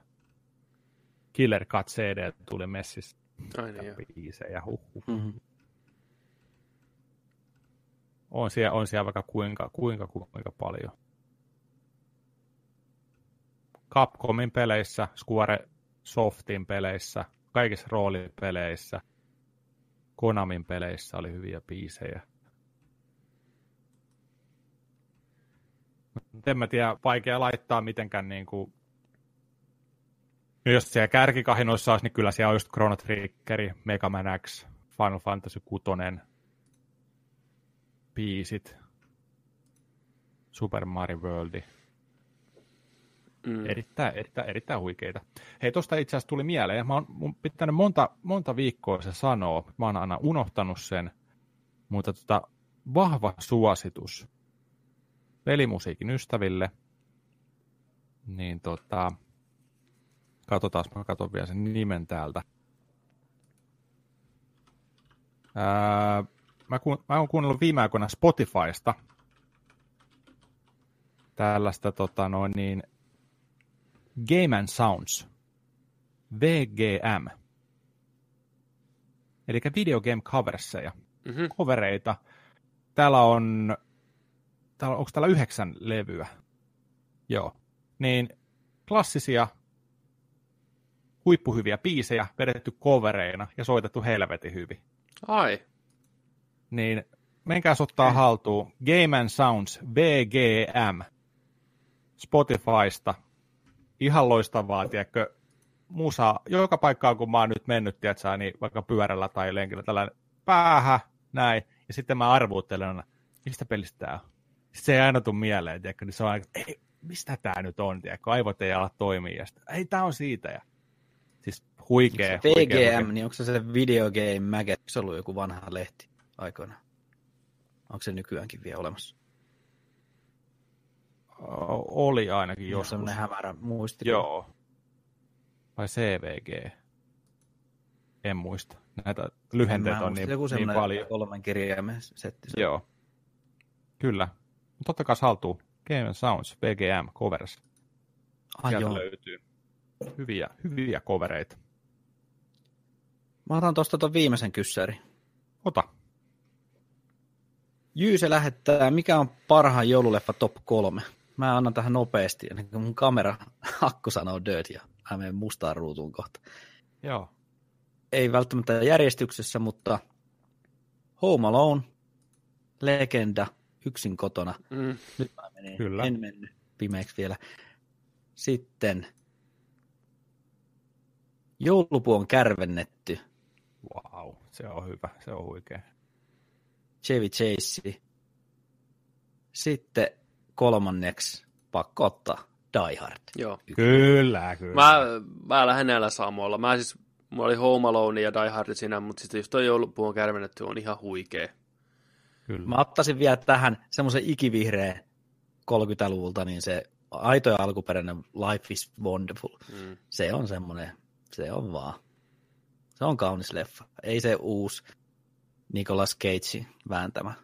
Killer Cut CD tuli messissä. Ai niin, joo. Biisejä, huh. Mm-hmm. On siellä, on siellä vaikka kuinka, kuinka, kuinka paljon. Capcomin peleissä, Square Softin peleissä, kaikissa roolipeleissä, Konamin peleissä oli hyviä biisejä. En mä tiedä, vaikea laittaa mitenkään niin kuin... No jos siellä kärkikahinoissa olisi, niin kyllä siellä on just Chrono Triggeri, Mega Man X, Final Fantasy 6, biisit, Super Mario World. Mm. Erittäin, erittäin, erittäin huikeita. Hei, tuosta itse asiassa tuli mieleen. Mä oon mun pitänyt monta, monta viikkoa se sanoa. Mä oon aina unohtanut sen. Mutta tota, vahva suositus pelimusiikin ystäville. Niin tota, katsotaan, mä katson vielä sen nimen täältä. Ää, mä, ku, mä oon kuunnellut viime aikoina Spotifysta tällaista tota noin niin, Game and Sounds, VGM, eli Video Game Coverseja, Mm-hmm. covereita. Täällä on, täällä, onko täällä yhdeksän levyä? Joo. Niin klassisia, huippuhyviä biisejä vedetty covereina ja soitettu helvetin hyvin. Ai, Niin menkää ottaa haltuun Game and Sounds VGM Spotifysta. Ihan loistavaa, tiedätkö, musa, joka paikkaan kun mä oon nyt mennyt, tiedätkö, niin vaikka pyörällä tai lenkillä, tällainen päähä, näin, ja sitten mä arvuuttelen mistä pelistä tää on. Sitten se ei aina tule mieleen, tiedätkö, niin se on aina, ei, mistä tää nyt on, tiedätkö, aivot ei ala toimia, ja sitten, ei, tää on siitä, ja siis huikea, huikea, VGM, huikea. niin onko se se Video Game Magazine? Onko se ollut joku vanha lehti aikoina? Onko se nykyäänkin vielä olemassa? O- oli ainakin Jos joskus. semmoinen hämärä muisti. Joo. Vai CVG? En muista. Näitä lyhenteitä on niin, joku niin paljon. kolmen kirjaimen setti. se- Joo. Kyllä. Mutta ottakaa haltuun. Game Sounds, VGM, covers. Ai Sieltä joo. löytyy hyviä, hyviä covereita. Mä otan tuosta ton viimeisen kyssäri. Ota. Jyse lähettää, mikä on parhaan joululeffa top kolme? Mä annan tähän nopeasti, ennen kuin mun kamera akku sanoo dirt ja mä menen mustaan ruutuun kohta. Joo. Ei välttämättä järjestyksessä, mutta Home Alone, Legenda, Yksin kotona. mm. Nyt mä menin, Kyllä. en mennyt pimeäksi vielä. Sitten Joulupuu on kärvennetty, Wow, se on hyvä. Se on huikea. Chevy Chase. Sitten kolmanneksi pakko ottaa Die Hard. joo. Kyllä, kyllä. Mä, mä lähden näillä samoilla. Mä siis, mulla oli Home Alone ja Die Hard siinä, mutta sitten jos toi joulupuun kärvennetty on ihan huikea. Kyllä. Mä ottaisin vielä tähän semmoisen ikivihreä 30-luvulta, niin se aito ja alkuperäinen Life is Wonderful. Mm. Se on semmoinen, se on vaan. Se on kaunis leffa. Ei se uusi Nicolas Cage vääntämä.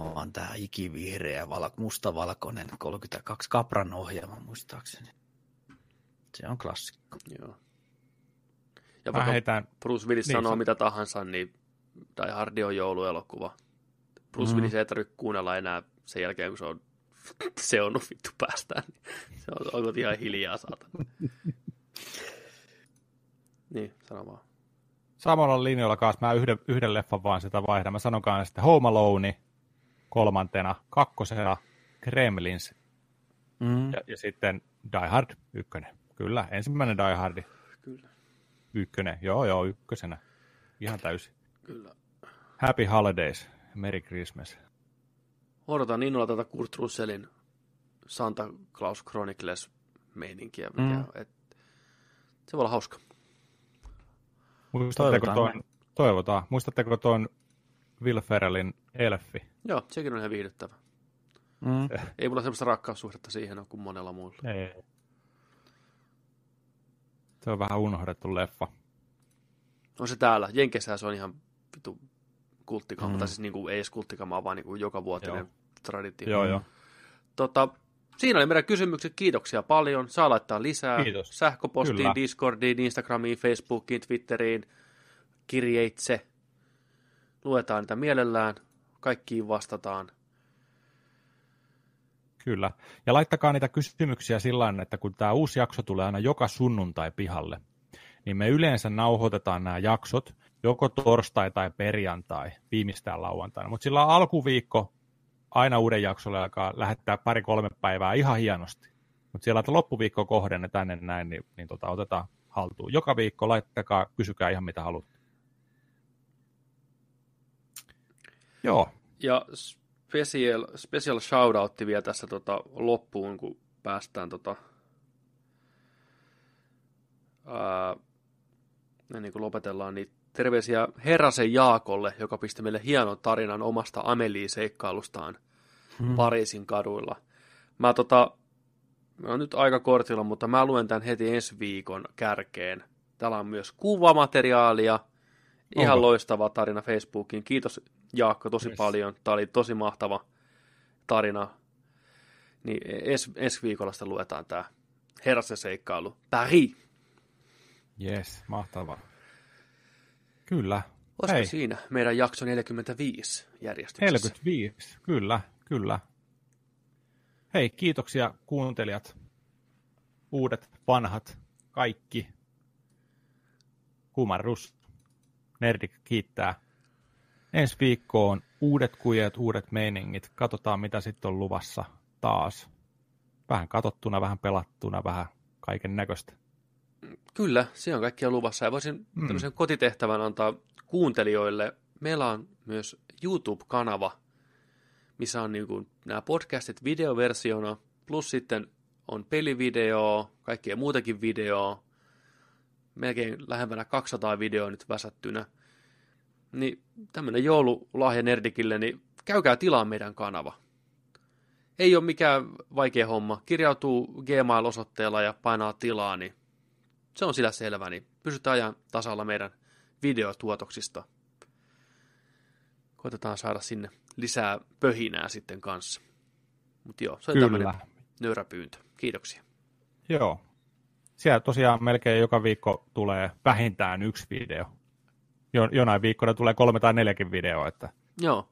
On tää ikivihreä, val- mustavalkoinen 32 Kapran ohjelma muistaakseni. Se on klassikko. Joo. Ja Mä vaikka heitän, Bruce Willis Niin, sanoo se- mitä tahansa, niin Die Hard on jouluelokuva. Bruce Mhm. Willis ei tarvitse kuunnella enää sen jälkeen, kun se on seonnut vittu päästään. Niin se on ollut ihan hiljaa, saatana. niin, sano vaan. samalla linjoilla kanssa mä yhden, yhden leffan vaan sitä vaihdan. Mä sanon kanssa sitten Home Alone kolmantena, kakkosena Gremlins Mm. ja, ja sitten Die Hard ykkönen. Kyllä, ensimmäinen Die Hard Kyllä, ykkönen. Joo, joo, ykkösenä. Ihan täysin. Kyllä. Happy Holidays, Merry Christmas. Odotan innolla tätä Kurt Russellin Santa Claus Chronicles meininkiä. Mikä, Mm. et, se voi olla hauska. Muistatteko Toivotaan tuon, toivotaan, muistatteko tuon Will Ferrellin Elfi? Joo, sekin on ihan viihdyttävä. Mm. Ei mulla semmoista rakkaussuhdetta siihen ole kuin monella muulla. Ei. Se on vähän unohdettu leffa. On se täällä. Jenkeissä se on ihan vitu kulttikamaa. Mm. Tai siis niinku, ei edes kulttikamaa, vaan niinku joka vuotinen Joo. traditio. Joo, joo. Tota, siinä oli meidän kysymykset. Kiitoksia paljon. Saa laittaa lisää Kiitos. sähköpostiin, Kyllä. Discordiin, Instagramiin, Facebookiin, Twitteriin, kirjeitse. Luetaan niitä mielellään. Kaikkiin vastataan. Kyllä. Ja laittakaa niitä kysymyksiä sillä tavalla, että kun tämä uusi jakso tulee aina joka sunnuntai pihalle, niin me yleensä nauhoitetaan nämä jaksot joko torstai tai perjantai, viimeistään lauantaina. Mutta sillä alkuviikko aina uuden jaksolle alkaa lähettää pari-kolme päivää ihan hienosti. Mutta siellä, että loppuviikko kohdennetaan tänne näin, niin, niin tota, otetaan haltuun. Joka viikko laittakaa, kysykää ihan mitä haluatte. Joo, Ja special, special shoutoutti vielä tässä tota, loppuun, kun päästään tota, ää, ennen kuin lopetellaan, niin terveisiä Herrasen Jaakolle, joka pisti meille hienon tarinan omasta Amelie-seikkailustaan Hmm. Pariisin kaduilla. Mä tota, mä oon nyt aika kortilla, mutta mä luen tämän heti ensi viikon kärkeen. Täällä on myös kuvamateriaalia. Ihan Onko? loistava tarina Facebookiin. Kiitos Jaakko tosi Yes. paljon. Tämä oli tosi mahtava tarina. Niin ens, ensi viikolla sitä luetaan tämä Herrasen seikkailu. Paris. yes, mahtavaa. Kyllä. Olisiko Hei. siinä meidän jakso 45 järjestyksessä? 45, kyllä, kyllä. Hei, kiitoksia kuuntelijat, uudet, vanhat, kaikki. Kumarrus, Nerdik kiittää. Ensi viikkoon uudet kujet, uudet meiningit. Katsotaan, mitä sitten on luvassa taas. Vähän katottuna, vähän pelattuna, vähän kaiken näköistä. Kyllä, se on kaikkia luvassa. Ja voisin Mm. mm. tämmöisen kotitehtävän antaa kuuntelijoille. Meillä on myös YouTube-kanava, missä on niin kuin nämä podcastit videoversiona, plus sitten on pelivideo, kaikkea muutakin videoa, melkein lähempänä 200 videoa nyt väsättynä. Niin tämmöinen joululahja Nerdikille, niin käykää tilaa meidän kanava. Ei ole mikään vaikea homma. Kirjautuu Gmail-osoitteella ja painaa tilaa, niin se on sillä selvä, niin pysytään ajan tasalla meidän videotuotoksista. Koitetaan saada sinne lisää pöhinää sitten kanssa. Mutta joo, se on tämmöinen Kyllä. nöyrä pyyntö. Kiitoksia. Joo. Siellä tosiaan melkein joka viikko tulee vähintään yksi video. Jo, jonain viikkona tulee kolme tai neljäkin videoa, että Joo,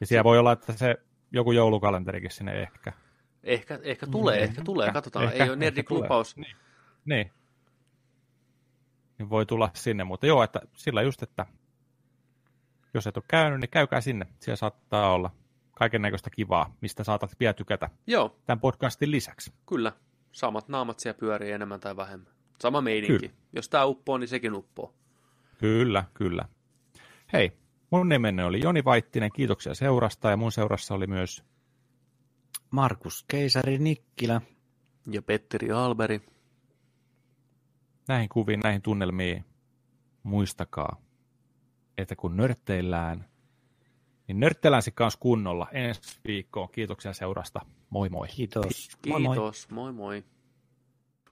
Ja siellä voi olla, että se joku joulukalenterikin sinne ehkä. ehkä, ehkä tulee, Mm, ehkä tulee. ehkä, Katsotaan, ehkä, ei ole Nerdik ehkä tulee. lupaus. Niin. Niin. Niin voi tulla sinne, mutta joo, että sillä just, että jos et ole käynyt, niin käykää sinne. Siellä saattaa olla kaiken näköistä kivaa, mistä saatat vielä tykätä Joo, tämän podcastin lisäksi. kyllä. Samat naamat siellä pyörii enemmän tai vähemmän. Sama meininki. Kyllä. Jos tämä uppoo, niin sekin uppoo. Kyllä, kyllä. Hei, mun nimeni oli Joni Vaittinen, kiitoksia seurasta ja mun seurassa oli myös Markus Keisari Nikkilä. Ja Petteri Alberi. Näihin kuviin, näihin tunnelmiin. Muistakaa, että kun nörtteillään, niin nörtteillään se kanssa kunnolla ensi viikkoon. Kiitoksia seurasta. Moi moi. Kiitos. Moi moi. Kiitos. moi moi.